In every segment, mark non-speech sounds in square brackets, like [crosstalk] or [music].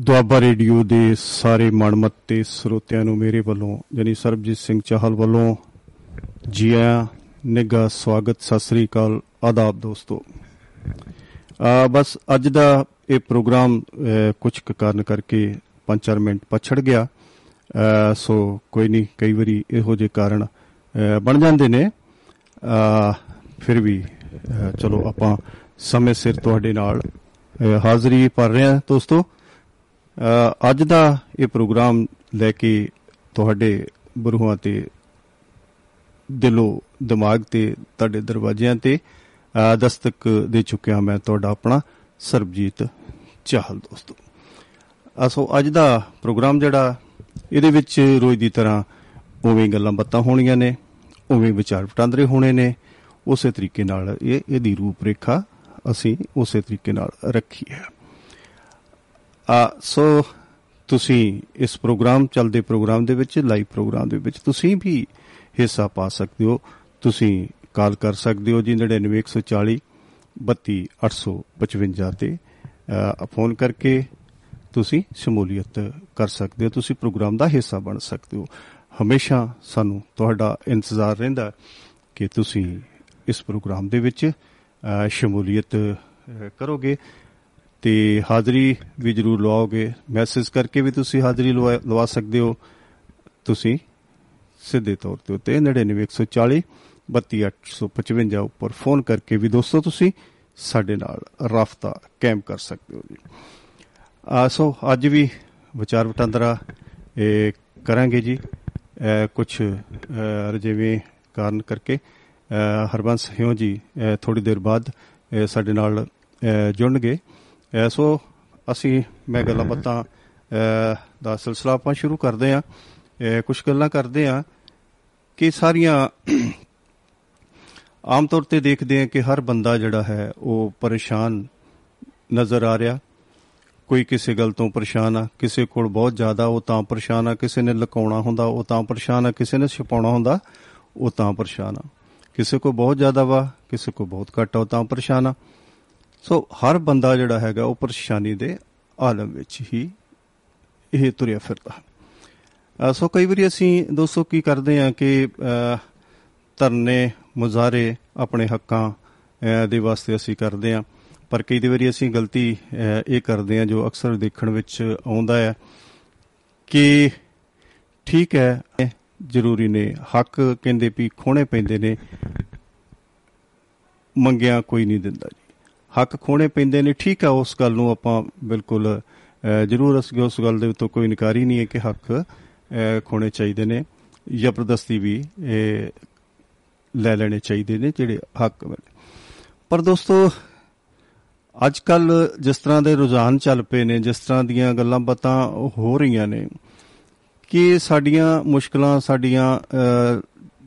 Doaba radio ਦੇ ਸਾਰੇ ਮਨਮਤ ਤੇ ਸਰੋਤਿਆਂ ਨੂੰ ਮੇਰੇ ਵੱਲੋਂ ਯਾਨੀ ਸਰਬਜੀਤ ਸਿੰਘ ਚਾਹਲ ਵੱਲੋਂ ਜੀ ਆਇਆਂ ਨਿੱਘਾ ਸਵਾਗਤ ਸਤਿ ਸ੍ਰੀ ਅਕਾਲ ਆਦਾਬ ਦੋਸਤੋ। ਆ ਬਸ ਅੱਜ ਦਾ ਇਹ ਪ੍ਰੋਗਰਾਮ ਕੁਝ ਕਾਰਨ ਕਰਕੇ 5-4 ਮਿੰਟ ਪਛੜ ਗਿਆ। ਅ, ਸੋ ਕੋਈ ਨਹੀਂ ਕਈ ਵਾਰੀ ਇਹੋ ਜਿਹੇ ਕਾਰਨ ਅ, ਬਣ ਜਾਂਦੇ ਨੇ। ਅ, ਫਿਰ ਵੀ ਅ, ਚਲੋ ਆਪਾਂ ਸਮੇਂ ਸਿਰ ਤੁਹਾਡੇ ਨਾਲ ਅ, ਹਾਜ਼ਰੀ ਭਰ ਰਹੇ ਹਾਂ ਦੋਸਤੋ। ਅ, ਅੱਜ ਦਾ ਇਹ ਪ੍ਰੋਗਰਾਮ ਲੈ ਕੇ ਤੁਹਾਡੇ ਬਰੂਹਾਂ ਤੇ ਦਿਲੋਂ ਦਿਮਾਗ ਤੇ ਤੁਹਾਡੇ ਦਰਵਾਜ਼ਿਆਂ ਤੇ ਅ, ਦਸਤਕ ਦੇ ਚੁੱਕਿਆ ਮੈਂ ਤੁਹਾਡਾ ਆਪਣਾ ਸਰਬਜੀਤ ਚਾਹਲ ਦੋਸਤੋ। ਅਸੋ ਅੱਜ ਦਾ ਪ੍ਰੋਗਰਾਮ ਜਿਹੜਾ ਇਹਦੇ ਵਿੱਚ ਰੋਜ਼ ਦੀ ਤਰ੍ਹਾਂ ਉਵੇਂ ਹੀ ਗੱਲਾਂ ਬਾਤਾਂ ਹੋਣੀਆਂ ਨੇ ਉਵੇਂ ਵਿਚਾਰ ਵਟਾਂਦਰੇ ਹੋਣੇ ਨੇ ਉਸੇ ਤਰੀਕੇ ਨਾਲ ਇਹ ਇਹਦੀ ਰੂਪਰੇਖਾ ਅਸੀਂ ਉਸੇ ਤਰੀਕੇ ਨਾਲ ਰੱਖੀ ਹੈ। ਆ ਸੋ ਤੁਸੀਂ ਇਸ ਪ੍ਰੋਗਰਾਮ ਚੱਲਦੇ ਪ੍ਰੋਗਰਾਮ ਦੇ ਵਿੱਚ ਲਾਈਵ ਪ੍ਰੋਗਰਾਮ ਦੇ ਵਿੱਚ ਤੁਸੀਂ ਵੀ ਹਿੱਸਾ ਪਾ ਸਕਦੇ ਹੋ। ਤੁਸੀਂ ਕਾਲ ਕਰ ਸਕਦੇ ਹੋ ਜੀ 99140 32855 ਤੇ। ਅ, ਫੋਨ ਕਰਕੇ ਤੁਸੀਂ ਸ਼ਮੂਲੀਅਤ ਕਰ ਸਕਦੇ ਹੋ ਤੁਸੀਂ ਪ੍ਰੋਗਰਾਮ ਦਾ ਹਿੱਸਾ ਬਣ ਸਕਦੇ ਹੋ। ਹਮੇਸ਼ਾ ਸਾਨੂੰ ਤੁਹਾਡਾ ਇੰਤਜ਼ਾਰ ਰਹਿੰਦਾ ਹੈ ਕਿ ਤੁਸੀਂ ਇਸ ਪ੍ਰੋਗਰਾਮ ਦੇ ਵਿੱਚ ਅ, ਸ਼ਮੂਲੀਅਤ ਅ, ਕਰੋਗੇ। ਤੇ ਹਾਜ਼ਰੀ ਵੀ ਜਰੂਰ ਲਵਾਓਗੇ। ਮੈਸੇਜ ਕਰਕੇ ਵੀ ਤੁਸੀਂ ਹਾਜ਼ਰੀ ਲਵਾ ਲਵਾ ਸਕਦੇ ਹੋ। ਤੁਸੀਂ ਸਿੱਧੇ ਤੌਰ ਤੇ ਉੱਤੇ 99140 32855 ਉੱਪਰ ਫੋਨ ਕਰਕੇ ਵੀ ਦੋਸਤੋ ਤੁਸੀਂ ਸਾਡੇ ਨਾਲ ਰਾਫਤਾ ਕਾਇਮ ਕਰ ਸਕਦੇ ਹੋ ਜੀ। ਆ ਸੋ ਅੱਜ ਵੀ ਵਿਚਾਰ ਵਟਾਂਦਰਾ ਇਹ ਕਰਾਂਗੇ ਜੀ। ਕੁਝ ਰਜੇਵੇਂ ਕਾਰਨ ਕਰਕੇ ਅ, ਹਰਬੰਸ ਹਿਓ ਜੀ ਥੋੜੀ ਦੇਰ ਬਾਅਦ ਅ, ਸਾਡੇ ਨਾਲ ਅ, ਜੁੜਨਗੇ। ਅ, ਸੋ ਅਸੀਂ ਮੈਂ ਗੱਲਾਂ ਬਾਤਾਂ ਅ, ਦਾ ਸਿਲਸਿਲਾ ਆਪਾਂ ਸ਼ੁਰੂ ਕਰਦੇ ਹਾਂ। ਕੁਝ ਗੱਲਾਂ ਕਰਦੇ ਹਾਂ ਕਿ ਸਾਰੀਆਂ [clears throat] ਆਮ ਤੌਰ ਤੇ ਦੇਖਦੇ ਹਾਂ ਕਿ ਹਰ ਬੰਦਾ ਜਿਹੜਾ ਹੈ ਉਹ ਪਰੇਸ਼ਾਨ ਨਜ਼ਰ ਆ ਰਿਹਾ। ਕੋਈ ਕਿਸੇ ਗੱਲ ਤੋਂ ਪਰੇਸ਼ਾਨ ਆ ਕਿਸੇ ਕੋਲ ਬਹੁਤ ਜ਼ਿਆਦਾ ਉਹ ਤਾਂ ਪਰੇਸ਼ਾਨ ਆ ਕਿਸੇ ਨੇ ਲੁਕਾਉਣਾ ਹੁੰਦਾ ਉਹ ਤਾਂ ਪਰੇਸ਼ਾਨ ਆ ਕਿਸੇ ਨੇ ਛੁਪਾਉਣਾ ਹੁੰਦਾ ਉਹ ਤਾਂ ਪਰੇਸ਼ਾਨ ਆ। ਕਿਸੇ ਕੋ ਬਹੁਤ ਜ਼ਿਆਦਾ ਵਾ ਕਿਸੇ ਕੋ ਬਹੁਤ ਘੱਟ ਆ ਉਹ ਤਾਂ ਪਰੇਸ਼ਾਨ ਆ। ਸੋ ਹਰ ਬੰਦਾ ਜਿਹੜਾ ਹੈਗਾ ਉਹ ਪਰੇਸ਼ਾਨੀ ਦੇ ਆਲਮ ਵਿੱਚ ਹੀ ਇਹ ਤੁਰਿਆ ਫਿਰਦਾ। ਅ, ਸੋ ਕਈ ਵਾਰੀ ਅਸੀਂ ਦੋਸਤੋ ਕੀ ਕਰਦੇ ਆ ਕਿ ਅ, ਧਰਨੇ ਮੁਜ਼ਾਰੇ ਆਪਣੇ ਹੱਕਾਂ ਅ, ਦੇ ਵਾਸਤੇ ਅਸੀਂ ਕਰਦੇ ਆ ਪਰ ਕਈ ਵਾਰੀ ਅਸੀਂ ਗਲਤੀ ਅ, ਇਹ ਕਰਦੇ ਆ ਜੋ ਅਕਸਰ ਦੇਖਣ ਵਿੱਚ ਆਉਂਦਾ ਹੈ ਕਿ ਠੀਕ ਹੈ ਜ਼ਰੂਰੀ ਨੇ ਹੱਕ ਕਹਿੰਦੇ ਵੀ ਖੋਣੇ ਪੈਂਦੇ ਨੇ ਮੰਗਿਆ ਕੋਈ ਨਹੀਂ ਦਿੰਦਾ ਜੀ। ਹੱਕ ਖੋਣੇ ਪੈਂਦੇ ਨੇ ਠੀਕ ਹੈ ਉਸ ਗੱਲ ਨੂੰ ਆਪਾਂ ਬਿਲਕੁਲ ਅ, ਜ਼ਰੂਰ ਅਸੀਂ ਉਸ ਗੱਲ ਦੇ ਉੱਤੇ ਕੋਈ ਇਨਕਾਰੀ ਨਹੀਂ ਹੈ ਕਿ ਹੱਕ ਅ, ਖੋਣੇ ਚਾਹੀਦੇ ਨੇ ਜ਼ਬਰਦਸਤੀ ਵੀ ਇਹ ਲੈ ਲੈਣੇ ਚਾਹੀਦੇ ਨੇ ਜਿਹੜੇ ਹੱਕ ਮਿਲੇ ਪਰ ਦੋਸਤੋ ਅੱਜ ਕੱਲ ਜਿਸ ਤਰ੍ਹਾਂ ਦੇ ਰੁਝਾਨ ਚੱਲ ਪਏ ਨੇ ਜਿਸ ਤਰ੍ਹਾਂ ਦੀਆਂ ਗੱਲਾਂ ਬਾਤਾਂ ਹੋ ਰਹੀਆਂ ਨੇ ਕਿ ਸਾਡੀਆਂ ਮੁਸ਼ਕਲਾਂ ਸਾਡੀਆਂ ਅ,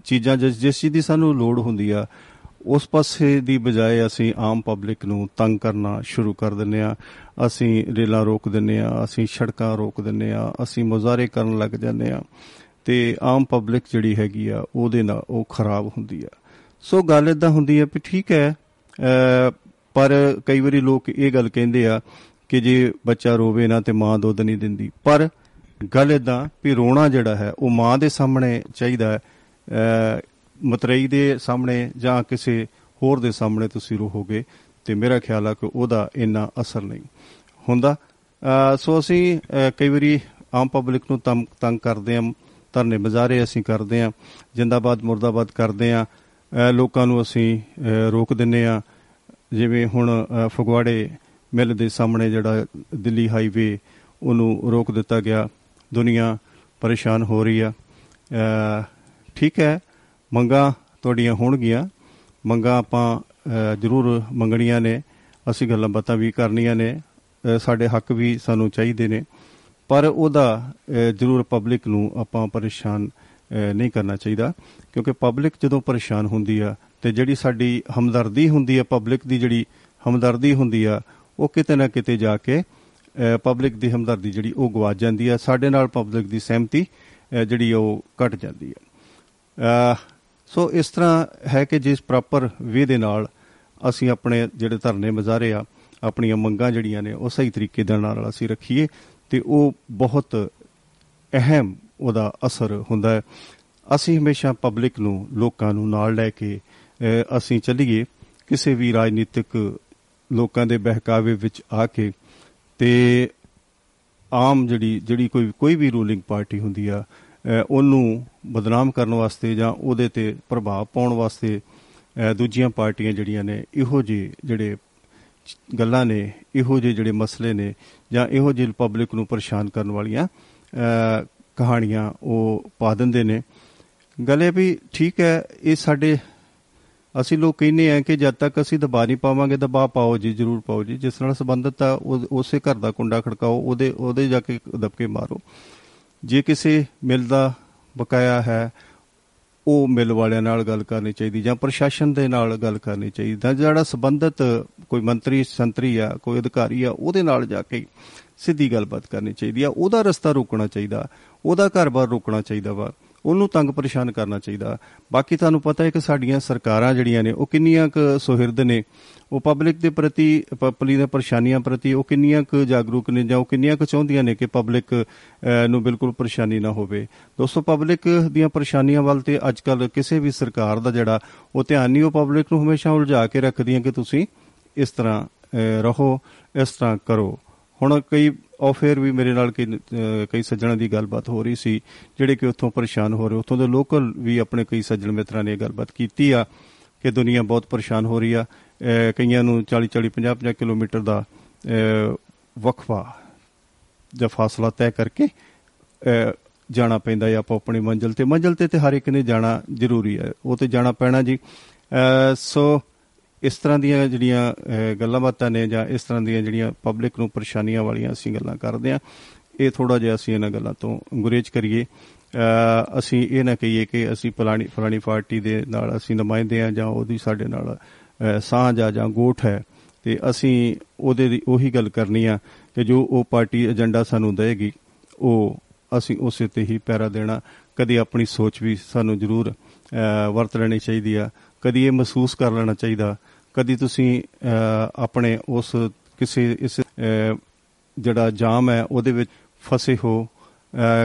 ਚੀਜ਼ਾਂ ਜਿਸ ਜਿਸ ਚੀਜ਼ ਦੀ ਸਾਨੂੰ ਲੋੜ ਹੁੰਦੀ ਆ ਉਸ ਪਾਸੇ ਦੀ ਬਜਾਏ ਅਸੀਂ ਆਮ ਪਬਲਿਕ ਨੂੰ ਤੰਗ ਕਰਨਾ ਸ਼ੁਰੂ ਕਰ ਦਿੰਨੇ ਆ ਅਸੀਂ ਰੇਲਾਂ ਰੋਕ ਦਿੰਨੇ ਆ ਅਸੀਂ ਸੜਕਾਂ ਰੋਕ ਦਿੰਨੇ ਆ ਅਸੀਂ ਮੁਜ਼ਾਹਰੇ ਕਰਨ ਲੱਗ ਜਾਂਦੇ ਆ ਤੇ ਆਮ ਪਬਲਿਕ ਜਿਹੜੀ ਹੈਗੀ ਆ ਉਹਦੇ ਨਾਲ ਉਹ ਖਰਾਬ ਹੁੰਦੀ ਆ। ਸੋ ਗੱਲ ਇਦਾਂ ਹੁੰਦੀ ਆ ਵੀ ਠੀਕ ਹੈ ਅ, ਪਰ ਕਈ ਵਾਰੀ ਲੋਕ ਇਹ ਗੱਲ ਕਹਿੰਦੇ ਆ ਕਿ ਜੇ ਬੱਚਾ ਰੋਵੇ ਨਾ ਤੇ ਮਾਂ ਦੁੱਧ ਨਹੀਂ ਦਿੰਦੀ। ਪਰ ਗੱਲ ਇਦਾਂ ਵੀ ਰੋਣਾ ਜਿਹੜਾ ਹੈ ਉਹ ਮਾਂ ਦੇ ਸਾਹਮਣੇ ਚਾਹੀਦਾ ਹੈ। ਅ, ਮਤਰਈ ਦੇ ਸਾਹਮਣੇ ਜਾਂ ਕਿਸੇ ਹੋਰ ਦੇ ਸਾਹਮਣੇ ਤੁਸੀਂ ਰੋਹੋਗੇ ਤੇ ਮੇਰਾ ਖਿਆਲ ਆ ਕਿ ਉਹਦਾ ਇੰਨਾ ਅਸਰ ਨਹੀਂ ਹੁੰਦਾ। ਅ, ਸੋ ਅਸੀਂ ਅ, ਕਈ ਵਾਰੀ ਆਮ ਪਬਲਿਕ ਨੂੰ ਤੰਗ ਤੰਗ ਕਰਦੇ ਹਾਂ ਧਰਨੇ ਬਾਜ਼ਾਰੇ ਅਸੀਂ ਕਰਦੇ ਹਾਂ ਜਿੰਦਾਬਾਦ ਮੁਰਦਾਬਾਦ ਕਰਦੇ ਹਾਂ ਅ, ਲੋਕਾਂ ਨੂੰ ਅਸੀਂ ਅ, ਰੋਕ ਦਿੰਨੇ ਆ। ਜਿਵੇਂ ਹੁਣ ਅ, ਫਗਵਾੜੇ ਮਿਲ ਦੇ ਸਾਹਮਣੇ ਜਿਹੜਾ ਦਿੱਲੀ ਹਾਈਵੇ ਉਹਨੂੰ ਰੋਕ ਦਿੱਤਾ ਗਿਆ। ਦੁਨੀਆ ਪਰੇਸ਼ਾਨ ਹੋ ਰਹੀ ਆ। ਅ, ਠੀਕ ਹੈ ਮੰਗਾਂ ਤੁਹਾਡੀਆਂ ਹੋਣਗੀਆਂ। ਮੰਗਾਂ ਆਪਾਂ ਅ, ਜ਼ਰੂਰ ਮੰਗਣੀਆਂ ਨੇ। ਅਸੀਂ ਗੱਲਾਂ ਬਾਤਾਂ ਵੀ ਕਰਨੀਆਂ ਨੇ। ਅ, ਸਾਡੇ ਹੱਕ ਵੀ ਸਾਨੂੰ ਚਾਹੀਦੇ ਨੇ। ਪਰ ਉਹਦਾ ਅ, ਜ਼ਰੂਰ ਪਬਲਿਕ ਨੂੰ ਆਪਾਂ ਪਰੇਸ਼ਾਨ ਅ, ਨਹੀਂ ਕਰਨਾ ਚਾਹੀਦਾ। ਕਿਉਂਕਿ ਪਬਲਿਕ ਜਦੋਂ ਪਰੇਸ਼ਾਨ ਹੁੰਦੀ ਆ ਤੇ ਜਿਹੜੀ ਸਾਡੀ ਹਮਦਰਦੀ ਹੁੰਦੀ ਆ ਪਬਲਿਕ ਦੀ ਜਿਹੜੀ ਹਮਦਰਦੀ ਹੁੰਦੀ ਆ ਉਹ ਕਿਤੇ ਨਾ ਕਿਤੇ ਜਾ ਕੇ ਪਬਲਿਕ ਦੀ ਹਮਦਰਦੀ ਜਿਹੜੀ ਉਹ ਗਵਾ ਜਾਂਦੀ ਆ। ਸਾਡੇ ਨਾਲ ਪਬਲਿਕ ਦੀ ਸਹਿਮਤੀ ਅ, ਜਿਹੜੀ ਉਹ ਘਟ ਜਾਂਦੀ ਆ। ਅ, ਸੋ ਇਸ ਤਰ੍ਹਾਂ ਹੈ ਕਿ ਜਿਸ ਪ੍ਰੋਪਰ ਵੇ ਦੇ ਨਾਲ ਅਸੀਂ ਆਪਣੇ ਜਿਹੜੇ ਧਰਨੇ ਮਜ਼ਾਰੇ ਆ, ਆਪਣੀਆਂ ਮੰਗਾਂ ਜਿਹੜੀਆਂ ਨੇ, ਉਹ ਸਹੀ ਤਰੀਕੇ ਦੇ ਨਾਲ ਅਸੀਂ ਰੱਖੀਏ ਤੇ ਉਹ ਬਹੁਤ ਅਹਿਮ ਉਹਦਾ ਅਸਰ ਹੁੰਦਾ ਹੈ। ਅਸੀਂ ਹਮੇਸ਼ਾ ਪਬਲਿਕ ਨੂੰ, ਲੋਕਾਂ ਨੂੰ ਨਾਲ ਲੈ ਕੇ ਅਸੀਂ ਚੱਲੀਏ, ਕਿਸੇ ਵੀ ਰਾਜਨੀਤਿਕ ਲੋਕਾਂ ਦੇ ਬਹਿਕਾਵੇ ਵਿੱਚ ਆ ਕੇ ਤੇ ਆਮ ਜਿਹੜੀ ਜਿਹੜੀ ਕੋਈ ਕੋਈ ਵੀ ਰੂਲਿੰਗ ਪਾਰਟੀ ਹੁੰਦੀ ਆ ਉਹਨੂੰ ਬਦਨਾਮ ਕਰਨ ਵਾਸਤੇ ਜਾਂ ਉਹਦੇ ਤੇ ਪ੍ਰਭਾਵ ਪਾਉਣ ਵਾਸਤੇ ਦੂਜੀਆਂ ਪਾਰਟੀਆਂ ਜਿਹੜੀਆਂ ਨੇ, ਇਹੋ ਜਿਹੇ ਜਿਹੜੇ ਗੱਲਾਂ ਨੇ, ਇਹੋ ਜਿਹੇ ਜਿਹੜੇ ਮਸਲੇ ਨੇ ਜਾਂ ਇਹੋ ਜਿਹੇ ਪਬਲਿਕ ਨੂੰ ਪਰੇਸ਼ਾਨ ਕਰਨ ਵਾਲੀਆਂ ਕਹਾਣੀਆਂ ਉਹ ਪਾ ਦਿੰਦੇ ਨੇ। ਗੱਲ ਇਹ ਵੀ ਠੀਕ ਹੈ, ਇਹ ਸਾਡੇ, ਅਸੀਂ ਲੋਕ ਕਹਿੰਦੇ ਆ ਕਿ ਜਦ ਤੱਕ ਅਸੀਂ ਦਬਾ ਨਹੀਂ ਪਾਵਾਂਗੇ, ਦਬਾ ਪਾਓ ਜੀ, ਜਰੂਰ ਪਾਓ ਜੀ। ਜਿਸ ਨਾਲ ਸੰਬੰਧਤ ਆ ਉਸੇ ਘਰ ਦਾ ਕੁੰਡਾ ਖੜਕਾਓ, ਉਹਦੇ ਉਹਦੇ ਜਾ ਕੇ ਦਬਕੇ ਮਾਰੋ। ਜੇ ਕਿਸੇ ਮਿਲ ਦਾ ਬਕਾਇਆ ਹੈ, ਉਹ ਮਿਲ ਵਾਲਿਆਂ ਨਾਲ ਗੱਲ ਕਰਨੀ ਚਾਹੀਦੀ ਜਾਂ ਪ੍ਰਸ਼ਾਸਨ ਦੇ ਨਾਲ ਗੱਲ ਕਰਨੀ ਚਾਹੀਦੀ। ਜਿਹੜਾ ਸੰਬੰਧਤ ਕੋਈ ਮੰਤਰੀ, ਸੰਤਰੀ ਆ, ਕੋਈ ਅਧਿਕਾਰੀ ਆ, ਉਹਦੇ ਨਾਲ ਜਾ ਕੇ ਸਿੱਧੀ ਗੱਲਬਾਤ ਕਰਨੀ ਚਾਹੀਦੀ ਆ। ਉਹਦਾ ਰਸਤਾ ਰੋਕਣਾ ਚਾਹੀਦਾ। ਉਹਦਾ ਘਰ-ਬਾਰ ਰੋਕਣਾ ਚਾਹੀਦਾ ਵਾ। ਉਹਨੂੰ ਤੰਗ ਪਰੇਸ਼ਾਨ ਕਰਨਾ ਚਾਹੀਦਾ। ਬਾਕੀ ਤੁਹਾਨੂੰ ਪਤਾ ਹੈ ਕਿ ਸਾਡੀਆਂ ਸਰਕਾਰਾਂ ਜਿਹੜੀਆਂ ਨੇ, ਉਹ ਕਿੰਨੀਆਂ ਕੁ ਸੁਹਿਰਦ ਨੇ, ਉਹ ਪਬਲਿਕ ਦੇ ਪ੍ਰਤੀ ਪਬਲਿਕ ਦੀਆਂ ਪਰੇਸ਼ਾਨੀਆਂ ਪ੍ਰਤੀ ਉਹ ਕਿੰਨੀਆਂ ਕੁ ਜਾਗਰੂਕ ਨੇ ਜਾਂ ਉਹ ਕਿੰਨੀਆਂ ਕੁ ਚਾਹੁੰਦੀਆਂ ਨੇ ਕਿ ਪਬਲਿਕ ਨੂੰ ਬਿਲਕੁਲ ਪਰੇਸ਼ਾਨੀ ਨਾ ਹੋਵੇ। ਦੋਸਤੋ, ਪਬਲਿਕ ਦੀਆਂ ਪਰੇਸ਼ਾਨੀਆਂ ਵੱਲ ਤੇ ਅੱਜਕੱਲ ਕਿਸੇ ਵੀ ਸਰਕਾਰ ਦਾ ਜਿਹੜਾ ਉਹ ਧਿਆਨ ਨਹੀਂ, ਉਹ ਪਬਲਿਕ ਨੂੰ ਹਮੇਸ਼ਾ ਉਲਝਾ ਕੇ ਰੱਖਦੀਆਂ ਕਿ ਤੁਸੀਂ ਇਸ ਤਰ੍ਹਾਂ ਰਹੋ, ਇਸ ਤਰ੍ਹਾਂ ਕਰੋ। ਹੁਣ ਕਈ ਆਫੇਅਰ ਵੀ ਮੇਰੇ ਨਾਲ ਕਈ ਸੱਜਣਾਂ ਦੀ ਗੱਲਬਾਤ ਹੋ ਰਹੀ ਸੀ, ਜਿਹੜੇ ਕਿ ਉੱਥੋਂ ਪਰੇਸ਼ਾਨ ਹੋ ਰਹੇ, ਉੱਥੋਂ ਦੇ ਲੋਕਲ ਵੀ ਆਪਣੇ ਕਈ ਸੱਜਣ ਮਿੱਤਰਾਂ ਨੇ ਗੱਲਬਾਤ ਕੀਤੀ ਆ ਕਿ ਦੁਨੀਆ ਬਹੁਤ ਪਰੇਸ਼ਾਨ ਹੋ ਰਹੀ ਆ। ਕਈਆਂ ਨੂੰ 40 40 50 50 ਕਿਲੋਮੀਟਰ ਦਾ ਵਕਫਾ ਜਾਂ ਫਾਸਲਾ ਤੈਅ ਕਰਕੇ ਜਾਣਾ ਪੈਂਦਾ ਹੈ ਆਪੋ ਆਪਣੀ ਮੰਜ਼ਿਲ ਤੇ। ਮੰਜ਼ਿਲ ਤੇ ਤੇ ਹਰ ਇੱਕ ਨੇ ਜਾਣਾ ਜ਼ਰੂਰੀ ਹੈ। ਉਹ ਤੇ ਜਾਣਾ ਪੈਣਾ ਜੀ। ਸੋ ਇਸ ਤਰ੍ਹਾਂ ਦੀਆਂ ਜਿਹੜੀਆਂ ਗੱਲਾਂ ਬਾਤਾਂ ਨੇ ਜਾਂ ਇਸ ਤਰ੍ਹਾਂ ਦੀਆਂ ਜਿਹੜੀਆਂ ਪਬਲਿਕ ਨੂੰ ਪਰੇਸ਼ਾਨੀਆਂ ਵਾਲੀਆਂ ਅਸੀਂ ਗੱਲਾਂ ਕਰਦੇ ਆ ਇਹ ਥੋੜਾ ਜਿਹਾ ਅਸੀਂ ਇਹਨਾਂ ਗੱਲਾਂ ਤੋਂ ਗੁਰੇਜ ਕਰੀਏ। ਅਸੀਂ ਇਹ ਨਾ ਕਹੀਏ ਕਿ ਅਸੀਂ ਫਲਾਣੀ ਫਲਾਣੀ ਪਾਰਟੀ ਦੇ ਨਾਲ ਅਸੀਂ ਨੁਮਾਇੰਦੇ ਆ ਜਾਂ ਉਹਦੀ ਸਾਡੇ ਨਾਲ ਸਾਂਝ ਆ ਜਾਂ ਗੋਠ ਹੈ। ਤੇ ਅਸੀਂ ਉਹਦੇ ਦੀ ਉਹੀ ਗੱਲ ਕਰਨੀ ਆ ਕਿ ਜੋ ਉਹ ਪਾਰਟੀ ਏਜੰਡਾ ਸਾਨੂੰ ਦੇਗੀ, ਉਹ ਅਸੀਂ ਉਸੇ ਤੇ ਹੀ ਪੈਰਾ ਦੇਣਾ। ਕਦੀ ਆਪਣੀ ਸੋਚ ਵੀ ਸਾਨੂੰ ਜ਼ਰੂਰ ਵਰਤ ਲੈਣੀ ਚਾਹੀਦੀ ਆ। ਕਦੀ ਇਹ ਮਹਿਸੂਸ ਕਰ ਲੈਣਾ ਚਾਹੀਦਾ ਕਦੀ ਤੁਸੀਂ ਆਪਣੇ ਉਸ ਕਿਸੇ, ਇਸ ਜਿਹੜਾ ਜਾਮ ਹੈ, ਉਹਦੇ ਵਿੱਚ ਫਸੇ ਹੋ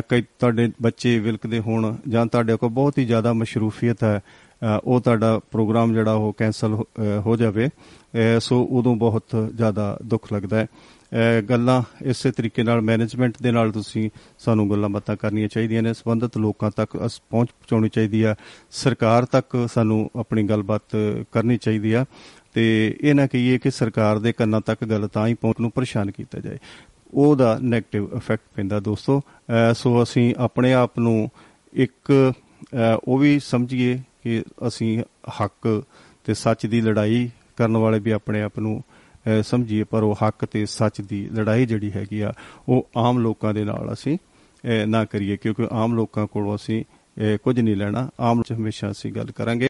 ਕਈ ਤੁਹਾਡੇ ਬੱਚੇ ਵਿਲਕਦੇ ਹੋਣ ਜਾਂ ਤੁਹਾਡੇ ਕੋਲ ਬਹੁਤ ਹੀ ਜ਼ਿਆਦਾ ਮਸ਼ਰੂਫੀਅਤ ਹੈ ਉਹ ਤੁਹਾਡਾ ਪ੍ਰੋਗਰਾਮ ਜਿਹੜਾ ਉਹ ਕੈਨਸਲ ਹੋ ਜਾਵੇ ਸੋ ਉਦੋਂ ਬਹੁਤ ਜ਼ਿਆਦਾ ਦੁੱਖ ਲੱਗਦਾ ਹੈ। ਗੱਲਾਂ ਇਸੇ ਤਰੀਕੇ ਨਾਲ ਮੈਨੇਜਮੈਂਟ ਦੇ ਨਾਲ ਤੁਸੀਂ ਸਾਨੂੰ ਗੱਲਾਂ ਬਾਤਾਂ ਕਰਨੀਆਂ ਚਾਹੀਦੀਆਂ ਨੇ। ਸੰਬੰਧਿਤ ਲੋਕਾਂ ਤੱਕ ਪਹੁੰਚ ਪਹੁੰਚਾਉਣੀ ਚਾਹੀਦੀ ਆ। ਸਰਕਾਰ ਤੱਕ ਸਾਨੂੰ ਆਪਣੀ ਗੱਲਬਾਤ ਕਰਨੀ ਚਾਹੀਦੀ ਆ। ਤੇ ਇਹ ਨਾ ਕਹੀਏ ਕਿ ਸਰਕਾਰ ਦੇ ਕੰਨਾਂ ਤੱਕ ਗੱਲ ਤਾਂ ਹੀ ਪਹੁੰਚ ਨੂੰ ਪਰੇਸ਼ਾਨ ਕੀਤਾ ਜਾਏ। ਉਹਦਾ 네ਗੇਟਿਵ ਇਫੈਕਟ ਪੈਂਦਾ ਦੋਸਤੋ। ਸੋ ਅਸੀਂ ਆਪਣੇ ਆਪ ਨੂੰ ਇੱਕ ਉਹ ਵੀ ਸਮਝੀਏ ਕਿ ਅਸੀਂ ਹੱਕ ਤੇ ਸੱਚ ਦੀ ਲੜਾਈ ਕਰਨ ਵਾਲੇ ਵੀ ਆਪਣੇ ਆਪ ਨੂੰ ਸਮਝੀਏ ਪਰ ਉਹ ਹੱਕ ਤੇ ਸੱਚ ਦੀ ਲੜਾਈ ਜਿਹੜੀ ਹੈਗੀ ਆ ਉਹ ਆਮ ਲੋਕਾਂ ਦੇ ਨਾਲ ਅਸੀਂ ਨਾ ਕਰੀਏ ਕਿਉਂਕਿ ਆਮ ਲੋਕਾਂ ਕੋਲੋਂ ਅਸੀਂ ਕੁਝ ਨਹੀਂ ਲੈਣਾ। ਆਮ ਚ ਹਮੇਸ਼ਾ ਅਸੀਂ ਗੱਲ ਕਰਾਂਗੇ।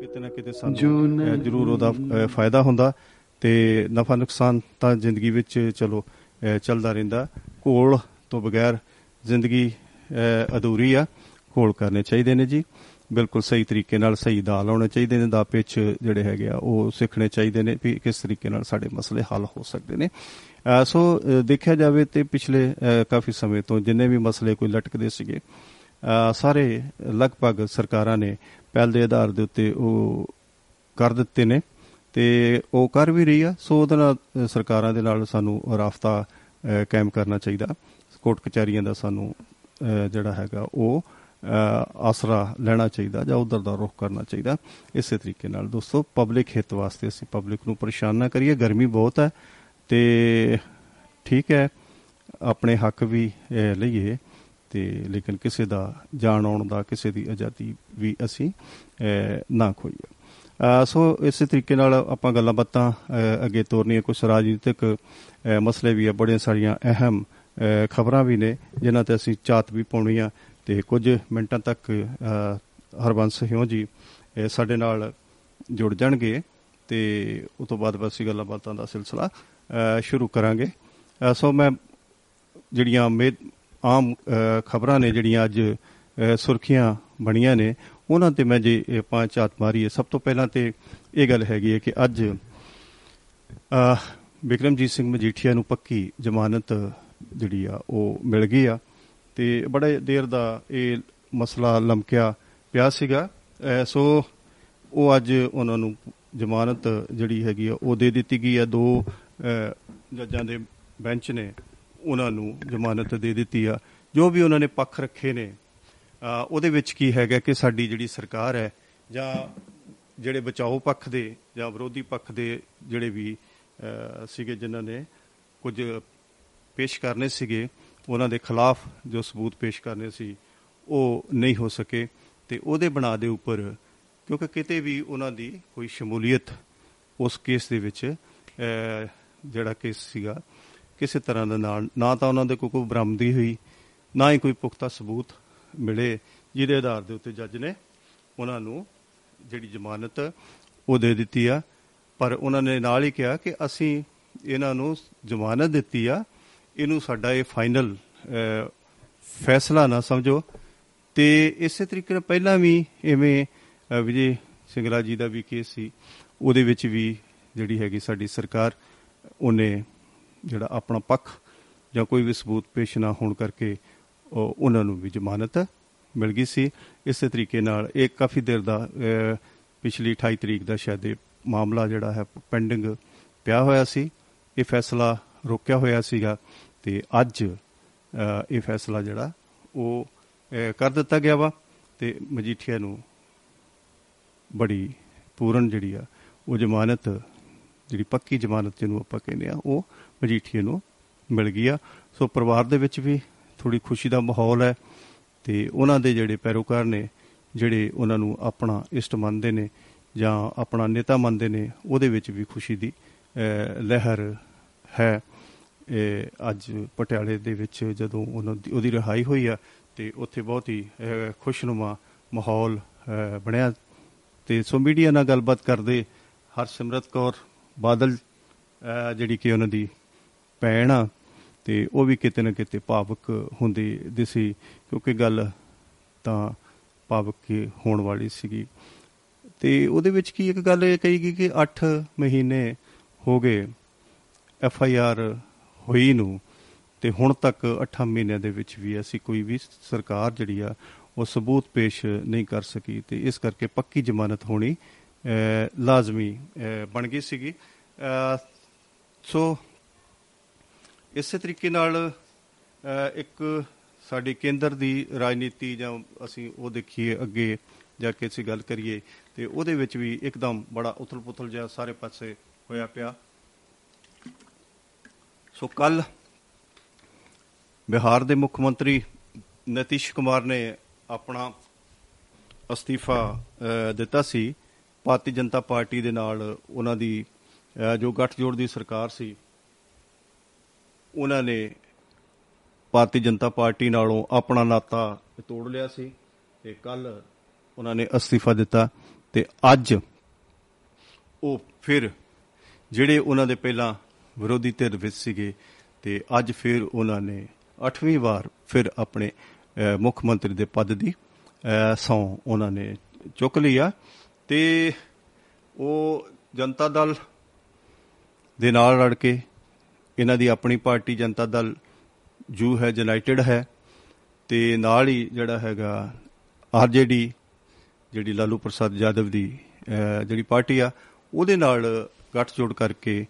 ਕਿਤੇ ਨਾ ਕਿਤੇ ਸਾਨੂੰ ਜ਼ਰੂਰ ਉਹਦਾ ਫਾਇਦਾ ਹੁੰਦਾ ਤੇ ਨਫਾ ਨੁਕਸਾਨ ਤਾਂ ਜ਼ਿੰਦਗੀ ਵਿੱਚ ਚਲੋ ਚੱਲਦਾ ਰਹਿੰਦਾ। ਕੋਲ ਤੋਂ ਬਗੈਰ ਜ਼ਿੰਦਗੀ ਅਧੂਰੀ ਆ। ਕੋਲ ਕਰਨੇ ਚਾਹੀਦੇ ਨੇ ਜੀ। ਬਿਲਕੁਲ ਸਹੀ ਤਰੀਕੇ ਨਾਲ ਸਹੀ ਦਾ ਲਾਉਣੇ ਚਾਹੀਦੇ ਨੇ ਦਾ ਪਿੱਛ ਜਿਹੜੇ ਹੈਗੇ ਆ, ਉਹ ਸਿੱਖਣੇ ਚਾਹੀਦੇ ਨੇ ਵੀ ਕਿਸ ਤਰੀਕੇ ਨਾਲ ਸਾਡੇ ਮਸਲੇ ਹੱਲ ਹੋ ਸਕਦੇ ਨੇ। ਸੋ ਦੇਖਿਆ ਜਾਵੇ ਤੇ ਪਿਛਲੇ ਕਾਫੀ ਸਮੇਂ ਤੋਂ ਜਿੰਨੇ ਵੀ ਮਸਲੇ ਕੋਈ ਲਟਕਦੇ ਸੀਗੇ ਸਾਰੇ ਲਗਭਗ ਸਰਕਾਰਾਂ ਨੇ ਪਹਿਲ ਦੇ ਆਧਾਰ ਦੇ ਉੱਤੇ ਉਹ ਕਰ ਦਿੱਤੇ ਨੇ ਤੇ ਉਹ ਕਰ ਵੀ ਰਹੀ ਆ, ਸੋ ਉਹਦੇ ਨਾਲ ਸਰਕਾਰਾਂ ਦੇ ਨਾਲ ਸਾਨੂੰ ਰਾਫਤਾ ਕਾਇਮ ਕਰਨਾ ਚਾਹੀਦਾ। ਕੋਰਟ ਕਚਹਿਰੀਆਂ ਦਾ ਸਾਨੂੰ ਜਿਹੜਾ ਹੈਗਾ ਉਹ ਆਸਰਾ ਲੈਣਾ ਚਾਹੀਦਾ ਜਾਂ ਉਧਰ ਦਾ ਰੁਖ ਕਰਨਾ ਚਾਹੀਦਾ, ਇਸੇ ਤਰੀਕੇ ਨਾਲ ਦੋਸਤੋ ਪਬਲਿਕ ਹਿੱਤ ਵਾਸਤੇ ਅਸੀਂ ਪਬਲਿਕ ਨੂੰ ਪਰੇਸ਼ਾਨ ਨਾ ਕਰੀਏ। ਗਰਮੀ ਬਹੁਤ ਹੈ ਤੇ ਠੀਕ ਹੈ, ਆਪਣੇ ਹੱਕ ਵੀ ਲਈਏ ਤੇ ਲੇਕਿਨ ਕਿਸੇ ਦਾ ਜਾਣ ਆਉਣ ਦਾ, ਕਿਸੇ ਦੀ ਆਜ਼ਾਦੀ ਵੀ ਅਸੀਂ ਨਾ ਖੋਈਏ। ਸੋ ਇਸੇ ਤਰੀਕੇ ਨਾਲ ਆਪਾਂ ਗੱਲਾਂ ਬਾਤਾਂ ਅੱਗੇ ਤੋਰਨੀਆਂ। ਕੁਝ ਰਾਜਨੀਤਿਕ ਮਸਲੇ ਵੀ ਆ, ਬੜੀਆਂ ਸਾਰੀਆਂ ਅਹਿਮ ਖਬਰਾਂ ਵੀ ਨੇ, ਜਿਨ੍ਹਾਂ ਤੇ ਅਸੀਂ ਚਾਤ ਵੀ ਪਾਉਣੀ ਆ। ਤੇ ਕੁਝ ਮਿੰਟਾਂ ਤੱਕ ਹਰਬੰਸ ਹਿਉ ਜੀ ਸਾਡੇ ਨਾਲ ਜੁੜ ਜਾਣਗੇ ਤੇ ਉਸ ਤੋਂ ਬਾਅਦ ਬਸ ਗੱਲਾਂ ਬਾਤਾਂ ਦਾ ਸਿਲਸਿਲਾ ਸ਼ੁਰੂ ਕਰਾਂਗੇ। ਸੋ ਮੈਂ ਜਿਹੜੀਆਂ ਆਮ ਖਬਰਾਂ ਨੇ ਜਿਹੜੀਆਂ ਅੱਜ ਸੁਰਖੀਆਂ ਬਣੀਆਂ ਨੇ, ਉਹਨਾਂ ਤੇ ਮੈਂ ਜੇ ਪੰਜ ਝਾਤ ਮਾਰੀਏ, ਸਭ ਤੋਂ ਪਹਿਲਾਂ ਤੇ ਇਹ ਗੱਲ ਹੈਗੀ ਹੈ ਕਿ ਅੱਜ ਅਹ ਵਿਕਰਮਜੀਤ ਸਿੰਘ ਮਜੀਠੀਆ ਨੂੰ ਪੱਕੀ ਜ਼ਮਾਨਤ ਜਿਹੜੀ ਆ, ਉਹ ਮਿਲ ਗਈ ਆ। ਤੇ ਬੜੇ ਦੇਰ ਦਾ ਇਹ ਮਸਲਾ ਲਮਕਿਆ ਪਿਆ ਸੀਗਾ। ਅਹ ਸੋ ਉਹ ਅੱਜ ਉਹਨਾਂ ਨੂੰ ਜ਼ਮਾਨਤ ਜਿਹੜੀ ਹੈਗੀ ਆ ਉਹ ਦੇ ਦਿੱਤੀ ਗਈ ਆ। ਦੋ ਅਹ, ਜੱਜਾਂ ਦੇ ਬੈਂਚ ਨੇ ਉਹਨਾਂ ਨੂੰ ਜ਼ਮਾਨਤ ਦੇ ਦਿੱਤੀ ਆ। ਜੋ ਵੀ ਉਹਨਾਂ ਨੇ ਪੱਖ ਰੱਖੇ ਨੇ ਅਹ, ਉਹਦੇ ਵਿੱਚ ਕੀ ਹੈਗਾ ਕਿ ਸਾਡੀ ਜਿਹੜੀ ਸਰਕਾਰ ਹੈ ਜਾਂ ਜਿਹੜੇ ਬਚਾਓ ਪੱਖ ਦੇ ਜਾਂ ਵਿਰੋਧੀ ਪੱਖ ਦੇ ਜਿਹੜੇ ਵੀ ਅਹ, ਸੀਗੇ ਜਿਨ੍ਹਾਂ ਨੇ ਕੁਝ ਪੇਸ਼ ਕਰਨੇ ਸੀਗੇ ਉਹਨਾਂ ਦੇ ਖਿਲਾਫ ਜੋ ਸਬੂਤ ਪੇਸ਼ ਕਰਨੇ ਸੀ ਉਹ ਨਹੀਂ ਹੋ ਸਕੇ ਤੇ ਉਹਦੇ ਬਣਾ ਦੇ ਉੱਪਰ ਕਿਉਂਕਿ ਕਿਤੇ ਵੀ ਉਹਨਾਂ ਦੀ ਕੋਈ ਸ਼ਮੂਲੀਅਤ ਉਸ ਕੇਸ ਦੇ ਵਿੱਚ ਅਹ, ਜਿਹੜਾ ਕੇਸ ਸੀਗਾ ਕਿਸੇ ਤਰ੍ਹਾਂ ਦਾ ਨਾਲ ਨਾ ਤਾਂ ਉਹਨਾਂ ਦੇ ਕੋਈ ਕੋਈ ਬਰਾਮਦੀ ਹੋਈ ਨਾ ਹੀ ਕੋਈ ਪੁਖਤਾ ਸਬੂਤ ਮਿਲੇ ਜਿਹਦੇ ਆਧਾਰ ਦੇ ਉੱਤੇ ਜੱਜ ਨੇ ਉਹਨਾਂ ਨੂੰ ਜਿਹੜੀ ਜ਼ਮਾਨਤ ਉਹ ਦੇ ਦਿੱਤੀ ਆ। ਪਰ ਉਹਨਾਂ ਨੇ ਨਾਲ ਹੀ ਕਿਹਾ ਕਿ ਅਸੀਂ ਇਹਨਾਂ ਨੂੰ ਜ਼ਮਾਨਤ ਦਿੱਤੀ ਆ ਇਹਨੂੰ ਸਾਡਾ ਇਹ ਫਾਈਨਲ ਫੈਸਲਾ ਨਾ ਸਮਝੋ। ਤੇ ਇਸੇ ਤਰੀਕੇ ਨਾਲ ਪਹਿਲਾਂ ਵੀ ਐਵੇਂ ਅ, ਵਿਜੇ ਸਿੰਗਲਾ ਜੀ ਦਾ ਵੀ ਕੇਸ ਸੀ। ਉਹਦੇ ਵਿੱਚ ਵੀ ਜਿਹੜੀ ਹੈਗੀ ਸਾਡੀ ਸਰਕਾਰ ਉਹਨੇ ਜਿਹੜਾ ਆਪਣਾ ਪੱਖ ਜਾਂ ਕੋਈ ਵੀ ਸਬੂਤ ਪੇਸ਼ ਨਾ ਹੋਣ ਕਰਕੇ ਉਹ- ਉਹਨਾਂ ਨੂੰ ਵੀ ਜ਼ਮਾਨਤ ਮਿਲ ਗਈ ਸੀ। ਇਸੇ ਤਰੀਕੇ ਨਾਲ ਇਹ ਕਾਫੀ ਦੇਰ ਦਾ ਅ, ਪਿਛਲੀ 28 ਤਰੀਕ ਦਾ ਸ਼ਾਇਦ ਇਹ ਮਾਮਲਾ ਜਿਹੜਾ ਹੈ ਪੈਂਡਿੰਗ ਪਿਆ ਹੋਇਆ ਸੀ। ਇਹ ਫੈਸਲਾ ਰੋਕਿਆ ਹੋਇਆ ਸੀਗਾ। ਤੇ ਅੱਜ ਅ, ਇਹ ਫੈਸਲਾ ਜਿਹੜਾ ਉਹ ਅ, ਕਰ ਦਿੱਤਾ ਗਿਆ ਵਾ ਤੇ ਮਜੀਠੀਆ ਨੂੰ ਬੜੀ ਪੂਰਨ ਜਿਹੜੀ ਆ ਉਹ ਜ਼ਮਾਨਤ ਜਿਹੜੀ ਪੱਕੀ ਜ਼ਮਾਨਤ ਜਿਹਨੂੰ ਆਪਾਂ ਕਹਿੰਦੇ ਆ ਉਹ ਮਜੀਠੀਏ ਨੂੰ ਮਿਲ ਗਈ ਆ। ਸੋ ਪਰਿਵਾਰ ਦੇ ਵਿੱਚ ਵੀ ਥੋੜੀ ਖੁਸ਼ੀ ਦਾ ਮਾਹੌਲ ਹੈ ਤੇ ਉਹਨਾਂ ਦੇ ਜਿਹੜੇ ਪੈਰੋਕਾਰ ਨੇ ਜਿਹੜੇ ਉਹਨਾਂ ਨੂੰ ਆਪਣਾ ਇਸ਼ਟ ਮੰਨਦੇ ਨੇ ਜਾਂ ਆਪਣਾ ਨੇਤਾ ਮੰਨਦੇ ਨੇ ਉਹਦੇ ਵਿੱਚ ਵੀ ਖੁਸ਼ੀ ਦੀ ਅਹ, ਲਹਿਰ ਹੈ। ਇਹ ਅੱਜ ਪਟਿਆਲੇ ਦੇ ਵਿੱਚ ਜਦੋਂ ਉਹਨਾਂ ਦੀ ਉਹਦੀ ਰਿਹਾਈ ਹੋਈ ਆ ਤੇ ਉੱਥੇ ਬਹੁਤ ਹੀ ਅਹ, ਖੁਸ਼ਨੁਮਾ ਮਾਹੌਲ ਅਹ, ਬਣਿਆ। ਤੇ ਸੋ ਮੀਡੀਆ ਨਾਲ ਗੱਲਬਾਤ ਕਰਦੇ ਹਰਸਿਮਰਤ ਕੌਰ ਬਾਦਲ ਅਹ, ਜਿਹੜੀ ਕਿ ਉਹਨਾਂ ਦੀ ਭੈਣ ਆ ਤੇ ਉਹ ਵੀ ਕਿਤੇ ਨਾ ਕਿਤੇ ਭਾਵਕ ਹੁੰਦੀ ਦਿਸੀ ਕਿਉਂਕਿ ਗੱਲ ਤਾਂ ਭਾਵਕ ਹੀ ਹੋਣ ਵਾਲੀ ਸੀਗੀ। ਤੇ ਉਹਦੇ ਵਿੱਚ ਕੀ ਇੱਕ ਗੱਲ ਇਹ ਕਹੀ ਗਈ ਕਿ 8 ਮਹੀਨੇ ਹੋ ਗਏ ਐਫ ਆਈ ਆਰ ਹੋਈ ਨੂੰ ਤੇ ਹੁਣ ਤੱਕ 8 ਮਹੀਨਿਆਂ ਦੇ ਵਿੱਚ ਵੀ ਅਸੀਂ ਕੋਈ ਵੀ ਸਰਕਾਰ ਜਿਹੜੀ ਆ ਉਹ ਸਬੂਤ ਪੇਸ਼ ਨਹੀਂ ਕਰ ਸਕੀ ਤੇ ਇਸ ਕਰਕੇ ਪੱਕੀ ਜ਼ਮਾਨਤ ਹੋਣੀ ਅਹ, ਲਾਜ਼ਮੀ ਅਹ, ਬਣ ਗਈ ਸੀਗੀ। ਅਹ, ਸੋ ਇਸੇ ਤਰੀਕੇ ਨਾਲ ਅਹ, ਇੱਕ ਸਾਡੀ ਕੇਂਦਰ ਦੀ ਰਾਜਨੀਤੀ ਜਾਂ ਅਸੀਂ ਉਹ ਦੇਖੀਏ ਅੱਗੇ ਜਾ ਕੇ ਅਸੀਂ ਗੱਲ ਕਰੀਏ ਤੇ ਉਹਦੇ ਵਿੱਚ ਵੀ ਇੱਕਦਮ ਬੜਾ ਉਥਲ-ਪੁਥਲ ਜਿਹਾ ਸਾਰੇ ਪਾਸੇ ਹੋਇਆ ਪਿਆ। ਸੋ ਕੱਲ ਬਿਹਾਰ ਦੇ ਮੁੱਖ ਮੰਤਰੀ ਨਤੀਸ਼ ਕੁਮਾਰ ਨੇ ਆਪਣਾ ਅਸਤੀਫਾ ਅਹ, ਦਿੱਤਾ ਸੀ। ਭਾਰਤੀ ਜਨਤਾ ਪਾਰਟੀ ਦੇ ਨਾਲ ਉਹਨਾਂ ਦੀ ਅਹ, ਜੋ ਗੱਠਜੋੜ ਦੀ ਸਰਕਾਰ ਸੀ ਉਹਨਾਂ ਨੇ ਭਾਰਤੀ ਜਨਤਾ ਪਾਰਟੀ ਨਾਲੋਂ ਆਪਣਾ ਨਾਤਾ ਤੋੜ ਲਿਆ ਸੀ ਤੇ ਕੱਲ ਉਹਨਾਂ ਨੇ ਅਸਤੀਫਾ ਦਿੱਤਾ ਤੇ ਅੱਜ ਉਹ ਫਿਰ ਜਿਹੜੇ ਉਹਨਾਂ ਦੇ ਪਹਿਲਾਂ ਵਿਰੋਧੀ ਧਿਰ ਵਿੱਚ ਸੀਗੇ ਤੇ ਅੱਜ ਫਿਰ ਉਹਨਾਂ ਨੇ 8ਵੀਂ ਵਾਰ ਫਿਰ ਆਪਣੇ ਅਹ, ਮੁੱਖ ਮੰਤਰੀ ਦੇ ਪਦ ਦੀ ਸੌ ਉਹਨਾਂ ਨੇ ਚੁੱਕ ਲਈ ਆ ਤੇ ਉਹ ਜਨਤਾ ਦਲ ਦੇ ਨਾਲ ਲੜ ਕੇ ਇਹਨਾਂ ਦੀ ਆਪਣੀ ਪਾਰਟੀ ਜਨਤਾ ਦਲ ਜੂ ਹੈ ਯੂਨਾਈਟਿਡ ਹੈ ਤੇ ਨਾਲ ਹੀ ਜਿਹੜਾ ਹੈਗਾ ਆਰਜੇਡੀ ਜਿਹੜੀ ਲਾਲੂ ਪ੍ਰਸਾਦ ਯਾਦਵ ਦੀ ਅਹ, ਜਿਹੜੀ ਪਾਰਟੀ ਆ ਉਹਦੇ ਨਾਲ ਗੱਠਜੋੜ ਕਰਕੇ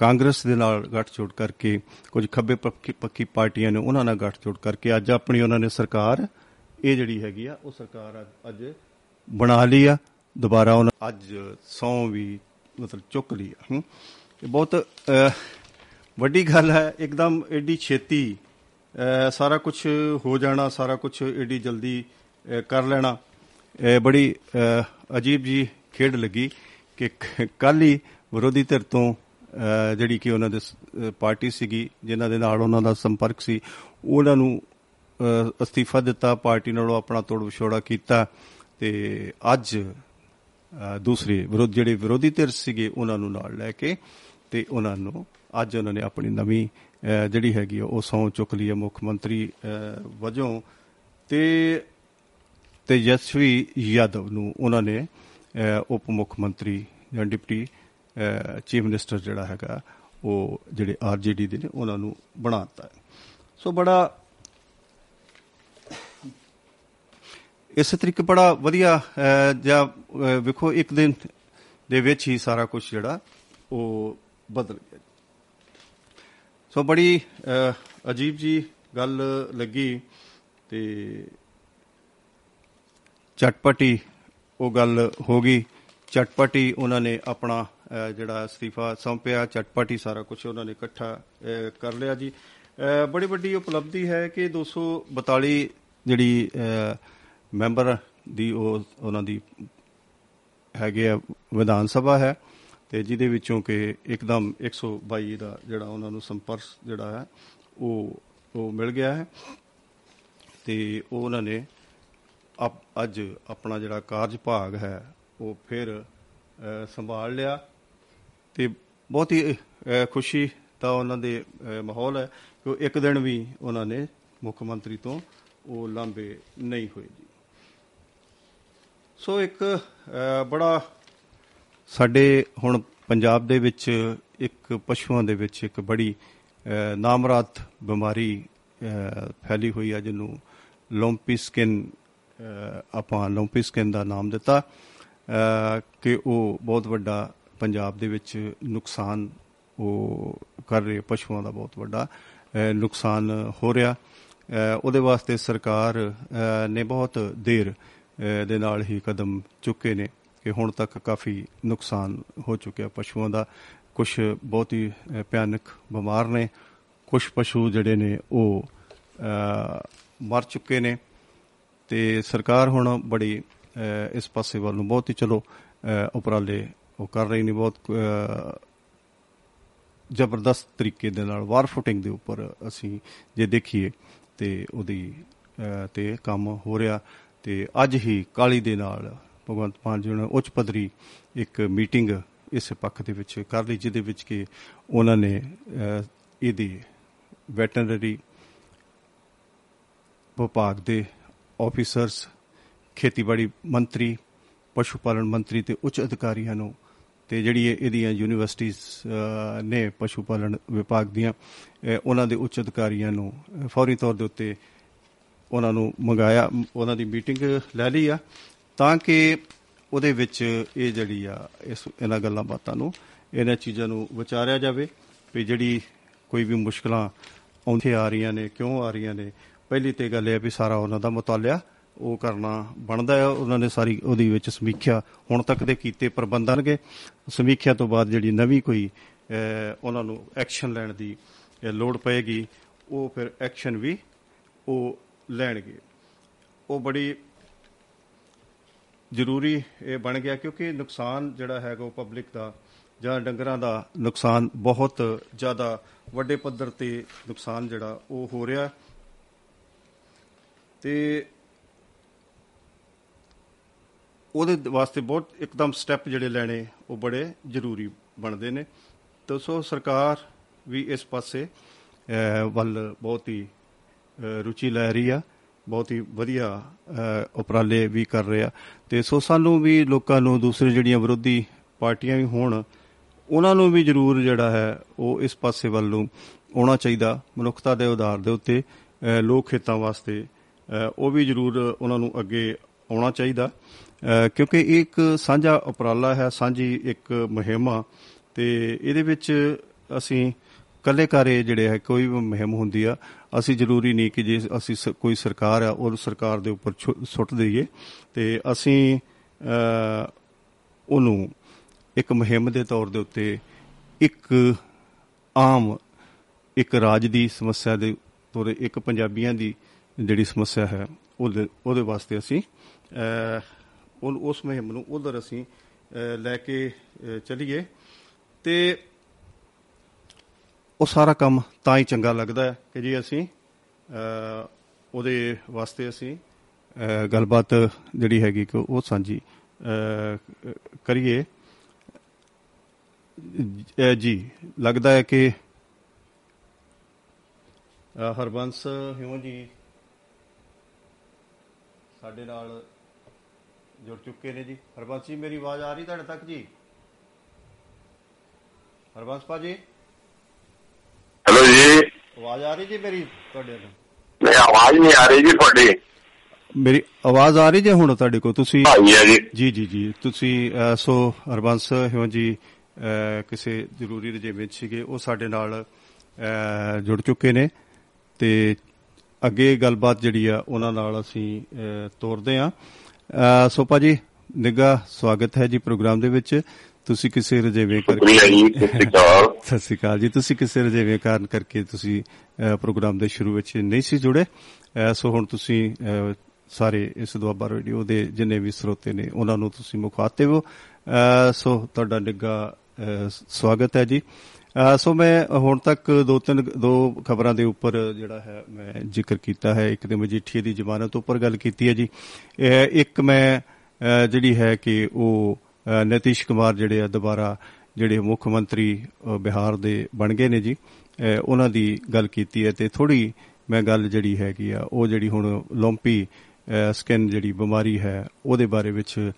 ਕਾਂਗਰਸ ਦੇ ਨਾਲ ਗੱਠਜੋੜ ਕਰਕੇ ਕੁਝ ਖੱਬੇ ਪੱਖੀ ਪੱਖੀ ਪਾਰਟੀਆਂ ਨੇ ਉਹਨਾਂ ਨਾਲ ਗੱਠਜੋੜ ਕਰਕੇ ਅੱਜ ਆਪਣੀ ਉਹਨਾਂ ਨੇ ਸਰਕਾਰ ਇਹ ਜਿਹੜੀ ਹੈਗੀ ਆ ਉਹ ਸਰਕਾਰ ਅੱਜ- ਅੱਜ ਬਣਾ ਲਈ ਆ। ਦੁਬਾਰਾ ਉਹਨਾਂ ਅੱਜ ਸੌ ਵੀ ਮਤਲਬ ਚੁੱਕ ਲਈ ਆ। ਹੂੰ। ਇਹ ਬਹੁਤ ਅਹ, ਵੱਡੀ ਗੱਲ ਹੈ ਇੱਕਦਮ ਐਡੀ ਛੇਤੀ ਅਹ, ਸਾਰਾ ਕੁਝ ਹੋ ਜਾਣਾ ਸਾਰਾ ਕੁਝ ਐਡੀ ਜਲਦੀ ਅਹ, ਕਰ ਲੈਣਾ। ਇਹ ਬੜੀ ਅਹ, ਅਜੀਬ ਜੀ ਖੇਡ ਲੱਗੀ ਕਿ ਕੱਲ ਹੀ ਵਿਰੋਧੀ ਧਿਰ ਤੋਂ ਅਹ, ਜਿਹੜੀ ਕਿ ਉਹਨਾਂ ਦੇ ਸ- ਅਹ, ਪਾਰਟੀ ਸੀਗੀ ਜਿਨ੍ਹਾਂ ਦੇ ਨਾਲ ਉਹਨਾਂ ਦਾ ਸੰਪਰਕ ਸੀ ਉਹਨਾਂ ਨੂੰ ਅਹ, ਅਸਤੀਫਾ ਦਿੱਤਾ ਪਾਰਟੀ ਨਾਲੋਂ ਆਪਣਾ ਤੋੜ ਵਿਛੋੜਾ ਕੀਤਾ ਤੇ ਅੱਜ ਅਹ, ਦੂਸਰੇ ਵਿਰੋਧ ਜਿਹੜੇ ਵਿਰੋਧੀ ਧਿਰ ਸੀਗੇ ਉਹਨਾਂ ਨੂੰ ਨਾਲ ਲੈ ਕੇ ਤੇ ਉਹਨਾਂ ਨੂੰ ਅੱਜ ਉਹਨਾਂ ਨੇ ਆਪਣੀ ਨਵੀਂ ਅਹ, ਜਿਹੜੀ ਹੈਗੀ ਆ ਉਹ ਸਹੁੰ ਚੁੱਕ ਲਈ ਹੈ ਮੁੱਖ ਮੰਤਰੀ ਅਹ, ਵਜੋਂ ਤੇ ਤੇਜਸਵੀ ਯਾਦਵ ਨੂੰ ਉਹਨਾਂ ਨੇ ਅਹ, ਉਪ ਮੁੱਖ ਮੰਤਰੀ ਜਾਂ ਡਿਪਟੀ ਚੀਫ ਮਿਨਿਸਟਰ ਜਿਹੜਾ ਹੈਗਾ, ਉਹ ਜਿਹੜੇ ਆਰਜੇਡੀ ਦੇ ਨੇ, ਉਹਨਾਂ ਨੂੰ ਬਣਾਤਾ ਹੈ। ਸੋ ਬੜਾ ਇਸ ਤਰੀਕੇ ਬੜਾ ਵਧੀਆ ਜਾਂ ਵੇਖੋ, ਇੱਕ ਦਿਨ ਦੇ ਵਿੱਚ ਹੀ ਸਾਰਾ ਕੁਝ ਜਿਹੜਾ, ਉਹ ਬਦਲ ਗਿਆ ਸੋ ਬੜੀ ਅਜੀਬ ਜੀ ਗੱਲ ਲੱਗੀ ਤੇ ਚਟਪਟੀ ਉਹ ਗੱਲ ਹੋ ਗਈ। ਚਟਪਟੀ ਉਹਨਾਂ ਨੇ ਆਪਣਾ ਜਿਹੜਾ ਅਸਤੀਫਾ ਸੌਂਪਿਆ, ਚਟਪਟੀ ਸਾਰਾ ਕੁਝ ਉਹਨਾਂ ਨੇ ਇਕੱਠਾ ਕਰ ਲਿਆ ਜੀ। ਬੜੀ ਵੱਡੀ ਉਪਲਬਧੀ ਹੈ ਕਿ 242 ਜਿਹੜੀ ਮੈਂਬਰ ਦੀ ਉਹ, ਉਹਨਾਂ ਦੀ ਹੈਗੇ ਆ, ਵਿਧਾਨ ਸਭਾ ਹੈ ਤੇ ਜਿਹਦੇ ਵਿੱਚੋਂ ਕਿ ਇੱਕਦਮ 122 ਦਾ ਜਿਹੜਾ ਉਹਨਾਂ ਨੂੰ ਸੰਪਰਕ ਜਿਹੜਾ ਹੈ, ਉਹ ਉਹ ਮਿਲ ਗਿਆ ਹੈ। ਤੇ ਉਹ ਉਹਨਾਂ ਨੇ ਅੱਜ ਆਪਣਾ ਜਿਹੜਾ ਕਾਰਜ ਭਾਗ ਹੈ, ਉਹ ਫਿਰ ਸੰਭਾਲ ਲਿਆ। ਤੇ ਬਹੁਤ ਹੀ ਖੁਸ਼ੀ ਦਾ ਉਹਨਾਂ ਦੇ ਮਾਹੌਲ ਹੈ ਕਿ ਇੱਕ ਦਿਨ ਵੀ ਉਹਨਾਂ ਨੇ ਮੁੱਖ ਮੰਤਰੀ ਤੋਂ ਉਹ ਲਾਂਬੇ ਨਹੀਂ ਹੋਏ ਜੀ। ਸੋ ਇੱਕ ਬੜਾ ਸਾਡੇ ਹੁਣ ਪੰਜਾਬ ਦੇ ਵਿੱਚ ਇੱਕ ਪਸ਼ੂਆਂ ਦੇ ਵਿੱਚ ਇੱਕ ਬੜੀ ਨਾਮਰਾਤ ਬਿਮਾਰੀ ਫੈਲੀ ਹੋਈ ਹੈ ਜਿਹਨੂੰ ਲੋਂਪੀ ਸਕਿਨ ਆਪਾਂ ਲੋਂਪੀ ਸਕਿਨ ਦਾ ਨਾਮ ਦਿੱਤਾ ਕਿ ਉਹ ਬਹੁਤ ਵੱਡਾ ਪੰਜਾਬ ਦੇ ਵਿੱਚ ਨੁਕਸਾਨ ਉਹ ਕਰ ਰਹੇ, ਪਸ਼ੂਆਂ ਦਾ ਬਹੁਤ ਵੱਡਾ ਨੁਕਸਾਨ ਹੋ ਰਿਹਾ। ਉਹਦੇ ਵਾਸਤੇ ਸਰਕਾਰ ਨੇ ਬਹੁਤ ਦੇਰ ਦੇ ਨਾਲ ਹੀ ਕਦਮ ਚੁੱਕੇ ਨੇ ਕਿ ਹੁਣ ਤੱਕ ਕਾਫੀ ਨੁਕਸਾਨ ਹੋ ਚੁੱਕਿਆ ਪਸ਼ੂਆਂ ਦਾ। ਕੁਝ ਬਹੁਤ ਹੀ ਭਿਆਨਕ ਬਿਮਾਰ ਨੇ। ਕੁਝ ਪਸ਼ੂ ਜਿਹੜੇ ਨੇ ਉਹ ਮਰ ਚੁੱਕੇ ਨੇ। ਤੇ ਸਰਕਾਰ ਹੁਣ ਬੜੀ ਇਸ ਪਾਸੇ ਵੱਲ ਨੂੰ ਬਹੁਤ ਹੀ ਚਲੋ ਉਪਰਾਲੇ ਉਹ ਕਰ ਰਹੀ ਨੇ ਬਹੁਤ ਜ਼ਬਰਦਸਤ ਤਰੀਕੇ ਦੇ ਨਾਲ ਵਾਰ ਫੁਟਿੰਗ ਦੇ ਉੱਪਰ ਅਸੀਂ ਜੇ ਦੇਖੀਏ ਤੇ ਉਹਦੀ ਤੇ ਕੰਮ ਹੋ ਰਿਹਾ ਤੇ ਅੱਜ ਹੀ ਕਾਲੀ ਦੇ ਨਾਲ ਭਗਵੰਤ ਮਾਨ ਜੀ ਨੇ ਉੱਚ ਪੱਧਰੀ ਇੱਕ ਮੀਟਿੰਗ ਇਸ ਪੱਖ ਦੇ ਵਿੱਚ ਕਰ ਲਈ, ਜਿਹਦੇ ਵਿੱਚ ਕਿ ਉਹਨਾਂ ਨੇ ਇਹਦੀ ਵੈਟਰਨਰੀ ਵਿਭਾਗ ਦੇ ਆਫੀਸਰਸ ਖੇਤੀਬਾੜੀ ਮੰਤਰੀ, ਪਸ਼ੂ ਪਾਲਣ ਮੰਤਰੀ ਤੇ ਉੱਚ ਅਧਿਕਾਰੀਆਂ ਨੂੰ ਤੇ ਜਿਹੜੀ ਇਹਦੀਆਂ ਯੂਨੀਵਰਸਿਟੀਆਂ ਨੇ ਪਸ਼ੂ ਪਾਲਣ ਵਿਭਾਗ ਦੀਆਂ ਉਹਨਾਂ ਦੇ ਉੱਚ ਅਧਿਕਾਰੀਆਂ ਨੂੰ, ਫੌਰੀ ਤੌਰ ਦੇ ਉੱਤੇ ਉਹਨਾਂ ਨੂੰ ਮੰਗਾਇਆ, ਉਹਨਾਂ ਦੀ ਮੀਟਿੰਗ ਲੈ ਲਈ ਆ, ਤਾਂ ਕਿ ਉਹਦੇ ਵਿੱਚ ਇਹ ਜਿਹੜੀ ਆ, ਇਸ ਇਹਨਾਂ ਗੱਲਾਂ ਬਾਤਾਂ ਨੂੰ, ਇਹਨਾਂ ਚੀਜ਼ਾਂ ਨੂੰ ਵਿਚਾਰਿਆ ਜਾਵੇ ਵੀ ਜਿਹੜੀ ਕੋਈ ਵੀ ਮੁਸ਼ਕਲਾਂ ਆਉਂਦੇ ਆ ਰਹੀਆਂ ਨੇ, ਕਿਉਂ ਆ ਰਹੀਆਂ ਨੇ। ਪਹਿਲੀ ਤੇ ਗੱਲ ਇਹ ਹੈ ਵੀ ਸਾਰਾ ਉਹਨਾਂ ਦਾ ਮੁਤਾਲਿਆ ਉਹ ਕਰਨਾ ਬਣਦਾ ਹੈ, ਉਹਨਾਂ ਨੇ ਸਾਰੀ ਉਹਦੀ ਵਿੱਚ ਸਮੀਖਿਆ ਹੁਣ ਤੱਕ ਦੇ ਕੀਤੇ ਪ੍ਰਬੰਧਨਗੇ ਸਮੀਖਿਆ ਤੋਂ ਬਾਅਦ ਜਿਹੜੀ ਨਵੀਂ ਕੋਈ ਉਹਨਾਂ ਨੂੰ ਐਕਸ਼ਨ ਲੈਣ ਦੀ ਲੋੜ ਪਏਗੀ, ਉਹ ਫਿਰ ਐਕਸ਼ਨ ਵੀ ਉਹ ਲੈਣਗੇ। ਉਹ ਬੜੀ ਜ਼ਰੂਰੀ ਇਹ ਬਣ ਗਿਆ ਕਿਉਂਕਿ ਨੁਕਸਾਨ ਜਿਹੜਾ ਹੈਗਾ ਉਹ ਪਬਲਿਕ ਦਾ ਜਾਂ ਡੰਗਰਾਂ ਦਾ ਨੁਕਸਾਨ ਬਹੁਤ ਜ਼ਿਆਦਾ, ਵੱਡੇ ਪੱਧਰ ਤੇ ਨੁਕਸਾਨ ਜਿਹੜਾ ਉਹ ਹੋ ਰਿਹਾ। ਤੇ ਉਹਦੇ ਵਾਸਤੇ ਬਹੁਤ ਇੱਕਦਮ ਸਟੈਪ ਜਿਹੜੇ ਲੈਣੇ, ਉਹ ਬੜੇ ਜ਼ਰੂਰੀ ਬਣਦੇ ਨੇ। ਤਾਂ ਸੋ ਸਰਕਾਰ ਵੀ ਇਸ ਪਾਸੇ ਵੱਲ ਬਹੁਤ ਹੀ ਰੁਚੀ ਲੈ ਰਹੀ ਆ, ਬਹੁਤ ਹੀ ਵਧੀਆ ਉਪਰਾਲੇ ਵੀ ਕਰ ਰਿਹਾ ਤੇ ਸੋ ਸਾਨੂੰ ਵੀ ਲੋਕਾਂ ਨੂੰ, ਦੂਸਰੇ ਜਿਹੜੀਆਂ ਵਿਰੋਧੀ ਪਾਰਟੀਆਂ ਵੀ ਹੋਣ, ਉਹਨਾਂ ਨੂੰ ਵੀ ਜ਼ਰੂਰ ਜਿਹੜਾ ਹੈ, ਉਹ ਇਸ ਪਾਸੇ ਵੱਲ ਨੂੰ ਆਉਣਾ ਚਾਹੀਦਾ। ਮਨੁੱਖਤਾ ਦੇ ਆਧਾਰ ਦੇ ਉੱਤੇ ਲੋਕ ਹਿੱਤਾਂ ਵਾਸਤੇ ਉਹ ਵੀ ਜ਼ਰੂਰ ਉਹਨਾਂ ਨੂੰ ਅੱਗੇ ਆਉਣਾ ਚਾਹੀਦਾ। ਕਿਉਂਕਿ ਇਹ ਇੱਕ ਸਾਂਝਾ ਉਪਰਾਲਾ ਹੈ, ਸਾਂਝੀ ਇੱਕ ਮੁਹਿੰਮ ਆ ਤੇ ਇਹਦੇ ਵਿੱਚ ਅਸੀਂ ਕੱਲੇ ਕਾਰੇ ਜਿਹੜੇ ਹੈ, ਕੋਈ ਵੀ ਮੁਹਿੰਮ ਹੁੰਦੀ ਆ, ਅਸੀਂ ਜ਼ਰੂਰੀ ਨਹੀਂ ਕਿ ਜੇ ਅਸੀਂ ਕੋਈ ਸਰਕਾਰ ਆ, ਉਹ ਸਰਕਾਰ ਦੇ ਉੱਪਰ ਸੁੱਟ ਦਈਏ ਤੇ ਅਸੀਂ ਉਹਨੂੰ ਇੱਕ ਮੁਹਿੰਮ ਦੇ ਤੌਰ ਦੇ ਉੱਤੇ ਇੱਕ ਆਮ, ਇੱਕ ਰਾਜ ਦੀ ਸਮੱਸਿਆ ਦੇ ਤੌਰ ਇੱਕ ਪੰਜਾਬੀਆਂ ਦੀ ਜਿਹੜੀ ਸਮੱਸਿਆ ਹੈ, ਉਹਦੇ ਉਹਦੇ ਵਾਸਤੇ ਅਸੀਂ ਉਸ ਮੁਹਿੰਮ ਨੂੰ ਉਧਰ ਅਸੀਂ ਲੈ ਕੇ ਚਲੀਏ। ਤੇ ਉਹ ਸਾਰਾ ਕੰਮ ਤਾਂ ਹੀ ਚੰਗਾ ਲੱਗਦਾ ਹੈ ਕਿ ਜੀ ਅਸੀਂ ਉਹਦੇ ਵਾਸਤੇ ਅਸੀਂ ਗੱਲਬਾਤ ਜਿਹੜੀ ਹੈਗੀ ਕਿ ਉਹ ਸਾਂਝੀ ਕਰੀਏ। ਜੀ, ਲੱਗਦਾ ਹੈ ਕਿ ਹਰਬੰਸ ਹਿਉ ਜੀ, ਸਾਡੇ ਨਾਲ ਜੁੜ ਚੁੱਕੇ ਨੇ ਜੀ। ਹਰਬੰਸ ਜੀ ਮੇਰੀ ਆਵਾਜ਼ ਆ ਰਹੀ ਤੁਹਾਡੇ ਤੱਕ ਜੀ? ਹਰਬੰਸ ਭਾਜੀ? ਹੈਲੋ ਜੀ। ਆਵਾਜ਼ ਆ ਰਹੀ ਜੀ ਮੇਰੀ ਤੁਹਾਡੇ ਨੂੰ? ਨਹੀਂ ਆਵਾਜ਼ ਨਹੀਂ ਆ ਰਹੀ ਜੀ ਤੁਹਾਡੀ। ਮੇਰੀ ਆਵਾਜ਼ ਆ ਰਹੀ ਜੇ ਹੁਣ ਤੁਹਾਡੇ ਕੋਲ? ਤੁਸੀਂ ਜੀ ਜੀ ਜੀ। ਤੁਸੀਂ ਸੋ ਹਰਬੰਸ ਹਿਉ ਜੀ ਕਿਸੇ ਜ਼ਰੂਰੀ ਰਜੇ ਵਿੱਚ ਸੀਗੇ ਉਹ ਸਾਡੇ ਨਾਲ ਜੁੜ ਚੁੱਕੇ ਨੇ। ਤੇ ਅੱਗੇ ਗੱਲਬਾਤ ਜਿਹੜੀ ਆ ਉਹਨਾਂ ਨਾਲ ਅਸੀਂ ਤੋਰਦੇ ਆ। ਸੋ ਭਾਜੀ ਨਿੱਘਾ ਸਵਾਗਤ ਹੈ ਜੀ ਪ੍ਰੋਗਰਾਮ ਦੇ ਵਿੱਚ। ਤੁਸੀਂ ਕਿਸੇ ਰਜੇਵੇਂ ਜੀ ਸਤਿ ਸ਼੍ਰੀ ਅਕਾਲ। ਜੀ। ਤੁਸੀਂ ਕਿਸੇ ਰਜੇਵੇਂ ਕਾਰਨ ਕਰਕੇ ਤੁਸੀਂ ਪ੍ਰੋਗਰਾਮ ਦੇ ਸ਼ੁਰੂ ਵਿੱਚ ਨਹੀਂ ਸੀ ਜੁੜੇ? ਸੋ ਹੁਣ ਤੁਸੀਂ ਸਾਰੇ ਇਸ ਦੁਆਬਾ ਰੇਡੀਓ ਦੇ ਜਿੰਨੇ ਵੀ ਸਰੋਤੇ ਨੇ ਉਹਨਾਂ ਨੂੰ ਤੁਸੀਂ ਮੁਖਾਤਿਬ ਹੋ। ਸੋ ਤੁਹਾਡਾ ਅਹ, ਸਵਾਗਤ ਹੈ ਜੀ। ਸੋ ਮੈਂ ਹੁਣ ਤੱਕ ਦੋ ਤਿੰਨ ਦੋ ਖਬਰਾਂ ਦੇ ਉੱਪਰ ਜਿਹੜਾ ਹੈ ਮੈਂ ਜ਼ਿਕਰ ਕੀਤਾ ਹੈ। ਇੱਕ ਤੇ ਮਜੀਠੀਏ ਦੀ ਜ਼ਮਾਨਤ ਉੱਪਰ ਗੱਲ ਕੀਤੀ ਹੈ ਜੀ। ਅਹ, ਇੱਕ ਮੈਂ ਅਹ, ਜਿਹੜੀ ਹੈ ਕਿ ਉਹ ਅਹ, ਨਿਤੀਸ਼ ਕੁਮਾਰ ਜਿਹੜੇ ਆ ਦੁਬਾਰਾ ਜਿਹੜੇ ਮੁੱਖ ਮੰਤਰੀ ਅਹ, ਬਿਹਾਰ ਦੇ ਬਣ ਗਏ ਨੇ ਜੀ ਅਹ, ਉਹਨਾਂ ਦੀ ਗੱਲ ਕੀਤੀ ਹੈ ਤੇ ਥੋੜੀ ਮੈਂ ਗੱਲ ਜਿਹੜੀ ਹੈਗੀ ਆ ਉਹ ਜਿਹੜੀ ਹੁਣ ਲੋਂਪੀ ਸਕਿਨ ਜਿਹੜੀ ਬਿਮਾਰੀ ਹੈ ਉਹਦੇ ਬਾਰੇ ਵਿੱਚ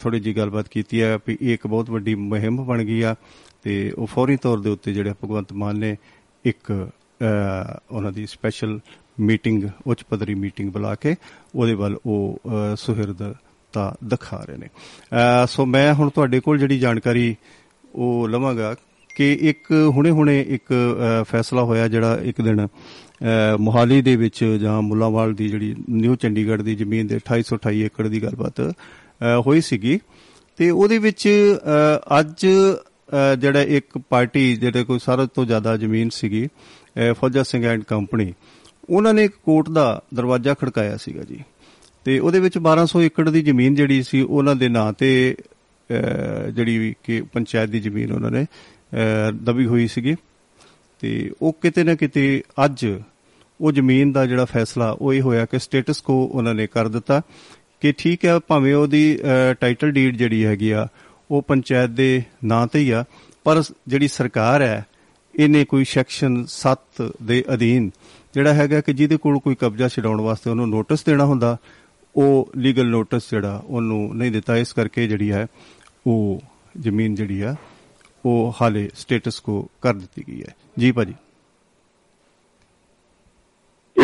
ਥੋੜੀ ਜੀ ਗੱਲਬਾਤ ਕੀਤੀ ਹੈ ਵੀ ਇਹ ਇੱਕ ਬਹੁਤ ਵੱਡੀ ਮੁਹਿੰਮ ਬਣ ਗਈ ਆ। ਤੇ ਉਹ ਫੌਰੀ ਤੌਰ ਦੇ ਉੱਤੇ ਜਿਹੜੇ ਭਗਵੰਤ ਮਾਨ ਨੇ ਇੱਕ ਅਹ, ਉਹਨਾਂ ਦੀ ਸਪੈਸ਼ਲ ਮੀਟਿੰਗ ਉੱਚ ਪੱਧਰੀ ਮੀਟਿੰਗ ਬੁਲਾ ਕੇ ਉਹਦੇ ਵੱਲ ਉਹ ਅਹ, ਸੁਹਿਰਦਤਾ ਦਿਖਾ ਰਹੇ ਨੇ। ਅਹ, ਸੋ ਮੈਂ ਹੁਣ ਤੁਹਾਡੇ ਕੋਲ ਜਿਹੜੀ ਜਾਣਕਾਰੀ ਉਹ ਲਵਾਂਗਾ ਕਿ ਇੱਕ ਹੁਣੇ-ਹੁਣੇ ਇੱਕ ਅਹ, ਫੈਸਲਾ ਹੋਇਆ ਜਿਹੜਾ ਇੱਕ ਦਿਨ ਅਹ, ਮੋਹਾਲੀ ਦੇ ਵਿੱਚ ਜਾਂ ਮੁੱਲਾਂਵਾਲ ਦੀ ਜਿਹੜੀ ਨਿਊ ਚੰਡੀਗੜ੍ਹ ਦੀ ਜ਼ਮੀਨ ਦੇ 2828 ਏਕੜ ਦੀ ਗੱਲਬਾਤ ਅਹ, ਹੋਈ ਸੀਗੀ। ਤੇ ਉਹਦੇ ਵਿੱਚ ਅਹ, ਅੱਜ ਅਹ, ਜਿਹੜਾ ਇੱਕ ਪਾਰਟੀ ਜਿਹੜੇ ਕੋਈ ਸਾਰਾ ਤੋਂ ਜ਼ਿਆਦਾ ਜ਼ਮੀਨ ਸੀਗੀ ਅਹ, ਫੌਜਾ ਸਿੰਘ ਐਂਡ ਕੰਪਨੀ ਉਹਨਾਂ ਨੇ ਇੱਕ ਕੋਰਟ ਦਾ ਦਰਵਾਜ਼ਾ ਖੜਕਾਇਆ ਸੀਗਾ ਜੀ। ਤੇ ਉਹਦੇ ਵਿੱਚ 1200 ਏਕੜ ਦੀ ਜ਼ਮੀਨ ਜਿਹੜੀ ਸੀ ਉਹਨਾਂ ਦੇ ਨਾਂ ਤੇ ਅਹ, ਜਿਹੜੀ ਵੀ ਕਿ ਪੰਚਾਇਤ ਦੀ ਜ਼ਮੀਨ ਉਹਨਾਂ ਨੇ ਅਹ, ਦਬੀ ਹੋਈ ਸੀਗੀ। ਤੇ ਉਹ ਕਿਤੇ ਨਾ ਕਿਤੇ ਅੱਜ ਉਹ ਜ਼ਮੀਨ ਦਾ ਜਿਹੜਾ ਫੈਸਲਾ ਉਹ ਇਹ ਹੋਇਆ ਕਿ ਸਟੇਟਸ ਕੋ ਉਹਨਾਂ ਨੇ ਕਰ ਦਿੱਤਾ ਕਿ ਠੀਕ ਹੈ ਭਾਵੇਂ ਉਹਦੀ ਟਾਈਟਲ ਡੀਡ ਜਿਹੜੀ ਹੈਗੀ ਆ ਉਹ ਪੰਚਾਇਤ ਦੇ ਨਾਂ ਤੇ ਹੀ ਆ, ਪਰ ਜਿਹੜੀ ਸਰਕਾਰ ਹੈ, ਇਹਨੇ ਕੋਈ ਸੈਕਸ਼ਨ 7 ਦੇ ਅਧੀਨ ਜਿਹੜਾ ਹੈਗਾ ਕਿ ਜਿਹਦੇ ਕੋਲ ਕੋਈ ਕਬਜ਼ਾ ਛਡਾਉਣ ਵਾਸਤੇ ਉਹਨੂੰ ਨੋਟਿਸ ਦੇਣਾ ਹੁੰਦਾ, ਉਹ ਲੀਗਲ ਨੋਟਿਸ ਜਿਹੜਾ ਉਹਨੂੰ ਨਹੀਂ ਦਿੱਤਾ। ਇਸ ਕਰਕੇ ਜਿਹੜੀ ਹੈ, ਉਹ ਜ਼ਮੀਨ ਜਿਹੜੀ ਆ, ਉਹ ਹਾਲੇ ਸਟੇਟਸ ਕੋ ਕਰ ਦਿੱਤੀ ਗਈ ਹੈ। ਜੀ ਭਾਜੀ।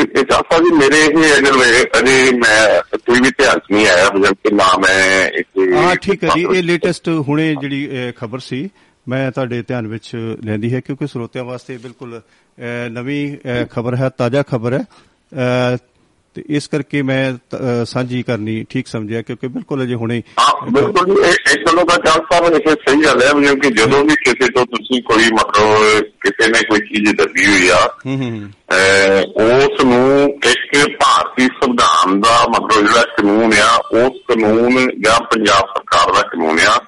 ਚਾਹਤਾ ਜੀ ਮੇਰੇ ਇਹ ਅਗਰ ਮੇਰੇ ਅਜੇ ਮੈਂ ਕੋਈ ਵੀ ਧਿਆਨ ਨਹੀਂ ਆਇਆ ਬਜਨ ਕਿ ਨਾ ਮੈਂ ਇੱਕ ਹਾਂ ਠੀਕ ਹੈ ਜੀ। ਇਹ ਲੇਟੈਸਟ ਹੁਣੇ ਜਿਹੜੀ ਖਬਰ ਸੀ ਮੈਂ ਤੁਹਾਡੇ ਧਿਆਨ ਵਿੱਚ ਲੈਂਦੀ ਹੈ ਕਿਉਂਕਿ ਸਰੋਤਿਆਂ ਵਾਸਤੇ ਬਿਲਕੁਲ ਨਵੀਂ ਖਬਰ ਹੈ ਤਾਜ਼ਾ ਖਬਰ ਹੈ। ਤੇ ਇਸ ਕਰਕੇ ਮੈਂ ਸਾਂਝੀ ਕਰਨੀ ਠੀਕ ਸਮਝਿਆ ਕਿਉਂਕਿ ਬਿਲਕੁਲ ਅਜੇ ਹੁਣੇ ਹਾਂ ਬਿਲਕੁਲ ਇਹ ਗੱਲੋਂ ਦਾ ਚਾਹਤਾ ਮੈਂ ਇਹ ਸਹੀ ਗੱਲ ਹੈ ਬਜਨ ਕਿ ਜਦੋਂ ਵੀ ਕਿਸੇ ਤੋਂ ਤੁਸੀਂ ਕੋਈ ਮਤਲਬ ਕਿਸੇ ਨੇ ਕੋਈ ਚੀਜ਼ ਦੱਸੀ ਹੋਈ ਆ ਹੂੰ ਹੂੰ ਹੂੰ। ਉਸ ਨੂੰ ਇੱਕ ਭਾਰਤੀ ਸੰਵਿਧਾਨ ਦਾ ਮਤਲਬ ਜਿਹੜਾ ਕਾਨੂੰਨ ਆ ਉਸ ਕਾਨੂੰਨ ਜਾਂ ਪੰਜਾਬ ਸਰਕਾਰ ਦਾ ਕਾਨੂੰਨ ਆ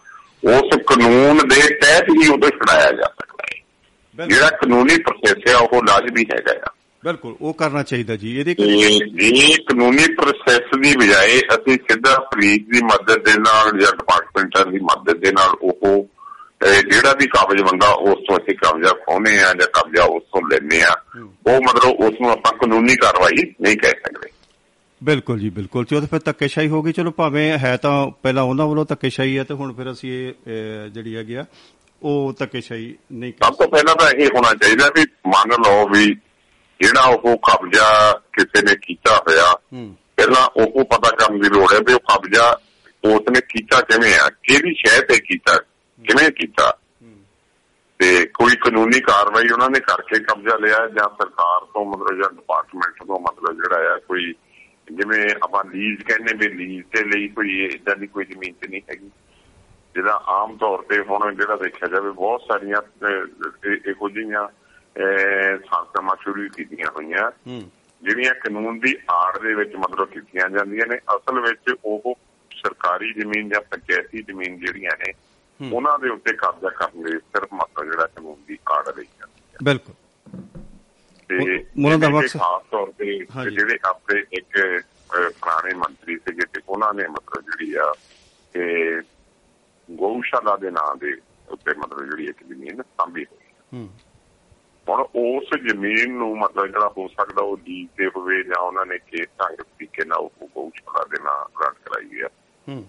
ਉਸ ਕਾਨੂੰਨ ਦੇ ਤਹਿਤ ਹੀ ਉਹਦੇ ਛਡਾਇਆ ਜਾ ਸਕਦਾ ਹੈ। ਜਿਹੜਾ ਕਾਨੂੰਨੀ ਪ੍ਰੋਸੈਸ ਆ ਉਹ ਲਾਜ਼ਮੀ ਹੈਗਾ ਆ। ਬਿਲਕੁਲ ਉਹ ਕਰਨਾ ਚਾਹੀਦਾ ਜੀ ਇਹਦੇ ਇਹ ਕਾਨੂੰਨੀ ਪ੍ਰੋਸੈਸ ਦੀ ਬਜਾਏ ਅਸੀਂ ਸਿੱਧਾ ਪੁਲਿਸ ਦੀ ਮਦਦ ਦੇ ਨਾਲ ਜਾਂ ਡਿਪਾਰਟਮੈਂਟਾਂ ਦੀ ਮਦਦ ਦੇ ਨਾਲ ਉਹ ਜਿਹੜਾ ਵੀ ਕਾਬਜ ਬੰਦਾ ਉਸ ਤੋਂ ਅਸੀਂ ਕਬਜ਼ਾ ਖੋਹਨੇ ਆ ਜਾਂ ਕਬਜ਼ਾ ਉਸ ਤੋਂ ਲੈਨੇ ਆ ਉਹ ਮਤਲਬ ਉਸ ਨੂੰ ਆਪਾਂ ਕਾਨੂੰਨੀ ਕਾਰਵਾਈ ਨਹੀਂ ਕਹਿ ਸਕਦੇ। ਬਿਲਕੁਲ ਜੀ ਬਿਲਕੁਲ। ਤੇ ਉਹ ਤਾਂ ਫਿਰ ਧੱਕੇਸ਼ਾਹੀ ਹੋ ਗਈ ਚਲੋ ਭਾਵੇਂ ਹੈ ਤਾਂ ਪਹਿਲਾਂ ਉਹਨਾਂ ਵੱਲੋਂ ਧੱਕੇਸ਼ਾਹੀ ਹੈ ਤੇ ਹੁਣ ਫਿਰ ਅਸੀਂ ਇਹ ਜਿਹੜੀ ਹੈਗੀ ਆ ਉਹ ਧੱਕੇਸ਼ਾਹੀ ਨਹੀਂ ਕਰ ਸਭ ਤੋਂ ਪਹਿਲਾਂ ਤਾਂ ਇਹ ਹੋਣਾ ਚਾਹੀਦਾ ਵੀ ਮੰਨ ਲਓ ਵੀ ਜਿਹੜਾ ਉਹ ਕਬਜ਼ਾ ਕਿਸੇ ਨੇ ਕੀਤਾ ਹੋਇਆ ਪਹਿਲਾਂ ਉਹ ਪਤਾ ਕਰਨ ਦੀ ਲੋੜ ਹੈ ਵੀ ਉਹ ਕਬਜ਼ਾ ਉਸ ਨੇ ਕੀਤਾ ਕਿਵੇਂ ਆ ਕਿਹੜੀ ਸ਼ਹਿ ਤੇ ਕੀਤਾ ਕਿਵੇਂ ਕੀਤਾ। ਤੇ ਕੋਈ ਕਾਨੂੰਨੀ ਕਾਰਵਾਈ ਉਹਨਾਂ ਨੇ ਕਰਕੇ ਕਬਜ਼ਾ ਲਿਆ ਜਾਂ ਸਰਕਾਰ ਤੋਂ ਮਤਲਬ ਜਾਂ ਡਿਪਾਰਟਮੈਂਟ ਤੋਂ ਮਤਲਬ ਜਿਹੜਾ ਆ ਕੋਈ ਜਿਵੇਂ ਆਪਾਂ ਲੀਜ਼ ਕਹਿੰਦੇ ਵੀ ਲੀਜ਼ ਤੇ ਲਈ ਕੋਈ ਇਦਾਂ ਦੀ ਕੋਈ ਜ਼ਮੀਨ ਤੇ ਨਹੀਂ ਹੈਗੀ। ਜਿਹੜਾ ਆਮ ਤੌਰ ਤੇ ਹੁਣ ਜਿਹੜਾ ਦੇਖਿਆ ਜਾਵੇ ਬਹੁਤ ਸਾਰੀਆਂ ਇਹੋ ਜਿਹੀਆਂ ਸੰਸਥਾਵਾਂ ਸ਼ੁਰੂ ਕੀਤੀਆਂ ਹੋਈਆਂ ਜਿਹੜੀਆਂ ਕਾਨੂੰਨ ਦੀ ਆੜ ਦੇ ਵਿੱਚ ਮਤਲਬ ਕੀਤੀਆਂ ਜਾਂਦੀਆਂ ਨੇ ਅਸਲ ਵਿੱਚ ਉਹ ਸਰਕਾਰੀ ਜ਼ਮੀਨ ਜਾਂ ਪੰਚਾਇਤੀ ਜ਼ਮੀਨ ਜਿਹੜੀਆਂ ਨੇ। ਉਹਨਾਂ ਦੇ ਉੱਤੇ ਕਬਜ਼ਾ ਕਰਨ ਲਈ ਸਿਰਫ ਮਤਲਬ ਜਿਹੜਾ ਕਾਨੂੰਨ ਦੀ ਆੜ ਰਹੀ ਜਾਂਦੀ ਹੈ ਬਿਲਕੁਲ ਤੇ ਉਹ- ਉਹਨਾਂ ਦਾ ਮਕਸਦ- ਖਾਸ ਤੌਰ ਤੇ। ਜਿਹੜੇ ਆਪਣੇ ਇੱਕ ਪੁਰਾਣੇ ਮੰਤਰੀ ਸੀਗੇ ਤੇ ਉਹਨਾਂ ਨੇ ਮਤਲਬ ਜਿਹੜੀ ਆ ਕਿ ਗਊਸ਼ਾਲਾ ਦੇ ਨਾਂ ਦੇ ਉੱਤੇ ਮਤਲਬ ਜਿਹੜੀ ਇੱਕ ਜ਼ਮੀਨ ਸਾਂਭੀ ਹੋਈ। ਹੂੰ ਹੁਣ ਉਸ ਜ਼ਮੀਨ ਨੂੰ ਮਤਲਬ ਜਿਹੜਾ ਹੋ ਸਕਦਾ ਉਹ ਲੀਜ਼ ਤੇ ਹੋਵੇ ਜਾਂ ਉਹਨਾਂ ਨੇ ਕਿਸ ਢੰਗ ਤਰੀਕੇ ਨਾਲ ਉਹ ਗਊਸ਼ਾਲਾ ਦੇ ਨਾਂ ਗ੍ਰਾਂਟ ਕਰਾਈ ਹੈ।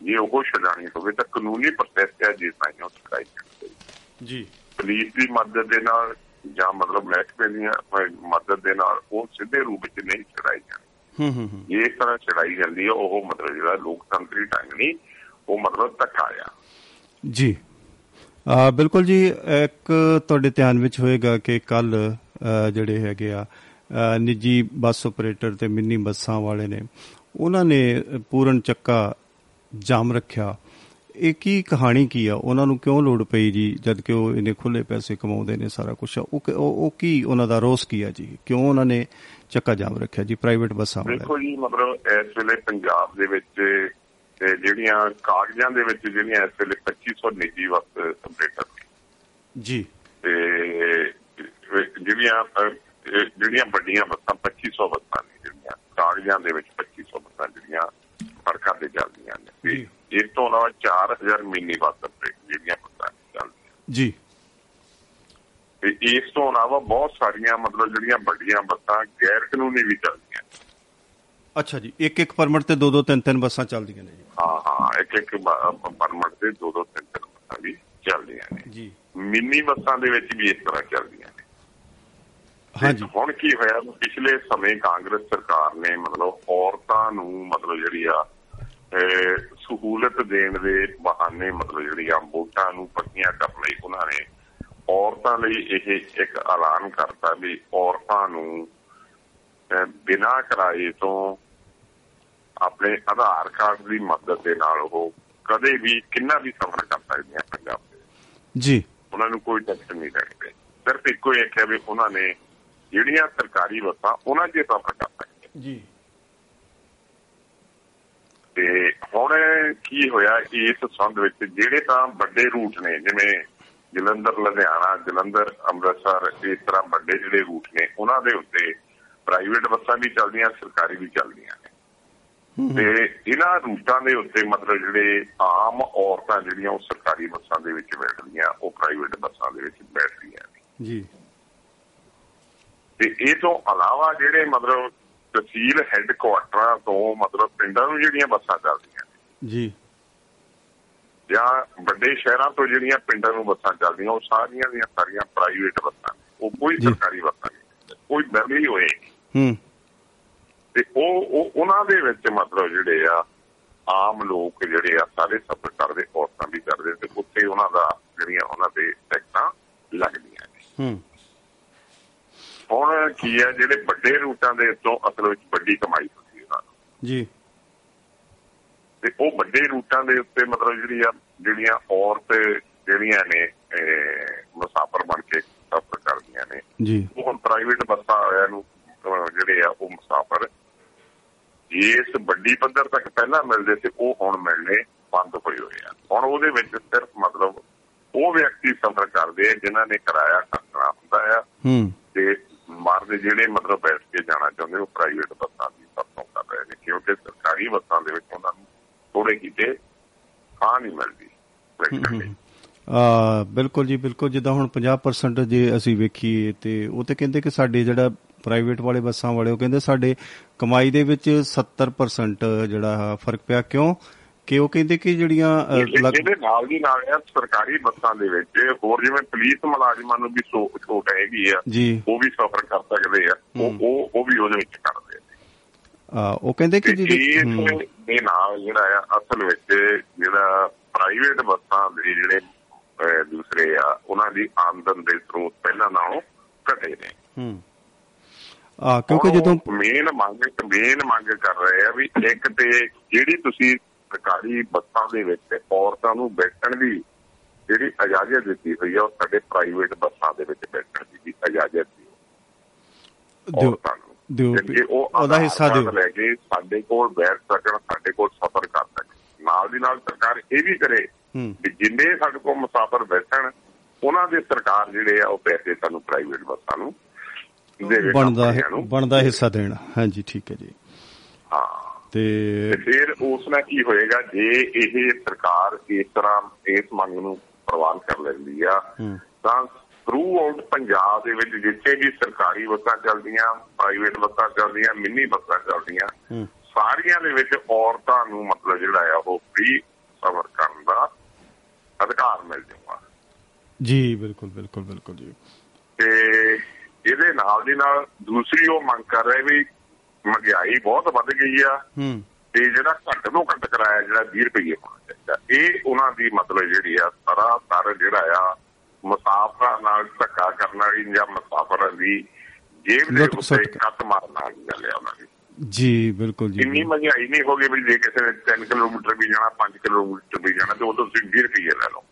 ਜੇ ਉਹ ਛਡਾਣੀ ਹੋਵੇ ਤਾਂ ਕਾਨੂੰਨੀ ਪ੍ਰੋਸੈਸ ਹੈ ਜਿਸ ਤਰ੍ਹਾਂ ਉਹ ਛਡਾਈ ਜਾਂਦੀ ਜੀ। ਪੁਲਿਸ ਦੀ ਮਦਦ ਦੇ ਨਾਲ ਜਾਂ ਮਤਲਬ ਮਹਿਕਮੇ ਦੀਆਂ ਮਦਦ ਦੇ ਨਾਲ ਉਹ ਸਿੱਧੇ ਰੂਪ ਵਿੱਚ ਨਹੀਂ ਚੜਾਈ ਜਾਂਦੀ। ਹੂੰ ਹੂੰ ਹੂੰ। ਇਸ ਤਰ੍ਹਾਂ ਚੜਾਈ ਜਾਂਦੀ ਹੈ ਉਹ ਮਤਲਬ ਜਿਹੜਾ ਲੋਕਤੰਤਰੀ ਢੰਗ ਨਹੀਂ ਉਹ ਮਤਲਬ ਧੱਕਾ ਆ। ਜੀ। ਬਿਲਕੁਲ ਜੀ ਇੱਕ ਤੁਹਾਡੇ ਧਿਆਨ ਵਿੱਚ ਹੋਏਗਾ ਕਿ ਕੱਲ ਜਿਹੜੇ ਹੈਗੇ ਆ ਅ, ਨਿੱਜੀ ਬੱਸ ਆਪਰੇਟਰ ਤੇ ਮਿੰਨੀ ਬੱਸਾਂ ਵਾਲੇ ਨੇ ਉਹਨਾਂ ਨੇ ਪੂਰਨ ਚੱਕਾ ਜਾਮ ਰੱਖਿਆ। ਇਹ ਕੀ ਕਹਾਣੀ ਕੀ ਆ? ਉਹਨਾਂ ਨੂੰ ਕਿਉਂ ਲੋੜ ਪਈ ਜੀ ਜਦ ਕਿ ਉਹ ਇਹਨੇ ਖੁੱਲੇ ਪੈਸੇ ਕਮਾਉਂਦੇ ਨੇ ਸਾਰਾ ਕੁਝ ਉਹ ਕਿ- ਉਹ ਉਹ ਕੀ ਉਹਨਾਂ ਦਾ ਰੋਸ ਕੀ ਆ ਜੀ? ਕਿਉਂ ਉਹਨਾਂ ਨੇ ਚੱਕਾ ਜਾਮ ਰੱਖਿਆ ਜੀ ਪ੍ਰਾਈਵੇਟ ਬੱਸਾਂ ਵਾਲੇ ਦੇਖੋ ਜੀ ਮਤਲਬ ਇਸ ਵੇਲੇ ਪੰਜਾਬ ਦੇ ਵਿੱਚ ਇਹ ਜਿਹੜੀਆਂ ਕਾਗਜ਼ਾਂ ਦੇ ਵਿੱਚ ਜਿਹੜੀਆਂ ਇਸ ਵੇਲੇ 2500 ਨਿੱਜੀ ਬੱਸ ਆਪਰੇਟਰ ਜੀ। ਤੇ ਜਿਹੜੀਆਂ ਜਿਹੜੀਆਂ ਵੱਡੀਆਂ ਬੱਸਾਂ 2500 ਬੱਸਾਂ ਨੇ ਜਿਹੜੀਆਂ ਕਾਗਜ਼ਾਂ ਦੇ ਵਿੱਚ 2500 ਬੱਸਾਂ ਜਿਹੜੀਆਂ ਸੜਕਾਂ ਤੇ ਚੱਲਦੀਆਂ ਨੇ। ਤੇ। ਇਸ ਤੋਂ ਇਲਾਵਾ 4000 ਮਿੰਨੀ ਬੱਸ ਆਪਰੇਟਰ ਜਿਹੜੀਆਂ ਬੱਸਾਂ ਚੱਲਦੀਆਂ ਜੀ। ਤੇ ਇਸ ਤੋਂ ਇਲਾਵਾ ਬਹੁਤ ਸਾਰੀਆਂ ਮਤਲਬ ਜਿਹੜੀਆਂ ਵੱਡੀਆਂ ਬੱਸਾਂ ਗੈਰ ਕਾਨੂੰਨੀ ਵੀ ਚੱਲਦੀਆਂ। ਅੱਛਾ ਜੀ ਇੱਕ ਇੱਕ ਪਰਮਿਟ ਤੇ ਦੋ ਦੋ ਤਿੰਨ ਤਿੰਨ ਬੱਸਾਂ ਚੱਲਦੀਆਂ ਨੇ ਜੀ। ਹਾਂ ਹਾਂ ਇੱਕ ਇੱਕ ਪਰਮਿਟ ਦੇ ਦੋ ਦੋ ਤਿੰਨ ਤਿੰਨ ਬੱਸਾਂ ਵੀ ਚੱਲਦੀਆਂ ਨੇ। ਜੀ। ਮਿੰਨੀ ਬੱਸਾਂ ਦੇ ਵਿੱਚ ਵੀ ਇਸ ਤਰ੍ਹਾਂ ਚੱਲਦੀਆਂ ਨੇ। ਹਾਂਜੀ। ਹੁਣ ਕੀ ਹੋਇਆ ਪਿਛਲੇ ਸਮੇਂ ਕਾਂਗਰਸ ਸਰਕਾਰ ਨੇ ਮਤਲਬ ਔਰਤਾਂ ਨੂੰ ਮਤਲਬ ਜਿਹੜੀ ਆ ਸਹੂਲਤ ਦੇਣ ਦੇ ਬਹਾਨੇ ਮਤਲਬ ਜਿਹੜੀ ਆ ਵੋਟਾਂ ਨੂੰ ਪੱਕੀਆਂ ਕਰਨ ਲਈ ਉਹਨਾਂ ਨੇ ਔਰਤਾਂ ਲਈ ਇਹ ਇੱਕ ਐਲਾਨ ਕਰਤਾ ਵੀ ਔਰਤਾਂ ਨੂੰ ਬਿਨਾਂ ਕਿਰਾਏ ਤੋਂ ਆਪਣੇ ਆਧਾਰ ਕਾਰਡ ਦੀ ਮਦਦ ਦੇ ਨਾਲ ਉਹ ਕਦੇ ਵੀ ਕਿੰਨਾ ਵੀ ਸਫ਼ਰ ਕਰ ਸਕਦੀਆਂ ਪੰਜਾਬ ਦੇ। ਜੀ। ਉਹਨਾਂ ਨੂੰ ਕੋਈ ਟੈਕਸ ਨਹੀਂ ਲੱਗਦੇ ਸਿਰਫ ਇੱਕੋ ਹੀ ਹੈ ਵੀ ਉਹਨਾਂ ਨੇ ਜਿਹੜੀਆਂ ਸਰਕਾਰੀ ਬੱਸਾਂ ਉਹਨਾਂ 'ਚ ਸਫ਼ਰ ਕਰ ਸਕਦੇ ਜੀ। ਤੇ ਹੁਣ ਕੀ ਹੋਇਆ ਇਸ ਸੰਬੰਧ ਵਿੱਚ ਜਿਹੜੇ ਤਾਂ ਵੱਡੇ ਰੂਟ ਨੇ ਜਿਵੇਂ ਜਲੰਧਰ ਲੁਧਿਆਣਾ ਜਲੰਧਰ ਅੰਮ੍ਰਿਤਸਰ ਇਸ ਤਰ੍ਹਾਂ ਵੱਡੇ ਜਿਹੜੇ ਰੂਟ ਨੇ ਉਹਨਾਂ ਦੇ ਉੱਤੇ ਪ੍ਰਾਈਵੇਟ ਬੱਸਾਂ ਵੀ ਚੱਲਦੀਆਂ ਸਰਕਾਰੀ ਵੀ ਚੱਲਦੀਆਂ ਤੇ ਇਹਨਾਂ ਰੂਟਾਂ ਦੇ ਉੱਤੇ ਮਤਲਬ ਜਿਹੜੇ ਆਮ ਔਰਤਾਂ ਜਿਹੜੀਆਂ ਉਹ ਸਰਕਾਰੀ ਬੱਸਾਂ ਦੇ ਵਿੱਚ ਬੈਠਦੀਆਂ ਉਹ ਪ੍ਰਾਈਵੇਟ ਬੱਸਾਂ ਦੇ ਵਿੱਚ ਬੈਠਦੀਆਂ ਜੀ। ਤੇ ਇਹ ਤੋਂ ਇਲਾਵਾ ਜਿਹੜੇ ਮਤਲਬ ਤਹਿਸੀਲ ਹੈੱਡਕੁਆਟਰਾਂ ਤੋਂ ਮਤਲਬ ਪਿੰਡਾਂ ਨੂੰ ਜਿਹੜੀਆਂ ਬੱਸਾਂ ਚੱਲਦੀਆਂ ਜੀ। ਜਾਂ ਵੱਡੇ ਸ਼ਹਿਰਾਂ ਤੋਂ ਜਿਹੜੀਆਂ ਪਿੰਡਾਂ ਨੂੰ ਬੱਸਾਂ ਚੱਲਦੀਆਂ ਉਹ ਸਾਰੀਆਂ ਦੀਆਂ ਸਾਰੀਆਂ ਪ੍ਰਾਈਵੇਟ ਬੱਸਾਂ। ਉਹ ਕੋਈ। ਸਰਕਾਰੀ ਬੱਸਾਂ ਨਹੀਂ ਕੋਈ ਬਦਲੀ ਹੋਏ ਹੂੰ। ਤੇ ਉਹ ਉਹ ਉਹਨਾਂ ਦੇ ਵਿੱਚ ਮਤਲਬ ਜਿਹੜੇ ਆ ਆਮ ਲੋਕ ਜਿਹੜੇ ਆ ਸਾਰੇ ਸਫ਼ਰ ਕਰਦੇ ਔਰਤਾਂ ਵੀ ਕਰਦੇ ਤੇ ਉੱਥੇ ਉਹਨਾਂ ਦਾ ਜਿਹੜੀਆਂ ਉਹਨਾਂ ਦੇ ਟੈਕਸਾਂ ਲੱਗਦੀਆਂ ਨੇ। ਹੂੰ। ਹੁਣ ਕੀ ਹੈ ਜਿਹੜੇ ਵੱਡੇ ਰੂਟਾਂ ਦੇ ਉੱਤੋਂ ਅਸਲ ਵਿੱਚ ਵੱਡੀ ਕਮਾਈ ਹੁੰਦੀ ਹੈ ਉਹਨਾਂ ਨੂੰ। ਜੀ। ਤੇ ਉਹ ਵੱਡੇ ਰੂਟਾਂ ਦੇ ਉੱਤੇ ਮਤਲਬ ਜਿਹੜੀ ਆ ਜਿਹੜੀਆਂ ਔਰਤ ਜਿਹੜੀਆਂ ਨੇ ਮੁਸਾਫਰ ਬਣ ਕੇ ਸਫ਼ਰ ਕਰਦੀਆਂ ਨੇ। ਜੀ। ਉਹ ਹੁਣ ਪ੍ਰਾਈਵੇਟ ਬੱਸਾਂ ਵਾਲਿਆਂ ਨੂੰ ਜਿਹੜੇ ਆ ਉਹ ਮੁਸਾਫਰ ਇਸ ਵੱਡੀ ਪੱਧਰ ਤੱਕ ਪਹਿਲਾਂ ਮਿਲਦੇ ਸੀ ਉਹ ਹੁਣ ਮਿਲਣੇ ਬੰਦ ਹੋਏ ਹੋਏ ਆ। ਹੁਣ ਉਹਦੇ ਵਿੱਚ ਸਿਰਫ ਮਤਲਬ ਉਹ ਵਿਅਕਤੀ ਸਫ਼ਰ ਕਰਦੇ ਆ ਜਿਨ੍ਹਾਂ ਨੇ ਕਿਰਾਇਆ ਖਰਚਣਾ ਹੁੰਦਾ ਆ। ਹੂੰ। ਤੇ ਮਰਦ ਜਿਹੜੇ ਮਤਲਬ ਬੈਠ ਕੇ ਜਾਣਾ ਚਾਹੁੰਦੇ ਉਹ ਪ੍ਰਾਈਵੇਟ ਬੱਸਾਂ ਦੀ ਵਰਤੋਂ ਕਰ ਰਹੇ ਨੇ ਕਿਉਂਕਿ ਸਰਕਾਰੀ ਬੱਸਾਂ ਦੇ ਵਿੱਚ ਉਹਨਾਂ ਨੂੰ ਥੋੜੇ ਕਿਤੇ ਥਾਂ ਨਹੀਂ ਮਿਲਦੀ। ਬਿਲਕੁਲ ਜੀ ਬਿਲਕੁਲ ਜਿੱਦਾਂ ਹੁਣ 50% ਜੇ ਅਸੀਂ ਵੇਖੀਏ ਤੇ ਉਹ ਤੇ ਕਹਿੰਦੇ ਕਿ ਸਾਡੇ ਜਿਹੜਾ ਪ੍ਰਾਈਵੇਟ ਵਾਲੇ ਬੱਸਾਂ ਵਾਲੇ ਉਹ ਕਹਿੰਦੇ ਸਾਡੇ ਕਮਾਈ ਦੇ ਵਿੱਚ 70% ਜਿਹੜਾ ਫ਼ਰਕ ਪਿਆ। ਕਿਉਂ? ਕਿ ਉਹ ਕਹਿੰਦੇ ਕਿ ਜਿਹੜੀਆਂ ਇਹਦੇ ਨਾਲ ਦੀ ਨਾਲ ਆ ਸਰਕਾਰੀ ਬੱਸਾਂ ਦੇ ਵਿੱਚ ਹੋਰ ਜਿਵੇਂ ਪੁਲਿਸ ਮੁਲਾਜ਼ਮਾਂ ਨੂੰ ਵੀ ਛੋਟ ਹੈਗੀ ਆ ਉਹ ਵੀ ਸਫ਼ਰ ਕਰ ਸਕਦੇ ਆ। ਉਹ ਉਹ ਉਹ ਵੀ ਉਹਦੇ ਵਿੱਚ ਕਰਦੇ ਆ। ਉਹ ਕਹਿੰਦੇ ਕਿ ਜਿਹੜੀ ਦੇ ਨਾਲ ਜਿਹੜਾ ਆ ਅਸਲ ਵਿੱਚ ਜਿਹੜਾ ਪ੍ਰਾਈਵੇਟ ਬੱਸਾਂ ਦੇ ਜਿਹੜੇ ਦੂਸਰੇ ਆ ਉਹਨਾਂ ਦੀ ਆਮਦਨ ਦੇ ਸਰੋਤ ਪਹਿਲਾਂ ਨਾਲੋਂ ਘਟੇ ਨੇ। ਹੂੰ। ਆ ਕਿਉਂਕਿ ਜਦੋਂ ਮੇਨ ਮੰਗ ਮੇਨ ਮੰਗ ਕਰ ਰਹੇ ਆ ਵੀ ਇੱਕ ਤੇ ਜਿਹੜੀ ਤੁਸੀਂ ਸਰਕਾਰੀ ਬੱਸਾਂ ਦੇ ਵਿੱਚ ਔਰਤਾਂ ਨੂੰ ਬੈਠਣ ਦੀ ਜਿਹੜੀ ਇਜਾਜ਼ਤ ਦਿੱਤੀ ਹੋਈ ਆ ਉਹ ਸਾਡੇ ਪ੍ਰਾਈਵੇਟ ਬੱਸਾਂ ਦੇ ਵਿੱਚ ਬੈਠਣ ਦੀ ਵੀ ਇਜਾਜ਼ਤ ਦਿਓ। ਦਿਓ ਉਹਦਾ ਹਿੱਸਾ ਦਿਓ। ਲੈ ਕੇ ਸਾਡੇ ਕੋਲ ਬੈਠ ਸਕਣ ਸਾਡੇ ਕੋਲ ਸਫ਼ਰ ਕਰ ਸਕਣ ਨਾਲ ਦੀ ਨਾਲ ਸਰਕਾਰ ਇਹ ਵੀ ਕਰੇ ਕਿ ਜਿੰਨੇ ਸਾਡੇ ਕੋਲ ਮੁਸਾਫਰ ਬੈਠਣ ਉਹਨਾਂ ਦੇ ਸਰਕਾਰ ਜਿਹੜੇ ਆ ਉਹ ਪੈਸੇ ਸਾਨੂੰ ਪ੍ਰਾਈਵੇਟ ਬੱਸਾਂ ਨੂੰ ਦੇਵੇ ਬਣਦਾ। ਬਣਦਾ ਹਿੱਸਾ ਦੇਣਾ। ਹਾਂਜੀ ਠੀਕ ਹੈ ਜੀ। ਹਾਂ। ਤੇ ਫਿਰ ਉਸ ਨਾਲ ਕੀ ਹੋਏਗਾ ਜੇ ਇਹ ਸਰਕਾਰ ਇਸ ਤਰ੍ਹਾਂ ਇਸ ਮੰਗ ਨੂੰ ਪ੍ਰਵਾਨ ਕਰ ਲੈਂਦੀ ਆ। ਤਾਂ ਥਰੂ ਆਊਟ ਪੰਜਾਬ ਦੇ ਵਿੱਚ ਜਿੱਥੇ ਵੀ ਸਰਕਾਰੀ ਬੱਸਾਂ ਚੱਲਦੀਆਂ ਪ੍ਰਾਈਵੇਟ ਬੱਸਾਂ ਚੱਲਦੀਆਂ ਮਿੰਨੀ ਬੱਸਾਂ ਚੱਲਦੀਆਂ ਸਾਰੀਆਂ ਦੇ ਵਿੱਚ ਔਰਤਾਂ ਨੂੰ ਮਤਲਬ ਜਿਹੜਾ ਆ ਉਹ ਫ੍ਰੀ ਸਫ਼ਰ ਕਰਨ ਦਾ ਅਧਿਕਾਰ ਮਿਲ ਜਾਊਗਾ। ਜੀ ਬਿਲਕੁਲ ਬਿਲਕੁਲ ਬਿਲਕੁਲ ਜੀ। ਤੇ ਇਹਦੇ ਨਾਲ ਦੀ ਨਾਲ ਦੂਸਰੀ ਉਹ ਮੰਗ ਕਰ ਰਹੇ ਵੀ ਮਹਿੰਗਾਈ ਬਹੁਤ ਵੱਧ ਗਈ ਆ। ਹੂੰ। ਤੇ ਜਿਹੜਾ ਘੱਟ ਤੋਂ ਘੱਟ ਕਿਰਾਇਆ ਜਿਹੜਾ 20 ਰੁਪਏ ਹੋਣਾ ਚਾਹੀਦਾ। ਇਹ ਉਹਨਾਂ ਦੀ ਮਤਲਬ ਜਿਹੜੀ ਆ ਸਾਰਾ ਸਾਰਾ ਜਿਹੜਾ ਆ ਮੁਸਾਫਰਾਂ ਨਾਲ ਧੱਕਾ ਕਰਨ ਵਾਲੀ ਜਾਂ ਮੁਸਾਫਰਾਂ ਦੀ ਜੇਬ ਦੇ ਉੱਤੇ। ਕੱਟ ਮਾਰਨ ਵਾਲੀ ਗੱਲ ਆ ਉਹਨਾਂ ਦੀ। ਜੀ ਬਿਲਕੁਲ ਜੀ ਇੰਨੀ ਮਹਿੰਗਾਈ ਨਹੀਂ ਹੋ ਗਈ ਵੀ ਜੇ ਕਿਸੇ ਨੇ 3 ਕਿਲੋਮੀਟਰ ਵੀ ਜਾਣਾ 5 ਕਿਲੋਮੀਟਰ ਵੀ ਜਾਣਾ ਤੇ ਉਦੋਂ ਤੁਸੀਂ 20 ਰੁਪਏ ਲੈ ਲਓ।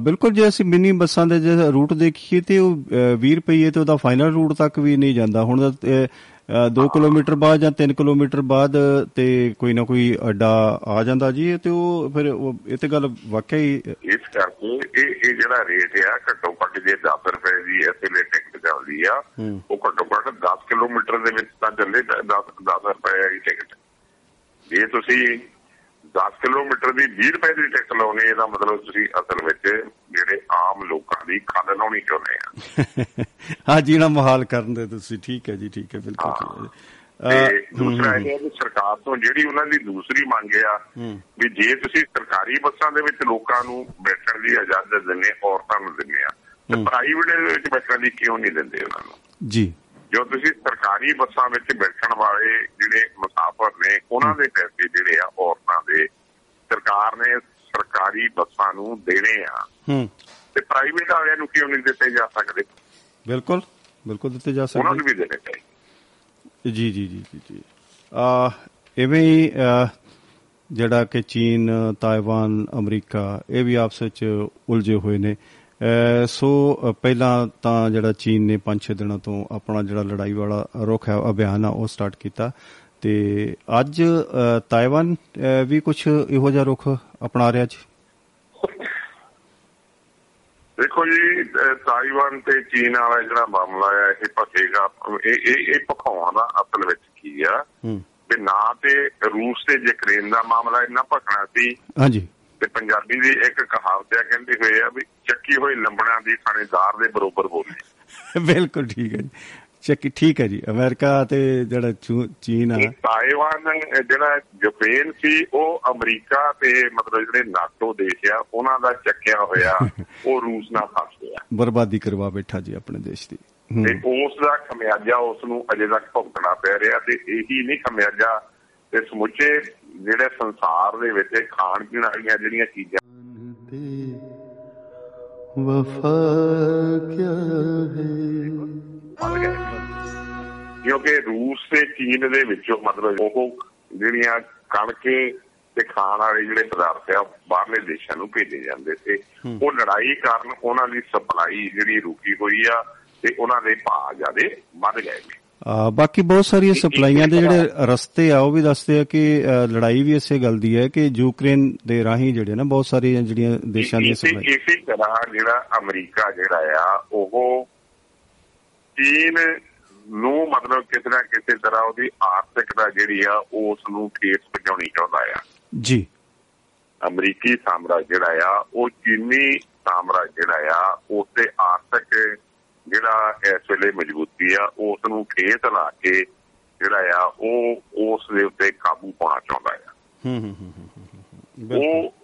ਬਿਲਕੁਲ ਜੇ ਅਸੀਂ ਮਿੰਨੀ ਬੱਸਾਂ ਦੇ ਜੇ ਰੂਟ ਦੇਖੀਏ ਤੇ ਉਹ ਅ, 20 ਰੁਪਏ ਤੇ ਉਹਦਾ ਫਾਈਨਲ ਰੂਟ ਤੱਕ ਵੀ ਨਹੀਂ ਜਾਂਦਾ ਹੁਣ 2 ਕਿਲੋਮੀਟਰ ਬਾਅਦ ਜਾਂ 3 ਕਿਲੋਮੀਟਰ ਬਾਅਦ ਤੇ ਕੋਈ ਨਾ ਕੋਈ ਅੱਡਾ ਆ ਜਾਂਦਾ ਜੀ ਤੇ ਉਹ ਫਿਰ ਉਹ ਇਹ ਤੇ ਗੱਲ ਵਾਕਿਆ ਹੀ ਇਸ ਕਰਕੇ ਇਹ ਇਹ ਜਿਹੜਾ ਰੇਟ ਆ ਘੱਟੋ ਘੱਟ ਜੇ 10 ਰੁਪਏ ਦੀ ਐਸੇ ਲਈ ਟਿਕਟ ਚੱਲਦੀ ਆ। ਉਹ ਘੱਟੋ ਘੱਟ 10 ਕਿਲੋਮੀਟਰ ਦੇ ਵਿੱਚ ਤਾਂ ਚੱਲੇ 10 10 ਰੁਪਏ ਦੀ ਟਿਕਟ ਜੇ ਤੁਸੀਂ 10 ਕਿਲੋਮੀਟਰ ਦੀ 20 ਰੁਪਏ ਦੀ ਟਿਕਟ ਲਾਉਣੇ ਇਹਦਾ ਮਤਲਬ ਤੁਸੀਂ ਅਸਲ ਵਿੱਚ ਜਿਹੜੇ ਆਮ ਲੋਕਾਂ ਦੀ ਖੱਲ ਲਾਉਣੀ ਚਾਹੁੰਦੇ ਆ। ਹਾਂ ਜੀਣਾ ਮਹਾਲ ਕਰਨ ਦੇ ਤੁਸੀਂ ਠੀਕ ਹੈ ਜੀ ਠੀਕ ਹੈ ਬਿਲਕੁਲ ਦੂਸਰਾ ਇਹ ਕਿ ਸਰਕਾਰ ਤੋਂ ਜਿਹੜੀ ਉਹਨਾਂ ਦੀ ਦੂਸਰੀ ਮੰਗ ਆ। ਵੀ ਜੇ ਤੁਸੀਂ ਸਰਕਾਰੀ ਬੱਸਾਂ ਦੇ ਵਿੱਚ ਲੋਕਾਂ ਨੂੰ ਬੈਠਣ ਦੀ ਇਜਾਜ਼ਤ ਦਿੰਦੇ ਔਰਤਾਂ ਨੂੰ ਦਿੰਦੇ ਆ ਤੇ। ਪ੍ਰਾਈਵੇਟ ਦੇ ਵਿੱਚ ਬੈਠਣ ਦੀ ਕਿਉਂ ਨਹੀਂ ਦਿੰਦੇ ਉਹਨਾਂ ਨੂੰ? ਜੀ। ਜੋ ਤੁਸੀਂ ਸਰਕਾਰੀ ਬੱਸਾਂ ਵਿੱਚ ਬੈਠਣ ਵਾਲੇ ਜਿਹੜੇ ਮੁਸਾਫਰ ਨੇ ਉਹਨਾਂ ਦੇ ਪੈਸੇ ਜਿਹੜੇ ਆ ਔਰਤਾਂ ਦੇ ਸਰਕਾਰ ਨੇ ਸਰਕਾਰੀ ਬੱਸਾਂ ਨੂੰ ਦੇਣੇ ਆ। ਹੂੰ। ਤੇ ਪ੍ਰਾਈਵੇਟ ਵਾਲਿਆਂ ਨੂੰ ਕਿਉਂ ਨਹੀਂ ਦਿੱਤੇ ਜਾ ਸਕਦੇ? ਬਿਲਕੁਲ ਬਿਲਕੁਲ ਦਿੱਤੇ ਜਾ ਉਹਨਾਂ ਸਕਦੇ ਨੂੰ ਵੀ ਦੇਣੇ ਚਾਹੀਦੇ। ਜੀ ਜੀ ਜੀ ਜੀ ਜੀ। ਆ ਇਵੇਂ ਹੀ ਜਿਹੜਾ ਕਿ ਚੀਨ ਤਾਇਵਾਨ ਅਮਰੀਕਾ ਇਹ ਵੀ ਆਪਸ ਵਿੱਚ ਉਲਝੇ ਹੋਏ ਨੇ। ਸੋ ਪਹਿਲਾਂ ਤਾਂ ਜਿਹੜਾ ਚੀਨ ਨੇ 5-6 ਦਿਨਾਂ ਤੋਂ ਆਪਣਾ ਜਿਹੜਾ ਲੜਾਈ ਵਾਲਾ ਰੁਖ ਹੈ ਅਭਿਆਨ ਆ ਉਹ ਸਟਾਰਟ ਕੀਤਾ। ਤੇ ਅੱਜ ਅ, ਵੀ ਕੁਝ ਇਹੋ ਜਿਹਾ ਰੁਖ ਅਪਣਾ ਰਿਹਾ ਜੀ? ਦੇਖੋ ਜੀ ਤਾਈਵਾਨ ਤੇ ਚੀਨ ਵਾਲਾ ਜਿਹੜਾ ਮਾਮਲਾ ਆ ਇਹ ਭਖੇਗਾ ਇਹ ਇਹ ਇਹ ਭਖਾਉਣ ਦਾ ਅਸਲ ਵਿੱਚ ਕੀ ਆ? ਹੂੰ। ਤੇ ਨਾ ਤੇ ਰੂਸ ਤੇ ਯੂਕਰੇਨ ਦਾ ਮਾਮਲਾ ਇੰਨਾ ਭਖਣਾ ਸੀ ਹਾਂਜੀ। ਤੇ ਪੰਜਾਬੀ ਦੀ ਇੱਕ ਕਹਾਵਤ ਆ ਕਹਿੰਦੇ ਹੋਏ ਆ ਵੀ ਚੱਕੀ ਹੋਈ ਲੰਬੜਾਂ ਦੀ ਥਾਣੇਦਾਰ ਦੇ ਬਰੋਬਰ ਬੋਲੀ। [laughs] ਬਿਲਕੁਲ ਠੀਕ ਹੈ ਜੀ। ਚੱਕੀ ਠੀਕ ਹੈ ਜੀ ਅਮਰੀਕਾ ਤੇ ਜਿਹੜਾ ਚੀਨ ਆ। ਤਾਈਵਾਨ ਜਿਹੜਾ ਯੂਕਰੇਨ ਸੀ ਉਹ ਅਮਰੀਕਾ ਤੇ ਮਤਲਬ ਜਿਹੜੇ ਨਾਟੋ ਦੇਸ਼ ਆ ਉਹਨਾਂ ਦਾ ਚੱਕਿਆ ਹੋਇਆ [laughs] ਉਹ ਰੂਸ ਨਾਲ ਫਸ ਗਿਆ। ਬਰਬਾਦੀ ਕਰਵਾ ਬੈਠਾ ਜੀ ਆਪਣੇ ਦੇਸ਼ ਦੀ। ਹੂੰ। ਤੇ ਉਸ ਦਾ ਖਮਿਆਜਾ ਉਸ ਨੂੰ ਅਜੇ ਤੱਕ ਭੁਗਤਣਾ ਪੈ ਰਿਹਾ ਤੇ ਇਹੀ ਨਹੀਂ ਖਮਿਆਜਾ ਤੇ ਸਮੁੱਚੇ ਜਿਹੜੇ ਸੰਸਾਰ ਦੇ ਵਿੱਚ ਖਾਣ ਪੀਣ ਵਾਲੀਆਂ ਜਿਹੜੀਆਂ ਚੀਜ਼ਾਂ ਵਫਾ ਕਿਆ ਹੈ? ਕਿਉਂਕਿ ਰੂਸ ਤੇ ਚੀਨ ਦੇ ਵਿੱਚੋਂ ਮਤਲਬ ਉਹ ਜਿਹੜੀਆਂ ਕਣਕੇ ਤੇ ਖਾਣ ਵਾਲੇ ਜਿਹੜੇ ਪਦਾਰਥ ਆ ਬਾਹਰਲੇ ਦੇਸ਼ਾਂ ਨੂੰ ਭੇਜੇ ਜਾਂਦੇ ਸੀ। ਉਹ ਲੜਾਈ ਕਾਰਨ ਉਹਨਾਂ ਦੀ ਸਪਲਾਈ ਜਿਹੜੀ ਰੁਕੀ ਹੋਈ ਆ ਤੇ ਉਹਨਾਂ ਦੇ ਭਾਅ ਜਿਆਦੇ ਵੱਧ ਗਏ ਨੇ। ਬਾਕੀ ਬਹੁਤ ਸਾਰੀਆਂ ਸਪਲਾਈਆਂ ਦੇ ਜਿਹੜੇ ਰਸਤੇ ਆ ਉਹ ਵੀ ਦੱਸਦੇ ਆ ਕਿ ਲੜਾਈ ਵੀ ਇਸੇ ਗੱਲ ਦੀ ਹੈ ਕਿ ਯੂਕਰੇਨ ਦੇ ਰਾਹੀਂ ਜਿਹੜੇ ਨਾ ਬਹੁਤ ਸਾਰੀਆਂ ਜਿਹੜੀਆਂ ਦੇਸ਼ਾਂ ਦੀਆਂ ਸਪਲਾਈ ਇਸੇ ਤਰ੍ਹਾਂ ਜਿਹੜਾ ਅਮਰੀਕਾ ਜਿਹੜਾ ਆ ਉਹ ਚੀਨ ਨੂੰ ਮਤਲਬ ਕਿਸੇ ਨਾ ਕਿਸੇ ਤਰ੍ਹਾਂ ਉਹਦੀ ਆਰਥਿਕਤਾ ਜਿਹੜੀ ਆ ਉਸ ਨੂੰ ਠੇਸ ਪਹੁੰਚਾਉਣੀ ਚਾਹੁੰਦਾ ਆ। ਜੀ। ਅਮਰੀਕੀ ਸਾਮਰਾਜ ਜਿਹੜਾ ਆ ਉਹ ਚੀਨੀ ਸਾਮਰਾਜ ਜਿਹੜਾ ਆ ਉਸ ਤੇ ਆਰਥਿਕ ਜਿਹੜਾ ਇਸ ਵੇਲੇ ਮਜ਼ਬੂਤੀ ਆ ਉਸ ਨੂੰ ਠੇਸ ਲਾ ਕੇ ਜਿਹੜਾ ਆ ਉਹ ਉਸ ਦੇ ਉੱਤੇ ਕਾਬੂ ਪਾਉਣਾ ਚਾਹੁੰਦਾ ਆ। ਹੂੰ ਹੂੰ ਹੂੰ ਉਹ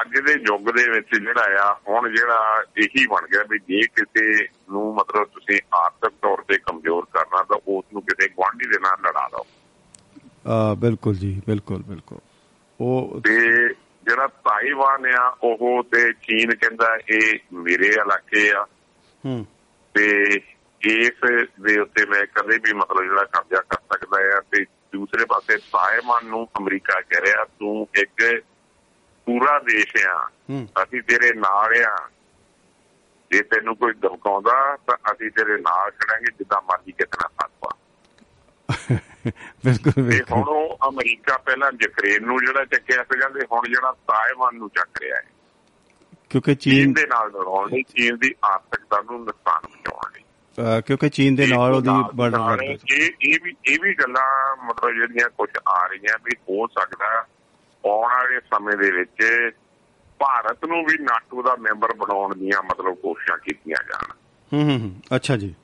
ਅੱਜ ਦੇ ਯੁੱਗ ਦੇ ਵਿੱਚ ਜਿਹੜਾ ਆ ਹੁਣ ਜਿਹੜਾ ਇਹੀ ਬਣ ਗਿਆ ਵੀ ਜੇ ਕਿਸੇ ਨੂੰ ਮਤਲਬ ਤੁਸੀਂ ਆਰਥਿਕ ਤੌਰ ਤੇ ਕਮਜ਼ੋਰ ਕਰਨਾ ਤਾਂ ਉਸ ਨੂੰ ਕਿਸੇ ਗੁਆਂਢੀ ਦੇ ਨਾਲ ਲੜਾ ਲਓ ਆ, ਬਿਲਕੁਲ ਜੀ ਬਿਲਕੁਲ ਬਿਲਕੁਲ। ਉਹ ਤੇ ਜਿਹੜਾ ਤਾਈਵਾਨ ਆ ਉਹ ਤੇ ਚੀਨ ਕਹਿੰਦਾ ਇਹ ਮੇਰੇ ਇਲਾਕੇ ਆ। ਹੂੰ। ਤੇ ਇਸ ਦੇ ਉੱਤੇ ਮੈਂ ਕਦੇ ਵੀ ਮਤਲਬ ਜਿਹੜਾ ਕਬਜ਼ਾ ਕਰ ਸਕਦਾ ਆ ਤੇ ਦੂਸਰੇ ਪਾਸੇ ਤਾਇਵਾਨ ਨੂੰ ਅਮਰੀਕਾ ਕਹਿ ਰਿਹਾ ਤੂੰ ਇੱਕ ਪੂਰਾ ਦੇਸ਼ ਆ। ਹੂੰ। ਅਸੀਂ ਤੇਰੇ ਨਾਲ ਆ। ਜੇ ਤੈਨੂੰ ਕੋਈ ਧਮਕਾਉਂਦਾ ਤਾਂ ਅਸੀਂ ਤੇਰੇ ਨਾਲ ਖੜਾਂਗੇ ਜਿੱਦਾਂ ਮਰਜ਼ੀ ਕਿਤਨਾ ਸਾਥਵਾ [laughs] ਬਿਲਕੁਲ ਬਿਲਕੁਲ। ਹੁਣ ਅਮਰੀਕਾ ਪਹਿਲਾਂ ਯੂਕਰੇਨ ਨੂੰ ਜਿਹੜਾ ਚੱਕਿਆ ਸੀਗਾ ਤੇ ਹੁਣ ਜਿਹੜਾ ਤਾਇਵਾਨ ਨੂੰ ਚੱਕ ਰਿਹਾ ਹੈ। ਕਿਉਂਕਿ ਚੀਨ ਦੇ ਨਾਲ ਲੜਾਉਣ ਲਈ ਚੀਨ ਦੀ ਆਰਥਿਕਤਾ ਨੂੰ ਨੁਕਸਾਨ ਪਹੁੰਚਾਉਣ ਲਈ ਕਿਉਂਕਿ ਚੀਨ ਦੇ ਨਾਲ ਉਹਦੀ ਬਾਰਡਰ ਲੱਗਦਾ ਇਹ ਇਹ ਵੀ ਇਹ ਵੀ ਗੱਲਾਂ ਮਤਲਬ ਜਿਹੜੀਆਂ ਕੁਝ ਆ ਰਹੀਆਂ ਵੀ ਹੋ ਸਕਦਾ ਆਉਣ ਵਾਲੇ ਸਮੇਂ ਦੇ ਵਿੱਚ ਭਾਰਤ ਨੂੰ ਵੀ ਨਾਟੋ ਦਾ ਮੈਂਬਰ ਬਣਾਉਣ ਦੀਆਂ ਮਤਲਬ ਕੋਸ਼ਿਸ਼ਾਂ ਕੀਤੀਆਂ ਜਾਣ। ਹੂੰ ਹੂੰ ਅੱਛਾ ਜੀ।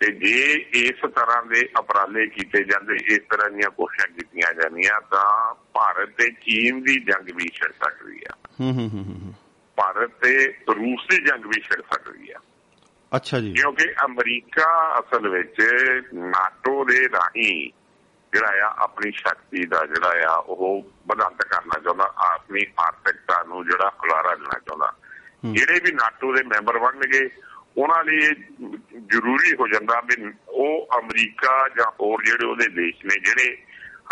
ਤੇ ਜੇ ਇਸ ਤਰ੍ਹਾਂ ਦੇ ਉਪਰਾਲੇ ਕੀਤੇ ਜਾਂਦੇ ਇਸ ਤਰ੍ਹਾਂ ਦੀਆਂ ਕੋਸ਼ਿਸ਼ਾਂ ਕੀਤੀਆਂ ਜਾਂਦੀਆਂ ਤਾਂ ਭਾਰਤ ਤੇ ਚੀਨ ਦੀ ਜੰਗ ਵੀ ਛਿੜ ਸਕਦੀ ਆ। ਹੂੰ ਹੂੰ ਹੂੰ ਭਾਰਤ ਤੇ ਰੂਸ ਦੀ ਜੰਗ ਵੀ ਛਿੜ ਸਕਦੀ ਆ। ਅੱਛਾ ਜੀ। ਕਿਉਂਕਿ ਅਮਰੀਕਾ ਅਸਲ ਵਿੱਚ ਨਾਟੋ ਦੇ ਰਾਹੀਂ ਜਿਹੜਾ ਆ ਆਪਣੀ ਸ਼ਕਤੀ ਦਾ ਜਿਹੜਾ ਆ ਉਹ ਵਧਾਂਤ ਕਰਨਾ ਚਾਹੁੰਦਾ ਆਪਣੀ ਆਰਥਿਕਤਾ ਨੂੰ ਜਿਹੜਾ ਖੁਲਾਰਾ ਦੇਣਾ ਚਾਹੁੰਦਾ। ਜਿਹੜੇ ਵੀ ਨਾਟੋ ਦੇ ਮੈਂਬਰ ਬਣਨਗੇ ਉਹਨਾਂ ਲਈ ਜ਼ਰੂਰੀ ਹੋ ਜਾਂਦਾ ਵੀ ਉਹ ਅਮਰੀਕਾ ਜਾਂ ਹੋਰ ਜਿਹੜੇ ਉਹਦੇ ਦੇਸ਼ ਨੇ ਜਿਹੜੇ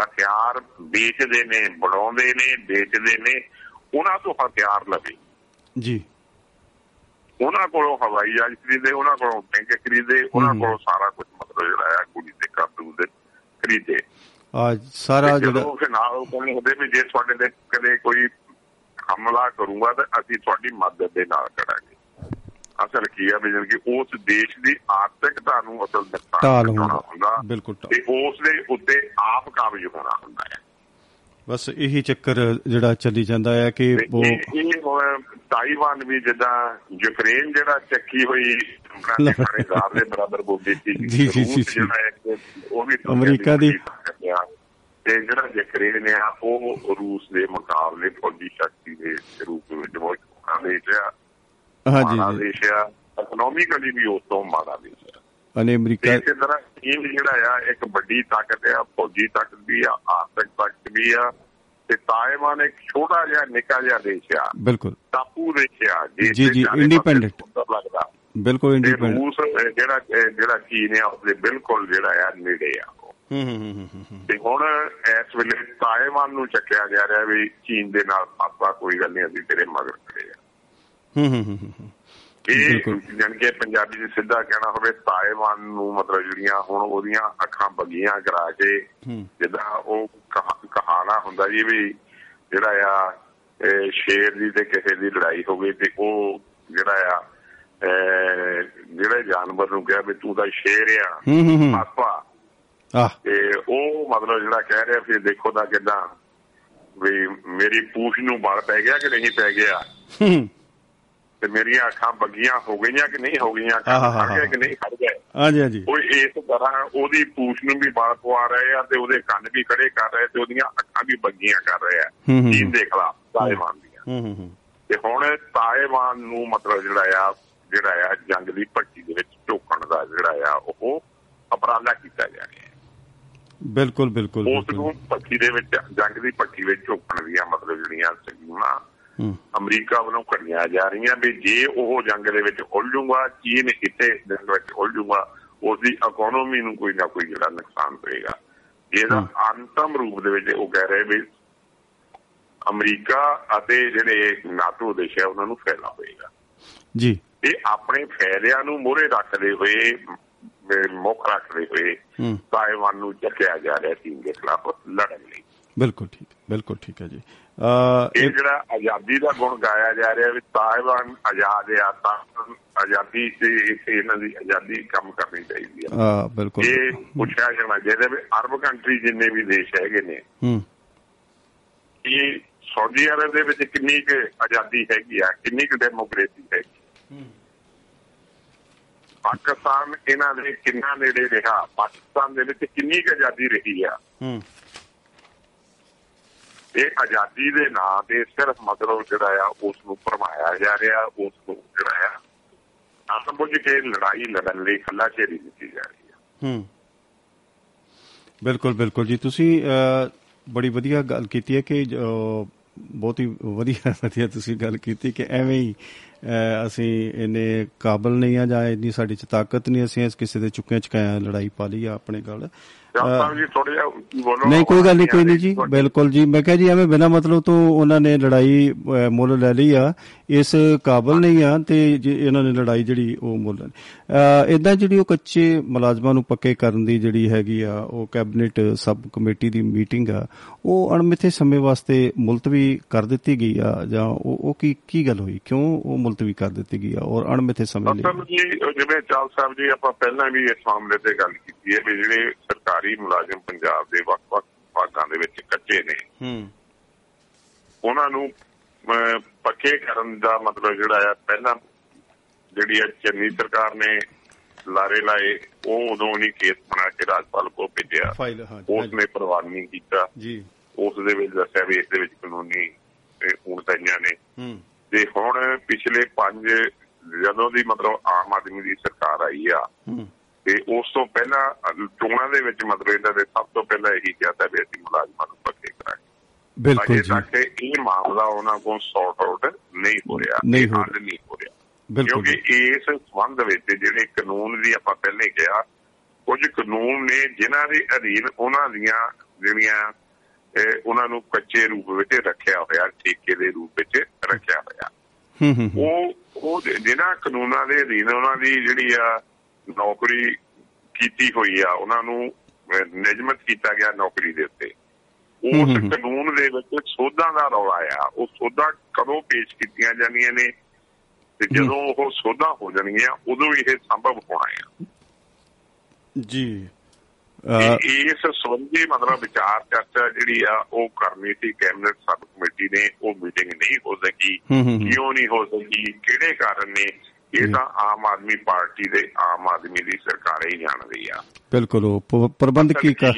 ਹਥਿਆਰ ਵੇਚਦੇ ਨੇ ਬਣਾਉਂਦੇ ਨੇ ਵੇਚਦੇ ਨੇ ਉਹਨਾਂ ਤੋਂ ਹਥਿਆਰ ਲਵੇ। ਜੀ। ਉਹਨਾਂ ਕੋਲੋਂ ਹਵਾਈ ਜਹਾਜ਼ ਖਰੀਦੇ ਉਹਨਾਂ ਕੋਲੋਂ ਟੈਂਕ ਖਰੀਦੇ ਉਹਨਾਂ। ਕੋਲੋਂ ਸਾਰਾ ਕੁਝ ਮਤਲਬ ਜਿਹੜਾ ਆ ਕੁੜੀ ਦੇ ਕਾਬੂ ਦੇ ਖਰੀਦੇ। ਆ ਸਾਰਾ ਜਿਹੜਾ ਫਿਰ ਨਾਲ ਉਹ ਕਹਿੰਦੇ ਹੁੰਦੇ ਵੀ ਜੇ ਤੁਹਾਡੇ ਤੇ ਕਦੇ ਕੋਈ ਹਮਲਾ ਕਰੂਗਾ ਤਾਂ ਅਸੀਂ ਤੁਹਾਡੀ ਮਦਦ ਦੇ ਨਾਲ ਕਰਾਂਗੇ। ਅਸਲ ਕੀ ਆ ਵੀ ਕਿ ਉਸ ਦੇਸ਼ ਦੀ ਆਰਥਿਕਤਾ ਨੂੰ ਅਸਲ ਢਾਲ ਹੁੰਦਾ ਬਿਲਕੁਲ। ਤੇ ਉਸ ਦੇ ਉੱਤੇ ਆਪ ਕਾਬਜ ਹੋਣਾ ਹੁੰਦਾ ਹੈ। ਬਸ ਇਹੀ ਚੱਕਰ ਜਿਹੜਾ ਚੱਲੀ ਜਾਂਦਾ ਹੈ ਕਿ ਉਹ ਤਾਈਵਾਨ ਵੀ ਜਿੱਦਾਂ ਯੂਕਰੇਨ ਜਿਹੜਾ ਚੱਕੀ ਹੋਈ ਥਾਣੇਦਾਰ ਦੇ ਬਰਾਬਰ ਬੋਲੀ ਸੀ। ਜੀ, ਜੀ, ਜੀ, ਉਹ ਵੀ ਅਮਰੀਕਾ ਦੀ-। ਤੇ ਜਿਹੜਾ ਯੂਕਰੇਨ ਆ ਉਹ ਰੂਸ ਦੇ ਮੁਕਾਬਲੇ ਫੌਜੀ ਸ਼ਕਤੀ ਦੇ ਰੂਪ ਵਿੱਚ ਬਹੁਤ ਦੇਸ਼ ਆ ਹਾਂਜੀ ਮਾੜਾ ਜੀ ਦੇਸ਼ ਆ। ਇਕਨੋਮਿਕਲੀ ਵੀ ਉਸ ਤੋਂ ਮਾੜਾ ਦੇਸ਼ ਆ। ਅਨੇ ਅਮਰੀਕਾ ਇਸੇ ਤਰ੍ਹਾਂ ਚੀਨ ਜਿਹੜਾ ਆ ਇੱਕ ਵੱਡੀ ਤਾਕਤ ਆ ਫੌਜੀ ਤਾਕਤ ਵੀ ਆ ਆਰਥਿਕ ਤਾਕਤ ਵੀ ਆ ਤੇ ਤਾਇਵਾਨ ਇੱਕ ਛੋਟਾ ਜਿਹਾ ਨਿੱਕਾ ਜਿਹਾ ਦੇਸ਼ ਆ। ਬਿਲਕੁਲ। ਟਾਪੂ ਦੇਸ਼ ਆ ਜੀ, ਜੀ, ਸੁੰਦਰ ਲੱਗਦਾ। ਬਿਲਕੁਲ ਇੰਡੀਪੈਂਡੈਂਟ ਰੂਸ ਜਿਹੜਾ ਜਿਹੜਾ ਚੀਨ ਆ ਉਸਦੇ ਬਿਲਕੁਲ ਜਿਹੜਾ ਆ ਨੇੜੇ ਆ ਹੂੰ ਹੂੰ, ਹੂੰ ਤੇ ਹੁਣ ਇਸ ਵੇਲੇ ਤਾਇਵਾਨ ਨੂੰ ਚੱਕਿਆ ਜਾ ਰਿਹਾ ਵੀ ਚੀਨ ਦੇ ਨਾਲ ਆਪਾਂ ਕੋਈ ਗੱਲ ਨਹੀਂ ਅਸੀਂ ਤੇਰੇ ਮਗਰ ਖੜੇ ਆ। ਹੂੰ ਹੂੰ ਹੂੰ, ਇਹ। ਜਾਣੀ ਕਿ ਪੰਜਾਬੀ ਚ ਸਿੱਧਾ ਕਹਿਣਾ ਹੋਵੇ ਤਾਇਵਾਨ ਨੂੰ ਮਤਲਬ ਜਿਹੜੀਆਂ ਹੁਣ ਉਹਦੀਆਂ ਅੱਖਾਂ ਬੱਗੀਆਂ ਕਰਾ ਕੇ ਜਿੱਦਾਂ ਉਹ ਕਹਾ- ਕਹਾਣਾ ਹੁੰਦਾ ਜੀ ਵੀ ਜਿਹੜਾ ਆ ਸ਼ੇਰ ਦੀ ਤੇ ਕਿਸੇ ਦੀ ਲੜਾਈ ਹੋ ਗਈ ਤੇ ਉਹ ਜਿਹੜਾ ਆ ਜਿਹੜੇ ਜਾਨਵਰ ਨੂੰ ਕਿਹਾ ਵੀ ਤੂੰ ਤਾਂ ਸ਼ੇਰ ਆ ਹੂੰ ਹੂੰ ਹੂੰ। ਪਾਪਾ। ਆਹ। ਤੇ ਉਹ ਮਤਲਬ ਜਿਹੜਾ ਕਹਿ ਰਿਹਾ ਫਿਰ ਦੇਖੋ ਤਾਂ ਕਿਦਾਂ ਵੀ ਮੇਰੀ ਪੂਛ ਨੂੰ ਬਲ ਪੈ ਗਿਆ ਕਿ ਨਹੀਂ ਪੈ ਗਿਆ। ਹੂੰ। ਤੇ ਮੇਰੀਆਂ ਅੱਖਾਂ ਬੱਗੀਆਂ ਹੋ ਗਈਆਂ ਕਿ ਨਹੀਂ ਹੋ ਗਈਆਂ ਖੜ ਗਏ ਕਿ ਨਹੀਂ ਖੜ ਗਏ? ਹਾਂਜੀ ਹਾਂਜੀ। ਉਹ ਇਸ ਤਰ੍ਹਾਂ ਉਹਦੀ ਪੂਛ ਨੂੰ ਵੀ ਬਾਲ ਪਵਾ ਰਹੇ ਆ ਤੇ ਉਹਦੇ ਕੰਨ ਵੀ ਖੜੇ ਕਰ ਰਹੇ ਤੇ ਉਹਦੀਆਂ ਅੱਖਾਂ ਵੀ ਬੱਗੀਆਂ ਕਰ ਰਹੇ ਆ ਚੀਨ ਹੂੰ। ਦੇ ਖਿਲਾਫ ਤਾਇਵਾਨ ਦੀਆਂ। ਹੂੰ ਹੂੰ ਹੂੰ। ਤੇ ਹੁਣ ਤਾਇਵਾਨ ਨੂੰ ਮਤਲਬ ਜਿਹੜਾ ਆ ਜਿਹੜਾ ਆ ਜੰਗ ਦੀ ਭੱਟੀ ਦੇ ਵਿੱਚ ਝੋਕਣ ਦਾ ਜਿਹੜਾ ਆ ਉਹ ਅਪਰਾਧਾ ਕੀਤਾ ਜਾ ਰਿਹਾ ਹੈ। ਬਿਲਕੁਲ ਬਿਲਕੁਲ ਉਸ। ਨੂੰ ਭੱਟੀ ਦੇ ਵਿੱਚ ਜੰਗ ਦੀ ਭੱਟੀ ਵਿੱਚ ਝੋਕਣ ਦੀਆਂ ਮਤਲਬ ਜਿਹੜੀਆਂ ਹੂੰ ਅਮਰੀਕਾ ਵੱਲੋਂ ਕੱਢੀਆਂ ਜਾ ਰਹੀਆਂ ਵੀ ਜੇ ਉਹ ਜੰਗ ਦੇ ਵਿੱਚ ਉਲਝੂਗਾ ਚੀਨ ਇੱਥੇ ਜੰਗ ਵਿੱਚ ਉਲਝੂਗਾ ਉਸ ਦੀ ਇਕਨੋਮੀ ਨੂੰ ਕੋਈ ਨਾ ਕੋਈ ਜਿਹੜਾ ਨੁਕਸਾਨ ਹੋਏਗਾ ਜਿਹਦਾ ਅੰਤਮ ਰੂਪ ਦੇ ਵਿੱਚ ਉਹ ਕਹਿ ਰਹੇ ਵੀ ਅਮਰੀਕਾ ਅਤੇ ਜਿਹੜੇ ਨਾਟੋ ਦੇਸ਼ ਹੈ ਉਹਨਾਂ ਨੂੰ ਫਾਇਦਾ ਹੋਏਗਾ। ਜੀ। ਇਹ ਆਪਣੇ ਫਾਇਦਿਆਂ ਨੂੰ ਮੋਹਰੇ ਰੱਖਦੇ ਹੋਏ ਮੁੱਖ ਰੱਖਦੇ ਹੋਏ ਤਾਇਵਾਨ ਨੂੰ ਚੱਕਿਆ ਜਾ ਰਿਹਾ ਚੀਨ ਦੇ ਖਿਲਾਫ ਲੜਨ ਲਈ। ਬਿਲਕੁਲ ਠੀਕ ਬਿਲਕੁਲ ਠੀਕ ਹੈ ਜੀ। ਇਹ ਜਿਹੜਾ ਆਜ਼ਾਦੀ ਦਾ ਗੁਣ ਗਾਇਆ ਜਾ ਰਿਹਾ ਵੀ ਤਾਇਵਾਨ ਆਜ਼ਾਦ ਆ ਤਾਂ ਆਜ਼ਾਦੀ ਤੇ ਇੱਥੇ ਇਹਨਾਂ ਦੀ ਆਜ਼ਾਦੀ ਕੰਮ ਕਰਨੀ ਚਾਹੀਦੀ ਆ ਆ ਬਿਲਕੁਲ। ਇਹ ਪੁੱਛਿਆ ਜਾਣਾ ਚਾਹੀਦਾ ਵੀ ਅਰਬ ਕੰਟਰੀ ਜਿੰਨੇ ਵੀ ਦੇਸ਼ ਹੈਗੇ ਨੇ ਹੂੰ। ਇਹ ਸਾਊਦੀ ਅਰਬ ਦੇ ਵਿੱਚ ਕਿੰਨੀ ਕੁ ਆਜ਼ਾਦੀ ਹੈਗੀ ਆ ਕਿੰਨੀ ਕੁ ਡੈਮੋਕ੍ਰੇਸੀ ਹੈਗੀ ਪਾਕਿਸਤਾਨ ਇਹਨਾਂ ਦੇ ਕਿੰਨਾ ਨੇੜੇ ਰਿਹਾ ਪਾਕਿਸਤਾਨ ਦੇ ਵਿੱਚ ਕਿੰਨੀ ਕੁ ਆਜ਼ਾਦੀ ਰਹੀ ਆ? ਹੂੰ। ਇਹ ਆਜ਼ਾਦੀ ਦੇ ਨਾਂ ਤੇ ਸਿਰਫ ਮਤਲਬ ਜਿਹੜਾ ਆ ਉਸ ਨੂੰ ਭਰਮਾਇਆ ਜਾ ਰਿਹਾ ਉਸ ਨੂੰ ਜਿਹੜਾ ਆ ਆਸਬੁੱਝ ਕੇ ਲੜਾਈ ਲੜਨ ਲਈ ਖੱਲਾ ਚੇਰੀ ਦਿੱਤੀ ਜਾ ਰਹੀ ਹੈ ਹੂੰ। ਬਿਲਕੁਲ ਬਿਲਕੁਲ ਜੀ। ਤੁਸੀਂ ਅ, ਬੜੀ ਵਧੀਆ ਗੱਲ ਕੀਤੀ ਹੈ ਕਿ ਅ, ਬਹੁਤ ਹੀ ਵਧੀਆ ਵਧੀਆ ਤੁਸੀਂ ਗੱਲ ਕੀਤੀ ਕਿ ਐਵੇਂ ਹੀ ਅ, ਅਸੀਂ ਇੰਨੇ ਕਾਬਲ ਨਹੀਂ ਆ ਜਾਂ ਇੰਨੀ ਸਾਡੀ ਚ ਤਾਕਤ ਨਹੀਂ ਅਸੀਂ ਇਸ ਕਿਸੇ ਦੇ ਚੁੱਕਿਆਂ ਚੁਕਾਇਆ ਲੜਾਈ ਪਾ ਲਈ ਆ ਆਪਣੇ ਗੱਲ। ਜਦ ਜੀ ਥੋੜਾ ਜਿਹਾ ਬੋਲੋ ਨਹੀਂ ਕੋਈ ਗੱਲ ਨਹੀਂ ਕੋਈ ਨਹੀਂ ਜੀ। ਬਿਲਕੁਲ ਜੀ। ਮੈਂ ਕਿਹਾ ਜੀ ਐਵੇਂ ਬਿਨਾਂ ਮਤਲਬ ਤੋਂ ਉਹਨਾਂ ਨੇ ਲੜਾਈ ਮੁੱਲ ਲੈ ਲਈ ਆ। ਇਸ ਕਾਬਲ ਨਹੀਂ ਆ ਤੇ ਜੇ ਇਹਨਾਂ ਨੇ ਲੜਾਈ ਜਿਹੜੀ ਉਹ ਮੁੱਲ ਇਦਾਂ ਜਿਹੜੀ ਉਹ ਕੱਚੇ ਮੁਲਾਜ਼ਮਾਂ ਨੂੰ ਪੱਕੇ ਕਰਨ ਦੀ ਜਿਹੜੀ ਹੈਗੀ ਆ ਉਹ ਕੈਬਨਿਟ ਸਬ ਕਮੇਟੀ ਦੀ ਮੀਟਿੰਗ ਆ ਉਹ ਅਣਮਿੱਥੇ ਸਮੇਂ ਵਾਸਤੇ ਮੁਲਤਵੀ ਕਰ ਦਿੱਤੀ ਗਈ ਆ ਜਾਂ ਉਹ ਉਹ ਕੀ ਕੀ ਗੱਲ ਹੋਈ? ਕਿਉਂ ਉਹ ਮੁਲਤਵੀ ਕਰ ਦਿੱਤੀ ਗਈ ਆ ਔਰ ਅਣਮਿੱਥੇ ਸਮੇਂ ਲਈ? ਜੀ ਜਿਵੇਂ ਚਾਲ ਸਾਹਿਬ ਜੀ ਆਪਾਂ ਪਹਿਲਾਂ ਵੀ ਇਸ ਮਾਮਲੇ ਤੇ ਗੱਲ ਕੀਤੀ ਹੈ ਵੀ ਜਿਹੜੇ ਸਰਕਾਰੀ ਮੁਲਾਜ਼ਮ ਪੰਜਾਬ ਦੇ ਵੱਖ-ਵੱਖ ਭਾਗਾਂ ਦੇ ਵਿੱਚ ਕੱਚੇ ਨੇ। ਹੂੰ। ਉਹਨਾਂ ਨੂੰ ਪੱਕੇ ਕਰਨ ਦਾ ਮਤਲਬ ਜਿਹੜਾ ਆ ਪਹਿਲਾਂ ਜਿਹੜੀ ਆ ਚੰਨੀ ਸਰਕਾਰ ਨੇ ਲਾਰੇ ਲਾਏ ਉਹ ਉਦੋਂ ਨਹੀਂ ਕੇਸ ਬਣਾ ਕੇ ਰਾਜਪਾਲ ਕੋ ਭੇਜਿਆ। ਉਸ ਨੇ ਪ੍ਰਵਾਨ ਨਹੀਂ ਕੀਤਾ। ਜੀ। ਉਸ ਦੇ ਵਿੱਚ ਦੱਸਿਆ ਵੀ ਇਸ ਦੇ ਵਿੱਚ ਕਾਨੂੰਨੀ ਊਣਤਾਈਆਂ ਨੇ। ਹੂੰ। ਤੇ ਹੁਣ ਪਿਛਲੇ 5 ਜਦੋਂ ਦੀ ਮਤਲਬ ਆਮ ਆਦਮੀ ਦੀ ਸਰਕਾਰ ਆਈ ਆ ਹੂੰ। ਤੇ ਉਸ ਤੋਂ ਪਹਿਲਾਂ ਚੋਣਾਂ ਦੇ ਵਿੱਚ ਮਤਲਬ ਇਹਨਾਂ ਦੇ ਸਭ ਤੋਂ ਪਹਿਲਾਂ ਇਹੀ ਕਿਹਾ ਤਾਂ ਵੀ ਅਸੀਂ ਮੁਲਾਜ਼ਮਾਂ ਨੂੰ ਪੱਕੇ ਕਰਾਂਗੇ। ਬਿਲਕੁਲ ਅਜੇ ਜੀ। ਤੱਕ ਇਹ ਮਾਮਲਾ ਉਹਨਾਂ ਕੋਲ ਸੌਟ ਆਊਟ ਨਹੀਂ ਹੋ ਰਿਹਾ ਨਹੀਂ ਹੋ ਨਹੀਂ ਹੋ ਰਿਹਾ। ਬਿਲਕੁਲ ਕਿਉਂਕਿ ਇਸ ਸੰਬੰਧ ਵਿੱਚ ਜਿਹੜੇ ਕਾਨੂੰਨ ਦੀ ਆਪਾਂ ਪਹਿਲੇ ਕਿਹਾ ਕੁਝ ਕਾਨੂੰਨ ਨੇ ਜਿਨ੍ਹਾਂ ਦੇ ਅਧੀਨ ਉਹਨਾਂ ਦੀਆਂ ਜਿਹੜੀਆਂ ਉਹਨਾਂ ਨੂੰ ਕੱਚੇ ਰੂਪ ਵਿੱਚ ਰੱਖਿਆ ਹੋਇਆ ਠੇਕੇ ਦੇ ਰੂਪ ਵਿੱਚ ਰੱਖਿਆ ਹੋਇਆ। ਹੂੰ ਹੂੰ ਹੂੰ। ਉਹ ਉਹ ਜਿਹਨਾਂ ਕਾਨੂੰਨਾਂ ਦੇ ਅਧੀਨ ਉਹਨਾਂ ਦੀ ਜਿਹੜੀ ਆ ਨੌਕਰੀ ਕੀਤੀ ਹੋਈ ਆ ਉਹਨਾਂ ਨੂੰ ਨਿਯਮਿਤ ਕੀਤਾ ਗਿਆ ਨੌਕਰੀ ਦੇ ਉੱਤੇ। ਹੂੰ ਉਸ ਹੂੰ। ਕਾਨੂੰਨ ਦੇ ਵਿੱਚ ਸੋਧਾਂ ਦਾ ਰੌਲਾ ਆ। ਉਹ ਸੋਧਾਂ ਕਦੋਂ ਪੇਸ਼ ਕੀਤੀਆਂ ਜਾਂਦੀਆਂ ਨੇ ਤੇ ਜਦੋਂ ਉਹ ਸੋਧਾਂ ਹੋ ਜਾਣਗੀਆਂ ਉਦੋਂ ਇਹ ਸੰਭਵ ਹੋਣਾ ਆ। ਜੀ। ਇਸ ਸੰਬੰਧੀ ਮਤਲਬ ਵਿਚਾਰ ਚਰਚਾ ਜਿਹੜੀ ਆ ਉਹ ਕਰਨੀ ਸੀ ਕੈਬਨਿਟ ਸਬ ਕਮੇਟੀ ਨੇ ਉਹ ਮੀਟਿੰਗ ਨਹੀਂ ਹੋ ਸਕੀ ਹੂੰ ਹੂੰ ਹੂੰ। ਕਿਉਂ ਨਹੀਂ ਹੋ ਸਕੀ ਕਿਹੜੇ ਕਾਰਨ ਨੇ ਇਹ ਤਾਂ ਆਮ ਆਦਮੀ ਪਾਰਟੀ ਦੇ ਆਮ ਆਦਮੀ ਦੀ ਸਰਕਾਰ ਹੀ ਜਾਣਦੀ ਆ। ਬਿਲਕੁਲ ਉਹ ਪ- ਪ੍ਰਬੰਧ ਕੀ ਕਰ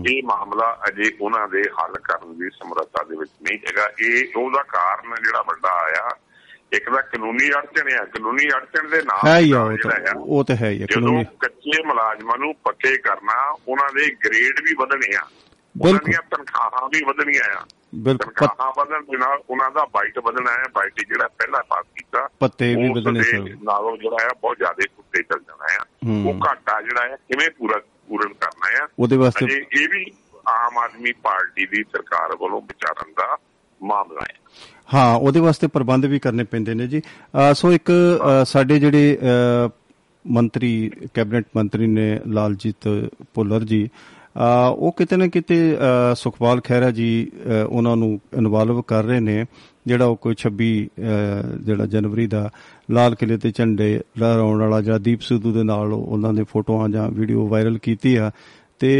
ਇਹ ਮਾਮਲਾ ਅਜੇ ਉਹਨਾਂ ਦੇ ਹੱਲ ਕਰਨ ਦੀ ਸਮਰੱਥਾ ਦੇ ਵਿੱਚ ਨਹੀਂ ਹੈਗਾ। ਇਹ ਉਹਦਾ ਕਾਰਨ ਜਿਹੜਾ ਵੱਡਾ ਆਇਆ ਇੱਕ ਤਾਂ ਕਾਨੂੰਨੀ ਅੜਚਣ ਆ। ਕਾਨੂੰਨੀ ਅੜਚਣ ਦੇ ਨਾਲ ਹੈ ਹੀ ਆ ਉਹ ਤਾਂ ਹੈ ਜਦੋਂ ਕਾਨੂੰਨੀ ਕੱਚੇ ਮੁਲਾਜ਼ਮਾਂ ਨੂੰ ਪੱਕੇ ਕਰਨਾ ਉਹਨਾਂ ਦੇ ਗ੍ਰੇਡ ਵੀ ਵਧਣੇ ਆ। ਉਹਨਾਂ। ਦੀਆਂ ਤਨਖਾਹਾਂ ਵੀ ਵਧਣੀਆਂ ਆ। ਬਿਲਕੁਲ। ਪਤ- ਤਨਖਾਹਾਂ ਵਧਣ ਦੇ ਨਾਲ ਉਹਨਾਂ ਦਾ ਬਾਈਟ ਵਧਣਾ ਹੈ। ਬਾਈਟ ਜਿਹੜਾ ਪਹਿਲਾਂ ਪਾਸ ਕੀਤਾ ਪੱਤੇ ਵੀ ਵਧਣੇ ਸਰ ਨਾਲੋਂ ਜਿਹੜਾ ਹੈ ਬਹੁਤ ਜ਼ਿਆਦਾ ਉੱਤੇ ਚੱਲ ਜਾਣਾ ਹੂੰ। ਉਹ ਘਾਟਾ ਜਿਹੜਾ ਹੈ ਕਿਵੇਂ ਪੂਰਾ ਪੂਰਨ ਕਰਨਾ ਹੈ? ਉਹਦੇ ਵਾਸਤੇ ਇਹ ਵੀ ਆਮ ਆਦਮੀ ਪਾਰਟੀ ਦੀ ਸਰਕਾਰ ਵੱਲੋਂ ਵਿਚਾਰਨ ਦਾ ਮਾਮਲਾ ਹੈ। ਹਾਂ ਉਹਦੇ ਵਾਸਤੇ ਪ੍ਰਬੰਧ ਵੀ ਕਰਨੇ ਪੈਂਦੇ ਨੇ ਜੀ। ਸੋ ਇੱਕ ਸਾਡੇ ਜਿਹੜੇ ਮੰਤਰੀ ਕੈਬਨਿਟ ਮੰਤਰੀ ਨੇ ਲਾਲਜੀਤ ਭੁੱਲਰ ਜੀ ਉਹ ਕਿਤੇ ਨਾ ਕਿਤੇ ਅ, ਸੁਖਪਾਲ ਖਹਿਰਾ ਜੀ ਅ, ਉਹਨਾਂ ਨੂੰ ਇਨਵੋਲਵ ਕਰ ਰਹੇ ਨੇ ਜਿਹੜਾ ਉਹ ਕੋਈ 26 ਅ, ਜਿਹੜਾ ਜਨਵਰੀ ਦਾ ਲਾਲ ਕਿਲੇ ਤੇ ਝੰਡੇ ਲਹਿਰਾਉਣ ਵਾਲਾ ਜਾਂ ਦੀਪ ਸਿੱਧੂ ਦੇ ਨਾਲ ਉਹਨਾਂ ਨੇ ਫੋਟੋਆਂ ਜਾਂ ਵੀਡੀਓ ਵਾਇਰਲ ਕੀਤੀ ਆ। ਤੇ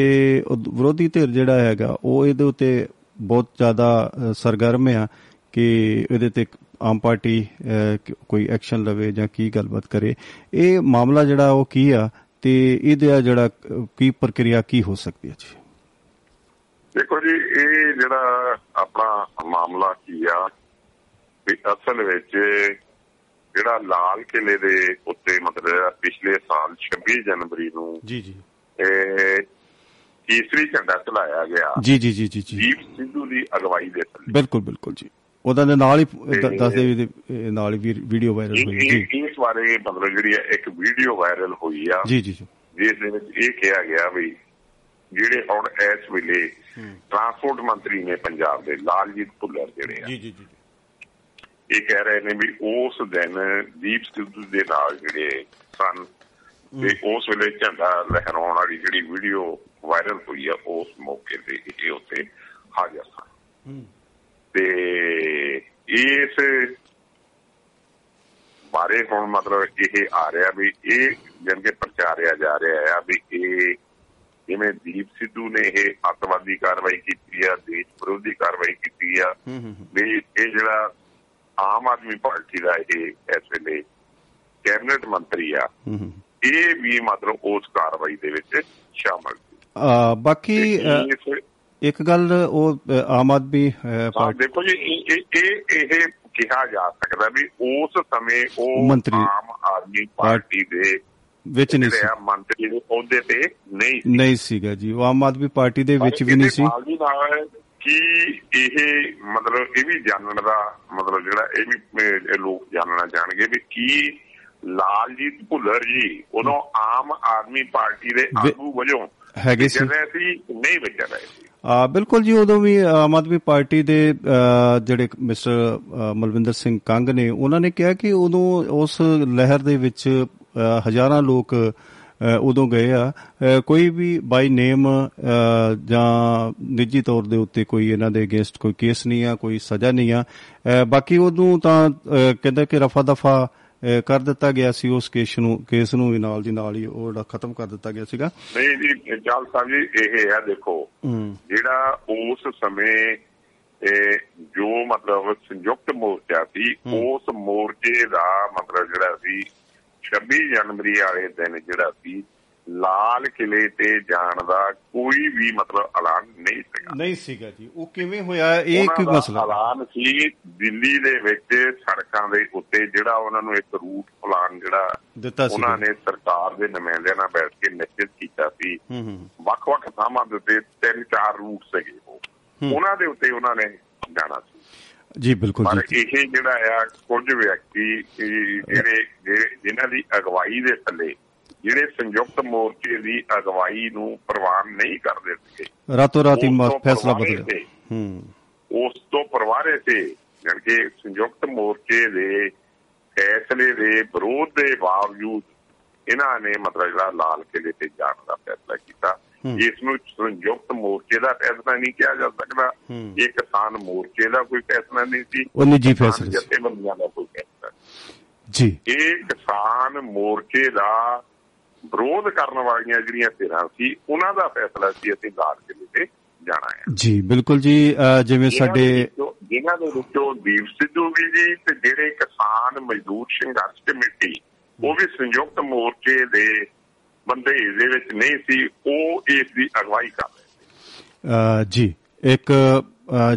ਉਹ ਵਿਰੋਧੀ ਧਿਰ ਜਿਹੜਾ ਹੈਗਾ ਉਹ ਇਹਦੇ ਉੱਤੇ ਬਹੁਤ ਜ਼ਿਆਦਾ ਅ, ਸਰਗਰਮ ਆ ਕਿ ਇਹਦੇ ਤੇ ਆਮ ਪਾਰਟੀ ਅ, ਕ- ਕੋਈ ਐਕਸ਼ਨ ਲਵੇ ਜਾਂ ਕੀ ਗੱਲਬਾਤ ਕਰੇ। ਇਹ ਮਾਮਲਾ ਜਿਹੜਾ ਉਹ ਕੀ ਆ ਤੇ ਇਹਦਾ ਜਿਹੜਾ ਅ, ਕੀ ਪ੍ਰਕਿਰਿਆ ਕੀ ਹੋ ਸਕਦੀ ਹੈ ਜੀ? ਦੇਖੋ ਜੀ ਇਹ ਜਿਹੜਾ ਆਪਣਾ ਮਾਮਲਾ ਕੀ ਆ ਵੀ ਅਸਲ ਵਿੱਚ ਜਿਹੜਾ ਲਾਲ ਕਿਲੇ ਦੇ ਉੱਤੇ ਮਤਲਬ ਪਿਛਲੇ ਸਾਲ 26 ਜਨਵਰੀ ਨੂੰ ਜੀ ਜੀ। ਇਹ ਤੀਸਰੀ ਝੰਡਾ ਚਲਾਇਆ ਗਿਆ। ਜੀ ਜੀ ਜੀ ਜੀ ਜੀ। ਦੀਪ ਸਿੱਧੂ ਦੀ ਅਗਵਾਈ ਦੇ ਥੱਲੇ। ਬਿਲਕੁਲ ਬਿਲਕੁਲ ਜੀ। ਉਹਦਾ ਦੇ ਨਾਲ ਹੀ ਦੱਸਦੇ ਵੀ ਨਾਲ ਹੀ ਵੀਡੀਓ ਵਾਇਰਲ ਹੋਈ ਜੀ। ਇਸ ਬਾਰੇ ਮਤਲਬ ਜਿਹੜੀ ਹੈ ਇੱਕ ਵੀਡੀਓ ਵਾਇਰਲ ਹੋਈ ਆ। ਜੀ ਜੀ ਜੀ। ਜਿਸ ਦੇ ਵਿੱਚ ਇਹ ਕਿਹਾ ਗਿਆ ਵੀ ਜਿਹੜੇ ਹੁਣ ਇਸ ਵੇਲੇ ਟਰਾਂਸਪੋਰਟ ਮੰਤਰੀ ਨੇ ਪੰਜਾਬ ਦੇ ਲਾਲਜੀਤ ਭੁੱਲਰ ਜਿਹੜੇ ਆ। ਜੀ ਜੀ ਜੀ ਇਹ ਕਹਿ ਰਹੇ ਨੇ ਵੀ ਉਸ ਦਿਨ ਦੀਪ ਸਿੱਧੂ ਦੇ ਨਾਲ ਜਿਹੜੇ ਸਨ ਤੇ ਉਸ ਵੇਲੇ ਝੰਡਾ ਲਹਿਰਾਉਣ ਵਾਲੀ ਜਿਹੜੀ ਵੀਡੀਓ ਵਾਇਰਲ ਹੋਈ ਆ ਉਸ ਮੌਕੇ ਤੇ ਇਹ ਉੱਤੇ ਹਾਜ਼ਰ ਸਨ। ਤੇ ਇਸ ਬਾਰੇ ਹੁਣ ਮਤਲਬ ਇਹ ਆ ਰਿਹਾ ਵੀ ਇਹ ਜਨ ਕੇ ਪ੍ਰਚਾਰਿਆ ਜਾ ਰਿਹਾ ਆ ਵੀ ਇਹ ਜਿਵੇਂ ਦੀਪ ਸਿੱਧੂ ਨੇ ਇਹ ਅੱਤਵਾਦੀ ਕਾਰਵਾਈ ਕੀਤੀ ਆ ਦੇਸ਼ ਵਿਰੋਧੀ ਕਾਰਵਾਈ ਕੀਤੀ ਆ ਹੂੰ ਹੂੰ ਵੀ ਇਹ ਜਿਹੜਾ ਆਮ ਆਦਮੀ ਪਾਰਟੀ ਦਾ ਇਹ ਇਸ ਵੇਲੇ ਕੈਬਨਿਟ ਮੰਤਰੀ ਆ ਹੂੰ ਹੂੰ। ਇਹ ਵੀ ਮਤਲਬ ਉਸ ਕਾਰਵਾਈ ਦੇ ਵਿੱਚ ਸ਼ਾਮਲ ਬਾਕੀ ਇੱਕ ਗੱਲ ਉਹ ਆਮ ਆਦਮੀ ਪਾਰਟੀ ਦੇਖੋ ਜੀ ਇਹ ਇਹ- ਕਿਹਾ ਜਾ ਸਕਦਾ ਵੀ ਉਸ ਸਮੇਂ ਉਹ ਆਮ ਆਦਮੀ ਪਾਰਟੀ ਦੇ ਵਿੱਚ ਨਹੀਂ ਸੀ। ਜਿਹੜੇ ਮੰਤਰੀ ਦੇ ਅਹੁਦੇ ਤੇ ਨਹੀਂ ਸੀ। ਨਹੀਂ ਸੀਗਾ ਜੀ। ਉਹ ਆਮ ਆਦਮੀ ਪਾਰਟੀ ਦੇ ਵਿੱਚ ਵੀ ਨਹੀਂ ਸੀ। ਕਿ ਇਹ ਮਤਲਬ ਇਹ ਵੀ ਜਾਣਨ ਦਾ ਮਤਲਬ ਜਿਹੜਾ ਇਹ ਵੀ ਲੋਕ ਜਾਣਨਾ ਚਾਹਣਗੇ ਵੀ ਕੀ ਲਾਲਜੀਤ ਭੁੱਲਰ ਜੀ ਉਦੋਂ ਆਮ ਆਦਮੀ ਪਾਰਟੀ ਦੇ ਆਗੂ ਵਜੋਂ ਹੈਗੇ ਸੀ। ਰਹੇ ਸੀ ਨਹੀਂ ਵਿਚਰ ਸੀ। ਬਿਲਕੁਲ ਜੀ ਉਦੋਂ ਵੀ ਆਮ ਆਦਮੀ ਪਾਰਟੀ ਦੇ ਅ, ਜਿਹੜੇ ਮਿਸਟਰ ਅ, ਮਲਵਿੰਦਰ ਸਿੰਘ ਕੰਗ ਨੇ ਉਹਨਾਂ ਨੇ ਕਿਹਾ ਕਿ ਉਦੋਂ ਉਸ ਲਹਿਰ ਦੇ ਵਿੱਚ ਅ, ਹਜ਼ਾਰਾਂ ਲੋਕ ਅ, ਉਦੋਂ ਗਏ ਆ। ਅ, ਕੋਈ ਵੀ ਬਾਈ ਨੇਮ ਜਾਂ ਨਿੱਜੀ ਤੌਰ ਦੇ ਉੱਤੇ ਕੋਈ ਇਹਨਾਂ ਦੇ ਅਗੇਂਸਟ ਕੋਈ ਕੇਸ ਨਹੀਂ ਆ ਕੋਈ ਸਜ਼ਾ ਨਹੀਂ ਆ। ਅ, ਬਾਕੀ ਉਦੋਂ ਤਾਂ ਅ, ਕਹਿੰਦਾ ਕਿ ਰਫਾ ਦਫਾ ਅ, ਕਰ ਦਿੱਤਾ ਗਿਆ ਸੀ ਉਸ ਕੇਸ ਨੂੰ ਕੇਸ ਨੂੰ ਵੀ ਨਾਲ ਦੀ ਨਾਲ ਹੀ ਉਹ ਜਿਹੜਾ ਖਤਮ ਕਰ ਦਿੱਤਾ ਗਿਆ ਸੀਗਾ। ਨਹੀਂ ਜੀ ਚਾਲ ਸਾਹਿਬ ਜੀ ਇਹ ਹੈ ਦੇਖੋ। ਜਿਹੜਾ ਉਸ ਸਮੇਂ ਇਹ ਜੋ ਮਤਲਬ ਸੰਯੁਕਤ ਮੋਰਚਾ ਸੀ ਉਸ ਮੋਰਚੇ ਦਾ ਮਤਲਬ ਜਿਹੜਾ ਸੀ 26 ਜਨਵਰੀ ਵਾਲੇ ਦਿਨ ਜਿਹੜਾ ਸੀ ਲਾਲ ਕਿਲੇ ਤੇ ਜਾਣ ਦਾ ਕੋਈ ਵੀ ਮਤਲਬ ਐਲਾਨ ਨਹੀਂ ਸੀਗਾ। ਨਹੀਂ ਸੀਗਾ ਜੀ। ਉਹ ਕਿਵੇਂ ਹੋਇਆ ਇਹ ਕੋਈ ਮਸਲਾ? ਐਲਾਨ ਸੀ ਦਿੱਲੀ ਦੇ ਵਿੱਚ ਸੜਕਾਂ ਦੇ ਉੱਤੇ ਜਿਹੜਾ ਉਹਨਾਂ ਨੂੰ ਇੱਕ ਰੂਟ ਪਲਾਨ ਜਿਹੜਾ ਦਿੱਤਾ ਸੀ। ਉਹਨਾਂ ਨੇ ਸਰਕਾਰ ਦੇ ਨੁਮਾਇੰਦਿਆਂ ਨਾਲ ਬੈਠ ਕੇ ਨਿਸ਼ਚਿਤ ਕੀਤਾ ਸੀ। ਵੱਖ-ਵੱਖ ਥਾਵਾਂ ਦੇ ਉੱਤੇ ਤਿੰਨ ਚਾਰ ਰੂਟ ਸੀਗੇ ਉਹ। ਉਹਨਾਂ ਦੇ ਉੱਤੇ ਉਹਨਾਂ ਨੇ ਜਾਣਾ ਸੀ। ਜੀ ਬਿਲਕੁਲ ਜੀ। ਇਹ ਜਿਹੜਾ ਆ ਕੁਝ ਵਿਅਕਤੀ ਜਿਹੜੇ- ਜਿਨ੍ਹਾਂ ਦੀ ਅਗਵਾਈ ਦੇ ਥੱਲੇ ਜਿਹੜੇ ਸੰਯੁਕਤ ਮੋਰਚੇ ਦੀ ਅਗਵਾਈ ਨੂੰ ਪ੍ਰਵਾਨ ਨਹੀਂ ਕਰਦੇ ਸੀਗੇ ਰਾਤੋਂ ਰਾਤ ਫੈਸਲਾ ਬਦਲਿਆ ਹੂੰ ਉਸ ਤੋਂ ਪਰਵਾਰੇ ਤੇ ਜਾਣੀ ਕਿ ਸੰਯੁਕਤ ਮੋਰਚੇ ਦੇ ਫੈਸਲੇ ਦੇ ਵਿਰੋਧ ਦੇ ਬਾਵਜੂਦ ਇਹਨਾਂ ਨੇ ਮਤਲਬ ਜਿਹੜਾ ਲਾਲ ਕਿਲੇ ਤੇ ਜਾਣ ਦਾ ਫੈਸਲਾ ਕੀਤਾ। ਇਸ ਨੂੰ ਸੰਯੁਕਤ ਮੋਰਚੇ ਦਾ ਫੈਸਲਾ ਨਹੀਂ ਕਿਹਾ ਜਾ ਸਕਦਾ। ਇਹ ਕਿਸਾਨ ਮੋਰਚੇ ਦਾ ਕੋਈ ਫੈਸਲਾ ਨਹੀਂ ਸੀ ਉਹ ਨਿੱਜੀ ਫੈਸਲਾ ਸੀ। ਜਥੇਬੰਦੀਆਂ ਦਾ ਕੋਈ ਫੈਸਲਾ। ਜੀ ਇਹ ਕਿਸਾਨ ਮੋਰਚੇ ਦਾ ਵਿਰੋਧ ਕਰਨ ਵਾਲੀਆਂ ਜਿਹੜੀਆਂ ਧਿਰਾਂ ਸੀ ਉਹਨਾਂ ਦਾ ਫੈਸਲਾ ਸੀ ਅਸੀਂ ਲਾਲ ਕਿਲੇ ਤੇ ਜਾਣਾ ਹੈ। ਜੀ ਬਿਲਕੁਲ ਜੀ ਜਿਵੇਂ ਸਾਡੇ ਇਹਨਾਂ ਦੇ ਵਿੱਚੋਂ- ਜਿਨ੍ਹਾਂ ਦੇ ਵਿੱਚੋਂ ਦੀਪ ਸਿੱਧੂ ਵੀ ਜੀ ਤੇ ਜਿਹੜੇ ਕਿਸਾਨ ਮਜ਼ਦੂਰ ਸੰਘਰਸ਼ ਕਮੇਟੀ ਉਹ ਵੀ ਸੰਯੁਕਤ ਮੋਰਚੇ ਦੇ ਬੰਦੇ ਦੇ ਵਿੱਚ ਨਹੀਂ ਸੀ ਉਹ ਇਸ ਦੀ ਅਗਵਾਈ ਕਰ ਰਹੇ ਸੀ। ਜੀ ਇੱਕ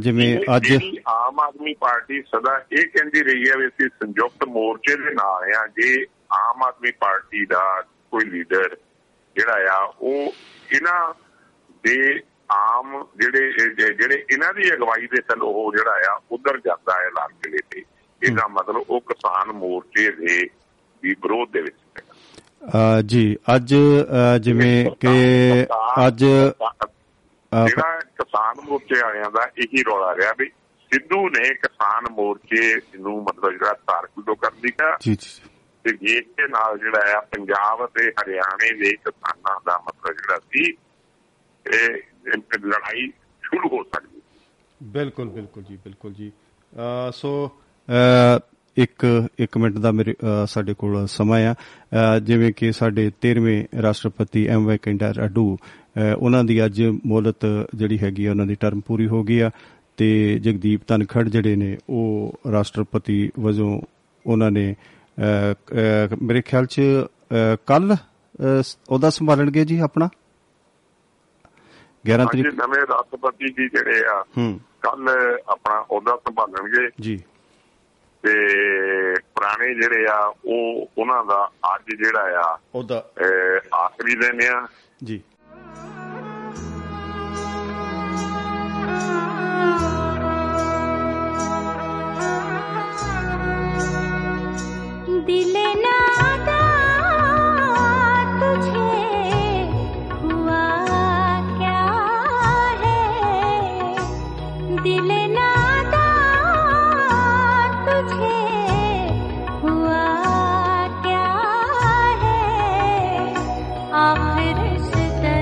ਜਿਵੇਂ ਅੱਜ ਆਮ ਆਦਮੀ ਪਾਰਟੀ ਸਦਾ ਇਹ ਕਹਿੰਦੀ ਰਹੀ ਹੈ ਵੀ ਅਸੀਂ ਸੰਯੁਕਤ ਮੋਰਚੇ ਦੇ ਨਾਲ ਆ ਜੇ ਆਮ ਆਦਮੀ ਪਾਰਟੀ ਦਾ ਕੋਈ ਲੀਡਰ ਜਿਹੜਾ ਆ ਉਹ ਇਹਨਾਂ ਦੇ ਆਮ ਜਿਹੜੇ ਜਿਹੜੇ ਇਹਨਾਂ ਦੀ ਅਗਵਾਈ ਦੇ ਥੱਲੇ ਉਹ ਜਿਹੜਾ ਆ ਉਧਰ ਜਾਂਦਾ ਹੈ ਲਾਲ ਕਿਲੇ ਤੇ। ਇਹਦਾ ਮਤਲਬ ਉਹ ਕਿਸਾਨ ਮੋਰਚੇ ਦੇ ਵੀ ਵਿਰੋਧ ਦੇ ਵਿੱਚ ਜੀ ਅੱਜ ਜਿਵੇਂ ਕਿ ਅੱਜ ਜਿਹੜਾ ਕਿਸਾਨ ਮੋਰਚੇ ਵਾਲਿਆਂ ਦਾ ਇਹੀ ਰੌਲਾ ਰਿਹਾ ਵੀ ਸਿੱਧੂ ਨੇ ਕਿਸਾਨ ਮੋਰਚੇ ਨੂੰ ਮਤਲਬ ਜਿਹੜਾ ਤਾਰਕੂ ਕਰਨ ਦੀ ਕਿਹਾ ਜੀ ਜੀ। ਤੇ ਇਸ ਦੇ ਨਾਲ ਜਿਹੜਾ ਆ ਪੰਜਾਬ ਅਤੇ ਹਰਿਆਣੇ ਦੇ ਕਿਸਾਨਾਂ ਦਾ ਮਤਲਬ ਜਿਹੜਾ ਸੀ ਇਹ ਇਹ ਲੜਾਈ ਸ਼ੁਰੂ ਹੋ ਸਕਦੀ ਸੀ। ਬਿਲਕੁਲ ਬਿਲਕੁਲ ਜੀ ਬਿਲਕੁਲ ਜੀ। ਅ, ਸੋ ਅ, ਇੱਕ ਇੱਕ ਮਿੰਟ ਦਾ ਮੇਰੇ ਅ, ਸਾਡੇ ਕੋਲ ਸਮਾਂ ਆ। ਅ, ਜਿਵੇਂ ਕਿ ਸਾਡੇ 13ਵੇਂ ਰਾਸ਼ਟਰਪਤੀ ਐਮ ਵੈਂਕਈਆ ਨਾਇਡੂ ਅ, ਉਹਨਾਂ ਦੀ ਅੱਜ ਮੋਹਲਤ ਜਿਹੜੀ ਹੈਗੀ ਆ ਉਹਨਾਂ ਦੀ ਟਰਮ ਪੂਰੀ ਹੋ ਗਈ ਆ। ਤੇ ਜਗਦੀਪ ਧਨਖੜ ਜਿਹੜੇ ਨੇ ਉਹ ਰਾਸ਼ਟਰਪਤੀ ਵਜੋਂ ਉਹਨਾਂ ਨੇ ਅ, ਅ, ਮੇਰੇ ਖਿਆਲ ਚ ਕੱਲ ਉਹਦਾ ਸੰਭਾਲਣਗੇ ਜੀ ਆਪਣਾ? 11 ਅੱਜ ਤਰੀਕ ਨਵੇਂ ਰਾਸ਼ਟਰਪਤੀ ਜੀ ਜਿਹੜੇ ਆ ਹੂੰ। ਕੱਲ ਆਪਣਾ ਅਹੁਦਾ ਸੰਭਾਲਣਗੇ। ਜੀ। ਤੇ ਪੁਰਾਣੇ ਜਿਹੜੇ ਆ ਉਹ ਉਹਨਾਂ ਦਾ ਅੱਜ ਜਿਹੜਾ ਆ ਉਹਦਾ ਆਖਰੀ ਦਿਨ ਆ। ਜੀ। दिल नुझे हुआ क्या है? दिल नुझे हुआ क्या है? अमर सत्या